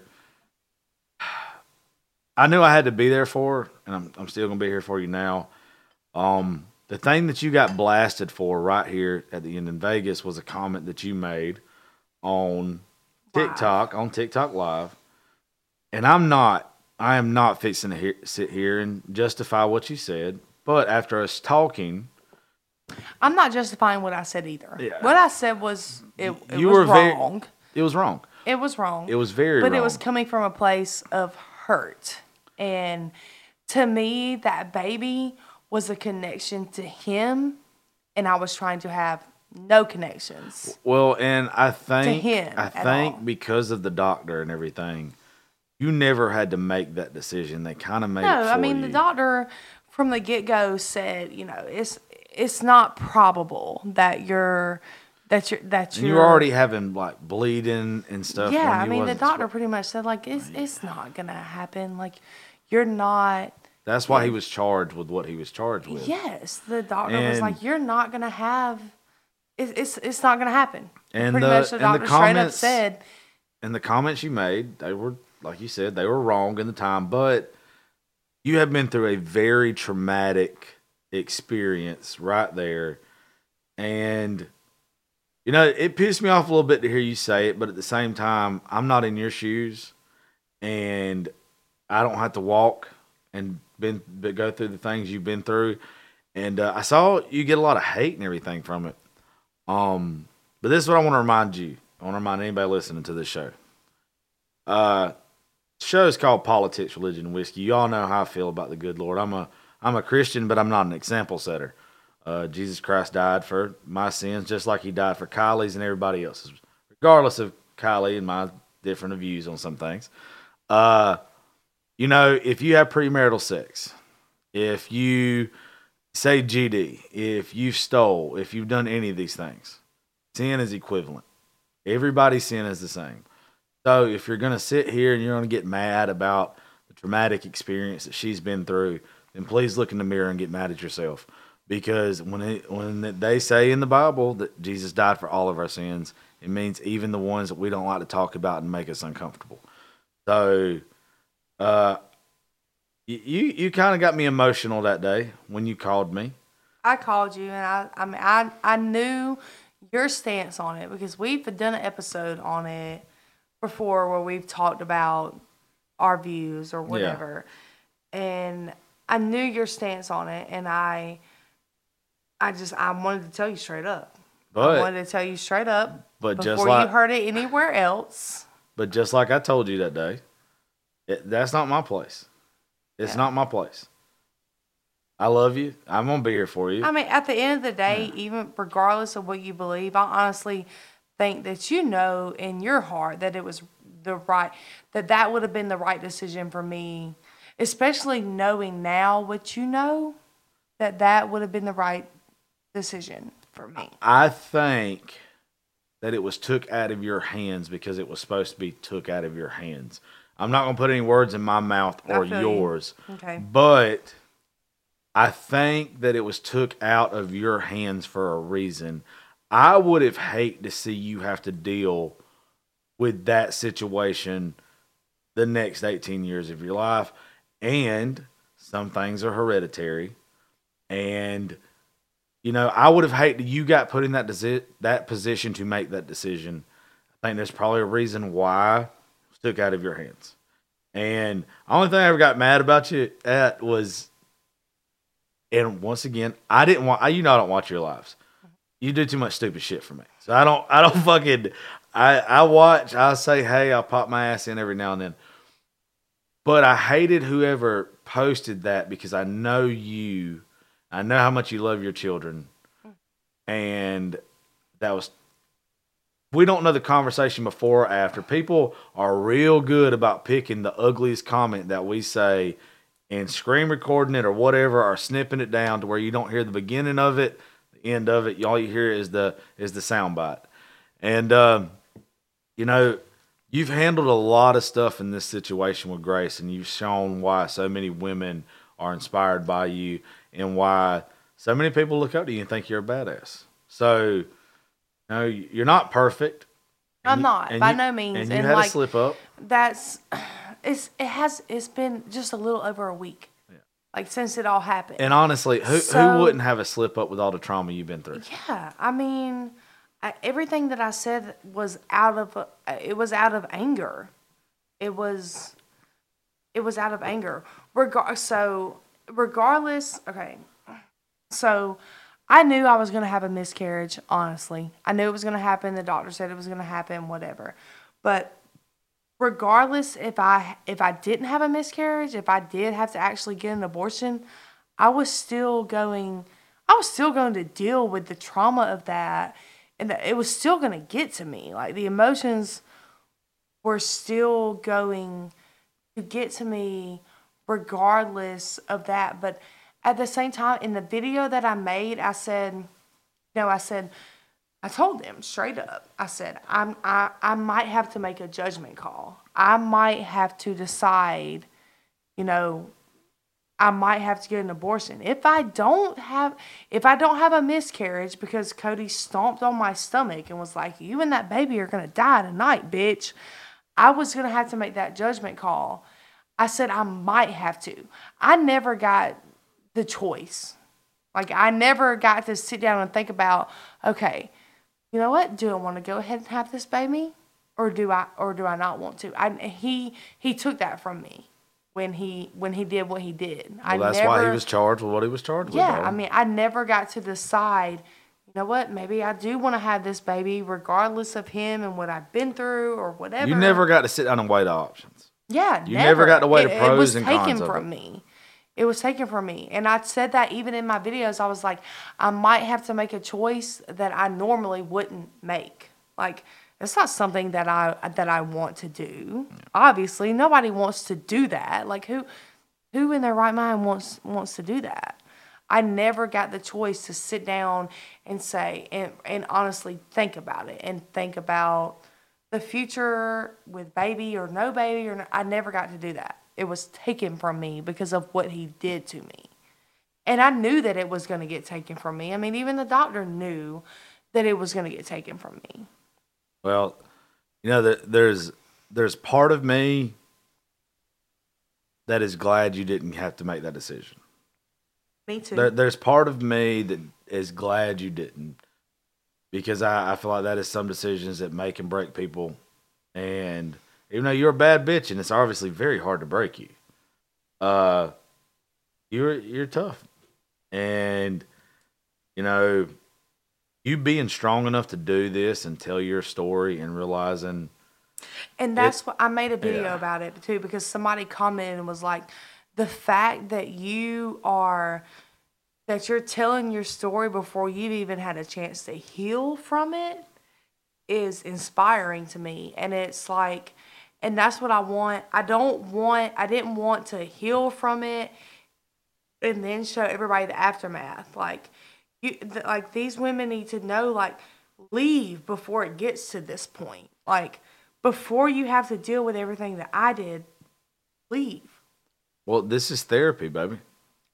I knew I had to be there for her, and I'm, I'm still going to be here for you now. Um, the thing that you got blasted for right here at the end in Vegas was a comment that you made on TikTok, on TikTok Live. And I'm not, I am not fixing to hear, sit here and justify what you said. But after us talking, I'm not justifying what I said either. Yeah. What I said was it, it You was were very- wrong. it was wrong. it was wrong. It was very but wrong. it was coming from a place of hurt. And to me, that baby was a connection to him, and I was trying to have no connections. Well, and I think him I think all. because of the doctor and everything, you never had to make that decision. They kind of made No, I mean you. the doctor from the get go said, you know, it's it's not probable that you're that you're that you're you were already having like bleeding and stuff. Yeah, I mean the doctor pretty much said like it's it's not gonna happen. Like you're not That's why he was charged with what he was charged with. Yes, the doctor was like, "You're not gonna have, it's it's, it's not gonna happen." And pretty the- much the and the doctor straight up comments- said, and the comments you made, they were like you said, they were wrong in the time, but you have been through a very traumatic experience right there. And you know, it pissed me off a little bit to hear you say it, but at the same time, I'm not in your shoes and I don't have to walk and been go through the things you've been through. And uh, I saw you get a lot of hate and everything from it. Um, but this is what I want to remind you. I want to remind anybody listening to this show. Uh, show is called Politics, Religion, and Whiskey. You all know how I feel about the good Lord. I'm a I'm a Christian, but I'm not an example setter. Uh, Jesus Christ died for my sins, just like He died for Kylie's and everybody else's, regardless of Kylie and my different views on some things. Uh, you know, if you have premarital sex, if you say GD, if you stole, if you've done any of these things, sin is equivalent. Everybody's sin is the same. So if you're going to sit here and you're going to get mad about the traumatic experience that she's been through, then please look in the mirror and get mad at yourself. Because when it, when they say in the Bible that Jesus died for all of our sins, it means even the ones that we don't like to talk about and make us uncomfortable. So, uh, you you kind of got me emotional that day when you called me. I called you, and I I mean I I knew your stance on it because we've done an episode on it before where we've talked about our views or whatever, and I knew your stance on it, and I I just I wanted to tell you straight up. But I wanted to tell you straight up but before just like you heard it anywhere else. but just like I told you that day, it, that's not my place. It's Yeah. not my place. I love you. I'm gonna be here for you. I mean, at the end of the day, even regardless of what you believe, I honestly think that you know in your heart that it was the right, that that would have been the right decision for me, especially knowing now what you know, that that would have been the right decision for me. I think that it was took out of your hands because it was supposed to be took out of your hands. I'm not gonna put any words in my mouth or feel you. yours. Okay. But I think that it was took out of your hands for a reason. I would have hate to see you have to deal with that situation the next 18 years of your life. And some things are hereditary. And you know, I would have hated that you got put in that desi- that position to make that decision. I think there's probably a reason why took out of your hands. And the only thing I ever got mad about you at was, and once again, I didn't want. I, you know, I don't watch your lives. You do too much stupid shit for me, so I don't. I don't fucking. I I watch. I say, hey, I'll pop my ass in every now and then. But I hated whoever posted that because I know you. I know how much you love your children, and that was we don't know the conversation before or after. People are real good about picking the ugliest comment that we say and screen recording it or whatever, or snipping it down to where you don't hear the beginning of it, the end of it. All you hear is the is the sound bite. And um, you know, you've handled a lot of stuff in this situation with Grace, and you've shown why so many women are inspired by you, and why so many people look up to you and think you're a badass. So. No, you're not perfect. I'm you- not, by you- no means. And you And, had like- a slip up. That's it's it has it's been just a little over a week, like since it all happened. And honestly, who So- who wouldn't have a slip up with all the trauma you've been through? Yeah, I mean, I, everything that I said was out of uh, it was out of anger. It was it was out of anger. Regar- so regardless, okay. So I knew I was going to have a miscarriage, honestly. I knew it was going to happen. The doctor said it was going to happen, whatever. But regardless if I if I didn't have a miscarriage, if I did have to actually get an abortion, I was still going I was still going to deal with the trauma of that and that it was still going to get to me. Like the emotions were still going to get to me regardless of that, but at the same time in the video that I made, I said, you know, I said I told them straight up. I said, I'm I, I might have to make a judgment call. I might have to decide, you know, I might have to get an abortion. If I don't have if I don't have a miscarriage because Cody stomped on my stomach and was like, You and that baby are gonna die tonight, bitch. I was gonna have to make that judgment call. I said I might have to. I never got the choice. Like I never got to sit down and think about, okay, you know what? Do I want to go ahead and have this baby, or do I, or do I not want to? I he he took that from me when he when he did what he did. I that's never, why he was charged with what he was charged Yeah, with. Yeah, I mean, I never got to decide. You know what? Maybe I do want to have this baby, regardless of him and what I've been through or whatever. you never got to sit down and weigh the options. Yeah, You never got to weigh the pros it was and taken cons of from it. me. It was taken from me. And I said that even in my videos. I was like, I might have to make a choice that I normally wouldn't make. Like, it's not something that I that I want to do. Obviously, nobody wants to do that. Like who who in their right mind wants wants to do that? I never got the choice to sit down and say and, and honestly think about it and think about the future with baby or no baby or no, I never got to do that. It was taken from me because of what he did to me. And I knew that it was going to get taken from me. I mean, even the doctor knew that it was going to get taken from me. Well, you know, there, there's there's part of me that is glad you didn't have to make that decision. Me too. There, there's part of me that is glad you didn't, because I, I feel like that is some decisions that make and break people, and even though you're a bad bitch and it's obviously very hard to break you, uh, you're you're tough, and you know, you being strong enough to do this and tell your story and realizing And that's what I made a video yeah. about it too because somebody commented and was like, the fact that you are that you're telling your story before you've even had a chance to heal from it is inspiring to me. And it's like, and that's what I want. I don't want, I didn't want to heal from it and then show everybody the aftermath. Like, you, th- like these women need to know, like, leave before it gets to this point. Like, before you have to deal with everything that I did, leave. Well, this is therapy, baby.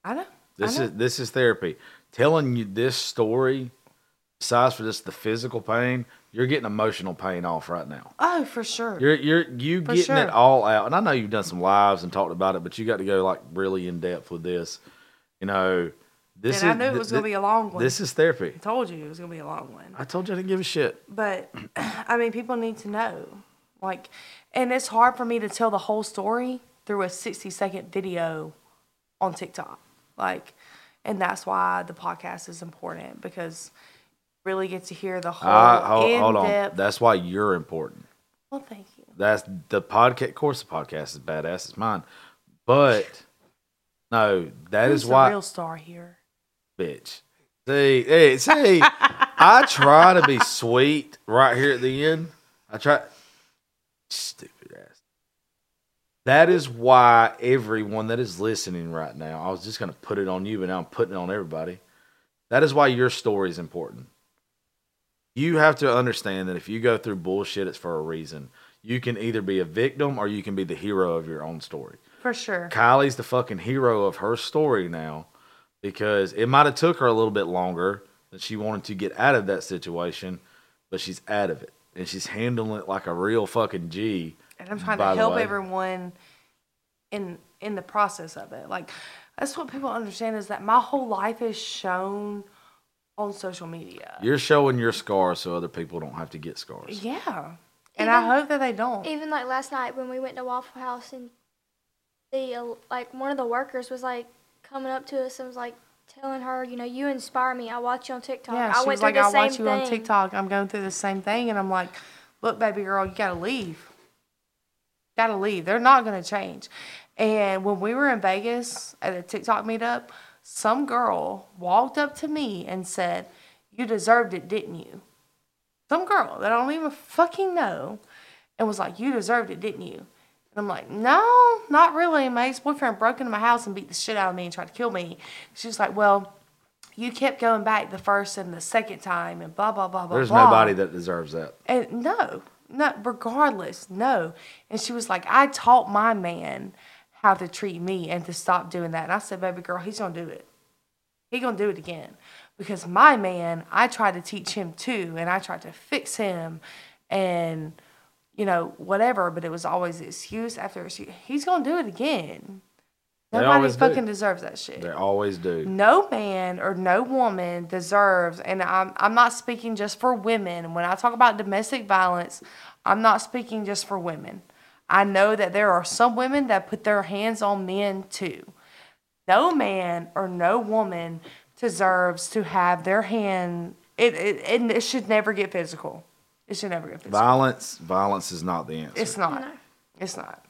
I know. This I know. is this is therapy. Telling you this story, besides for just the physical pain, you're getting emotional pain off right now. oh, for sure. You're you're you For getting sure. it all out. And I know you've done some lives and talked about it, but you got to go like really in depth with this. You know, this and I knew it th- was going to be a long one. This is therapy. I told you it was going to be a long one. I told you I didn't give a shit. But I mean, people need to know. Like, and it's hard for me to tell the whole story through a 60 second video on TikTok. Like, and that's why the podcast is important because really get to hear the whole I, hold, hold on. That's why you're important. well, thank you. That's the podcast. Of course, the podcast is badass. It's mine, but no, that is Who's the why. real star here? bitch. See, hey, see, I try to be sweet right here at the end. I try. Stupid ass. That is why everyone that is listening right now, I was just going to put it on you, but now I'm putting it on everybody. That is why your story is important. You have to understand that if you go through bullshit, it's for a reason. You can either be a victim or you can be the hero of your own story. For sure. Kylie's the fucking hero of her story now because it might have took her a little bit longer that she wanted to get out of that situation, but she's out of it and she's handling it like a real fucking G. and I'm trying to help everyone in in the process of it. Like that's what people understand is that my whole life is shown on social media. You're showing your scars so other people don't have to get scars. yeah, and I hope that they don't. Even like last night when we went to Waffle House and the like one of the workers was like coming up to us and was like telling her, you know, you inspire me. I watch you on TikTok. yeah, I she went was like, the I same watch you on. TikTok. I'm going through the same thing, and I'm like, look, baby girl, you gotta leave. Gotta leave. They're not gonna change. And when we were in Vegas at a TikTok meetup, some girl walked up to me and said, "You deserved it, didn't you?" Some girl that I don't even fucking know, and was like, "You deserved it, didn't you?" And I'm like, "No, not really. My ex-boyfriend broke into my house and beat the shit out of me and tried to kill me." She's like, "Well." You kept going back the first and the second time, and blah blah blah blah. There's blah. nobody that deserves that. And no, no, regardless, no. And she was like, I taught my man how to treat me and to stop doing that. And I said, baby girl, he's gonna do it. He gonna do it again. Because my man, I tried to teach him too, and I tried to fix him and you know, whatever, but it was always excuse after excuse. He's gonna do it again. Nobody always do. fucking deserves that shit They always do. no man or no woman deserves and I'm I'm not speaking just for women. When I talk about domestic violence, I'm not speaking just for women. I know that there are some women that put their hands on men too. No man or no woman deserves to have their hand it it, it, it should never get physical. It should never get physical. Violence, violence is not the answer. It's not. No. It's not.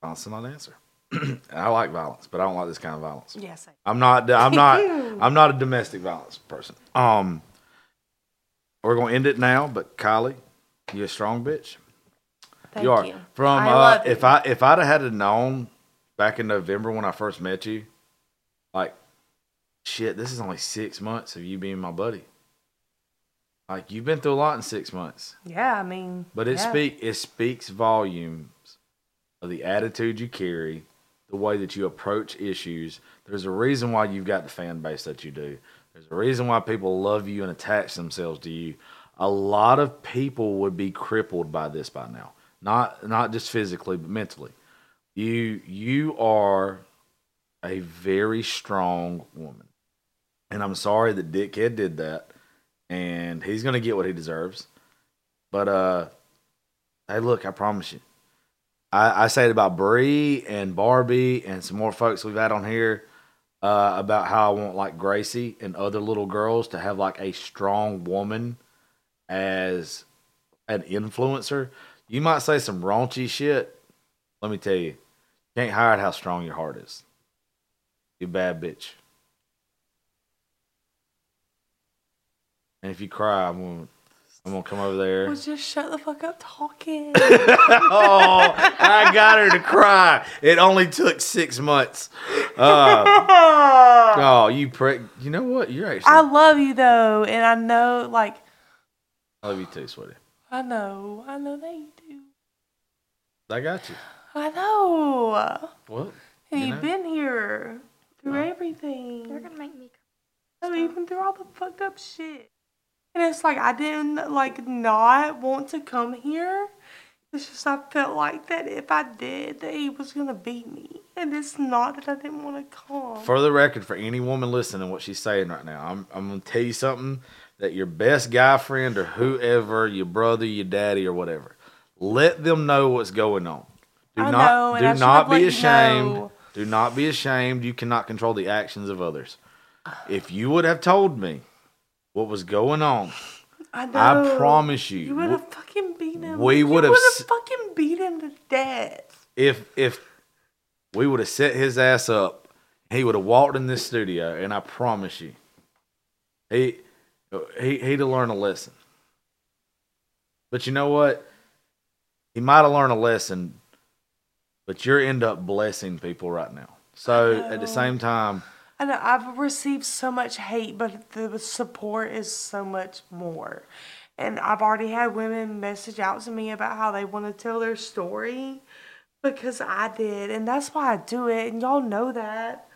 Violence is not the answer. I like violence, but I don't like this kind of violence. Yes. I'm not. I'm not. I'm not a domestic violence person. Um, we're gonna end it now. But Kylie, you a strong bitch. Thank you are. you. From I uh, if you. I if I'd have had it known back in November when I first met you, like shit, this is only six months of you being my buddy. Like you've been through a lot in six months. Yeah, I mean. But it yeah. speak it speaks volumes of the attitude you carry, the way that you approach issues. There's a reason why you've got the fan base that you do. There's a reason why people love you and attach themselves to you. A lot of people would be crippled by this by now. Not not just physically, but mentally. You you are a very strong woman. And I'm sorry that Dickhead did that. And he's gonna get what he deserves. But uh hey look, I promise you. I, I say it about Bree and Barbie and some more folks we've had on here uh, about how I want like Gracie and other little girls to have like a strong woman as an influencer. You might say some raunchy shit. Let me tell you, can't hide how strong your heart is. You bad bitch. And if you cry, I'm gonna, I'm gonna come over there. Well, just shut the fuck up talking. oh, I got her to cry. It only took six months. Uh, oh, you prick. You know what? You're actually. I I love you though, and I know, like, I love you too, sweetie. I know, I know they do. I got you. I know. What? And You you've know? been here through everything. They're gonna make me. Oh, so even through all the fucked up shit. And it's like I didn't like not want to come here. It's just I felt like that if I did, that he was gonna beat me. And it's not that I didn't want to come. for the record, for any woman listening, what she's saying right now, I'm I'm gonna tell you something that your best guy friend or whoever, your brother, your daddy, or whatever, let them know what's going on. Do I not know, do not be ashamed. know. Do not be ashamed. You cannot control the actions of others. If you would have told me what was going on, I know. I promise you, You would have fucking beat him. we You would have fucking beat him to death. if if we would have set his ass up, he would have walked in this studio, and I promise you, he he he'd have learned a lesson. But you know what? He might have learned a lesson, but you're end up blessing people right now. So at the same time, I know I've received so much hate, but the support is so much more. And I've already had women message out to me about how they want to tell their story because I did, and that's why I do it, and y'all know that.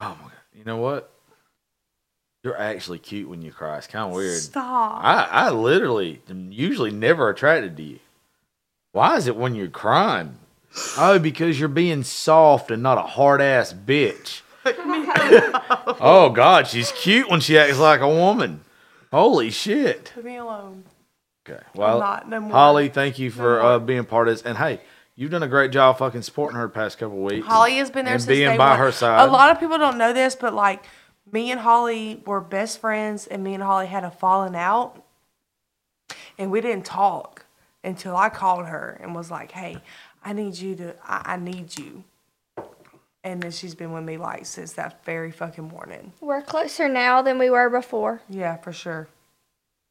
oh my god, you know what? You're actually cute when you cry. It's kind of weird. Stop. I, I literally am usually never attracted to you. Why is it when you're crying? Oh, because you're being soft and not a hard ass bitch. oh God, she's cute when she acts like a woman. Holy shit. Leave me alone. Okay, well, not, no more. Holly, thank you for No uh, being part of this. And hey, you've done a great job fucking supporting her the past couple weeks. Holly has been there and since being by one. her side. A lot of people don't know this, but like me and Holly were best friends, and me and Holly had a falling out, and we didn't talk until I called her and was like, "Hey, I need you to. I, I need you." And then she's been with me like since that very fucking morning. We're closer now than we were before, Yeah, for sure.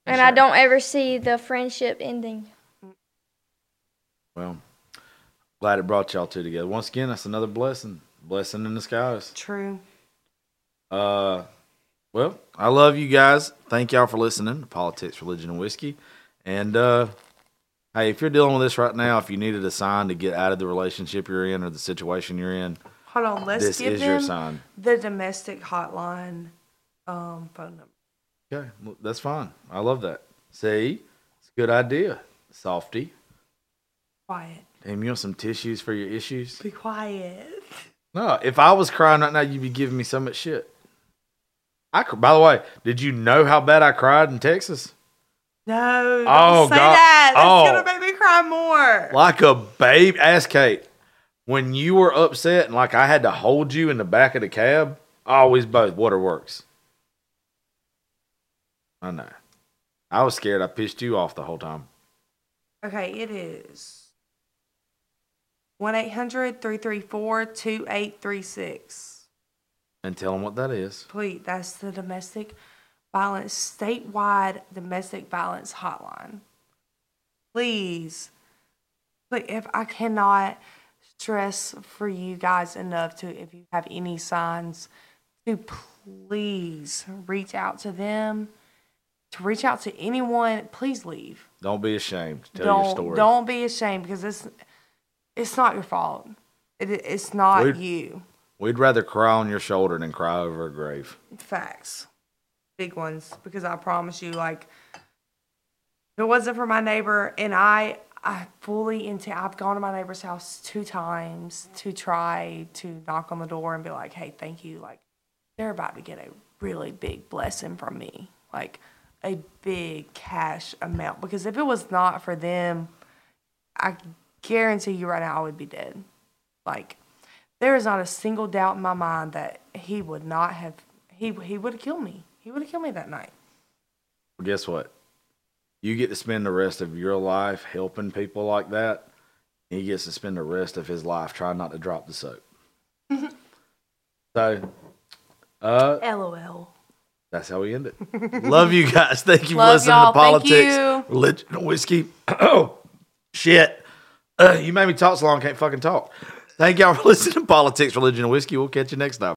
and I don't ever see the friendship ending. Well, glad it brought y'all two together. Once again, that's another blessing. Blessing in the skies. True. Uh, well, I love you guys. Thank y'all for listening to Politics, Religion, and Whiskey. And uh, hey, if you're dealing with this right now, if you needed a sign to get out of the relationship you're in or the situation you're in, Hold on. Let's this give is your them sign. the domestic hotline um, phone number. Okay, well, that's fine. I love that. See, it's a good idea, softy. Quiet. Damn, you want some tissues for your issues? Be quiet. No, if I was crying right now, you'd be giving me so much shit. I, by the way, did you know how bad I cried in Texas? No, don't Oh, say God. that. That's Oh. gonna make me cry more. like a babe. Ask Kate. When you were upset and like I had to hold you in the back of the cab, always both waterworks. I know. I was scared I pissed you off the whole time. Okay, it is 1 800 334 2836. And tell them what that is. Please, that's the domestic violence, statewide domestic violence hotline. Please, but if I cannot stress for you guys enough to, if you have any signs, to please reach out to them, to reach out to anyone. Please leave. Don't be ashamed. Tell don't your story. don't be ashamed because it's it's not your fault. It, it's not We'd- you. We'd rather cry on your shoulder than cry over a grave. Facts. Big ones. Because I promise you, like, if it wasn't for my neighbor and I, I fully into, I've gone to my neighbor's house two times to try to knock on the door and be like, hey, thank you. Like, they're about to get a really big blessing from me. Like, a big cash amount. Because if it was not for them, I guarantee you right now I would be dead. Like, there is not a single doubt in my mind that he would not have he he would have killed me. He would have killed me that night. Well, guess what? You get to spend the rest of your life helping people like that. He gets to spend the rest of his life trying not to drop the soap. so, uh, LOL. that's how we end it. Love you guys. Thank you for Love listening y'all. to Thank politics, you. religion, and whiskey. Oh, shit. Uh, you made me talk so long, I can't fucking talk. Thank y'all for listening to politics, religion, and whiskey. We'll catch you next time.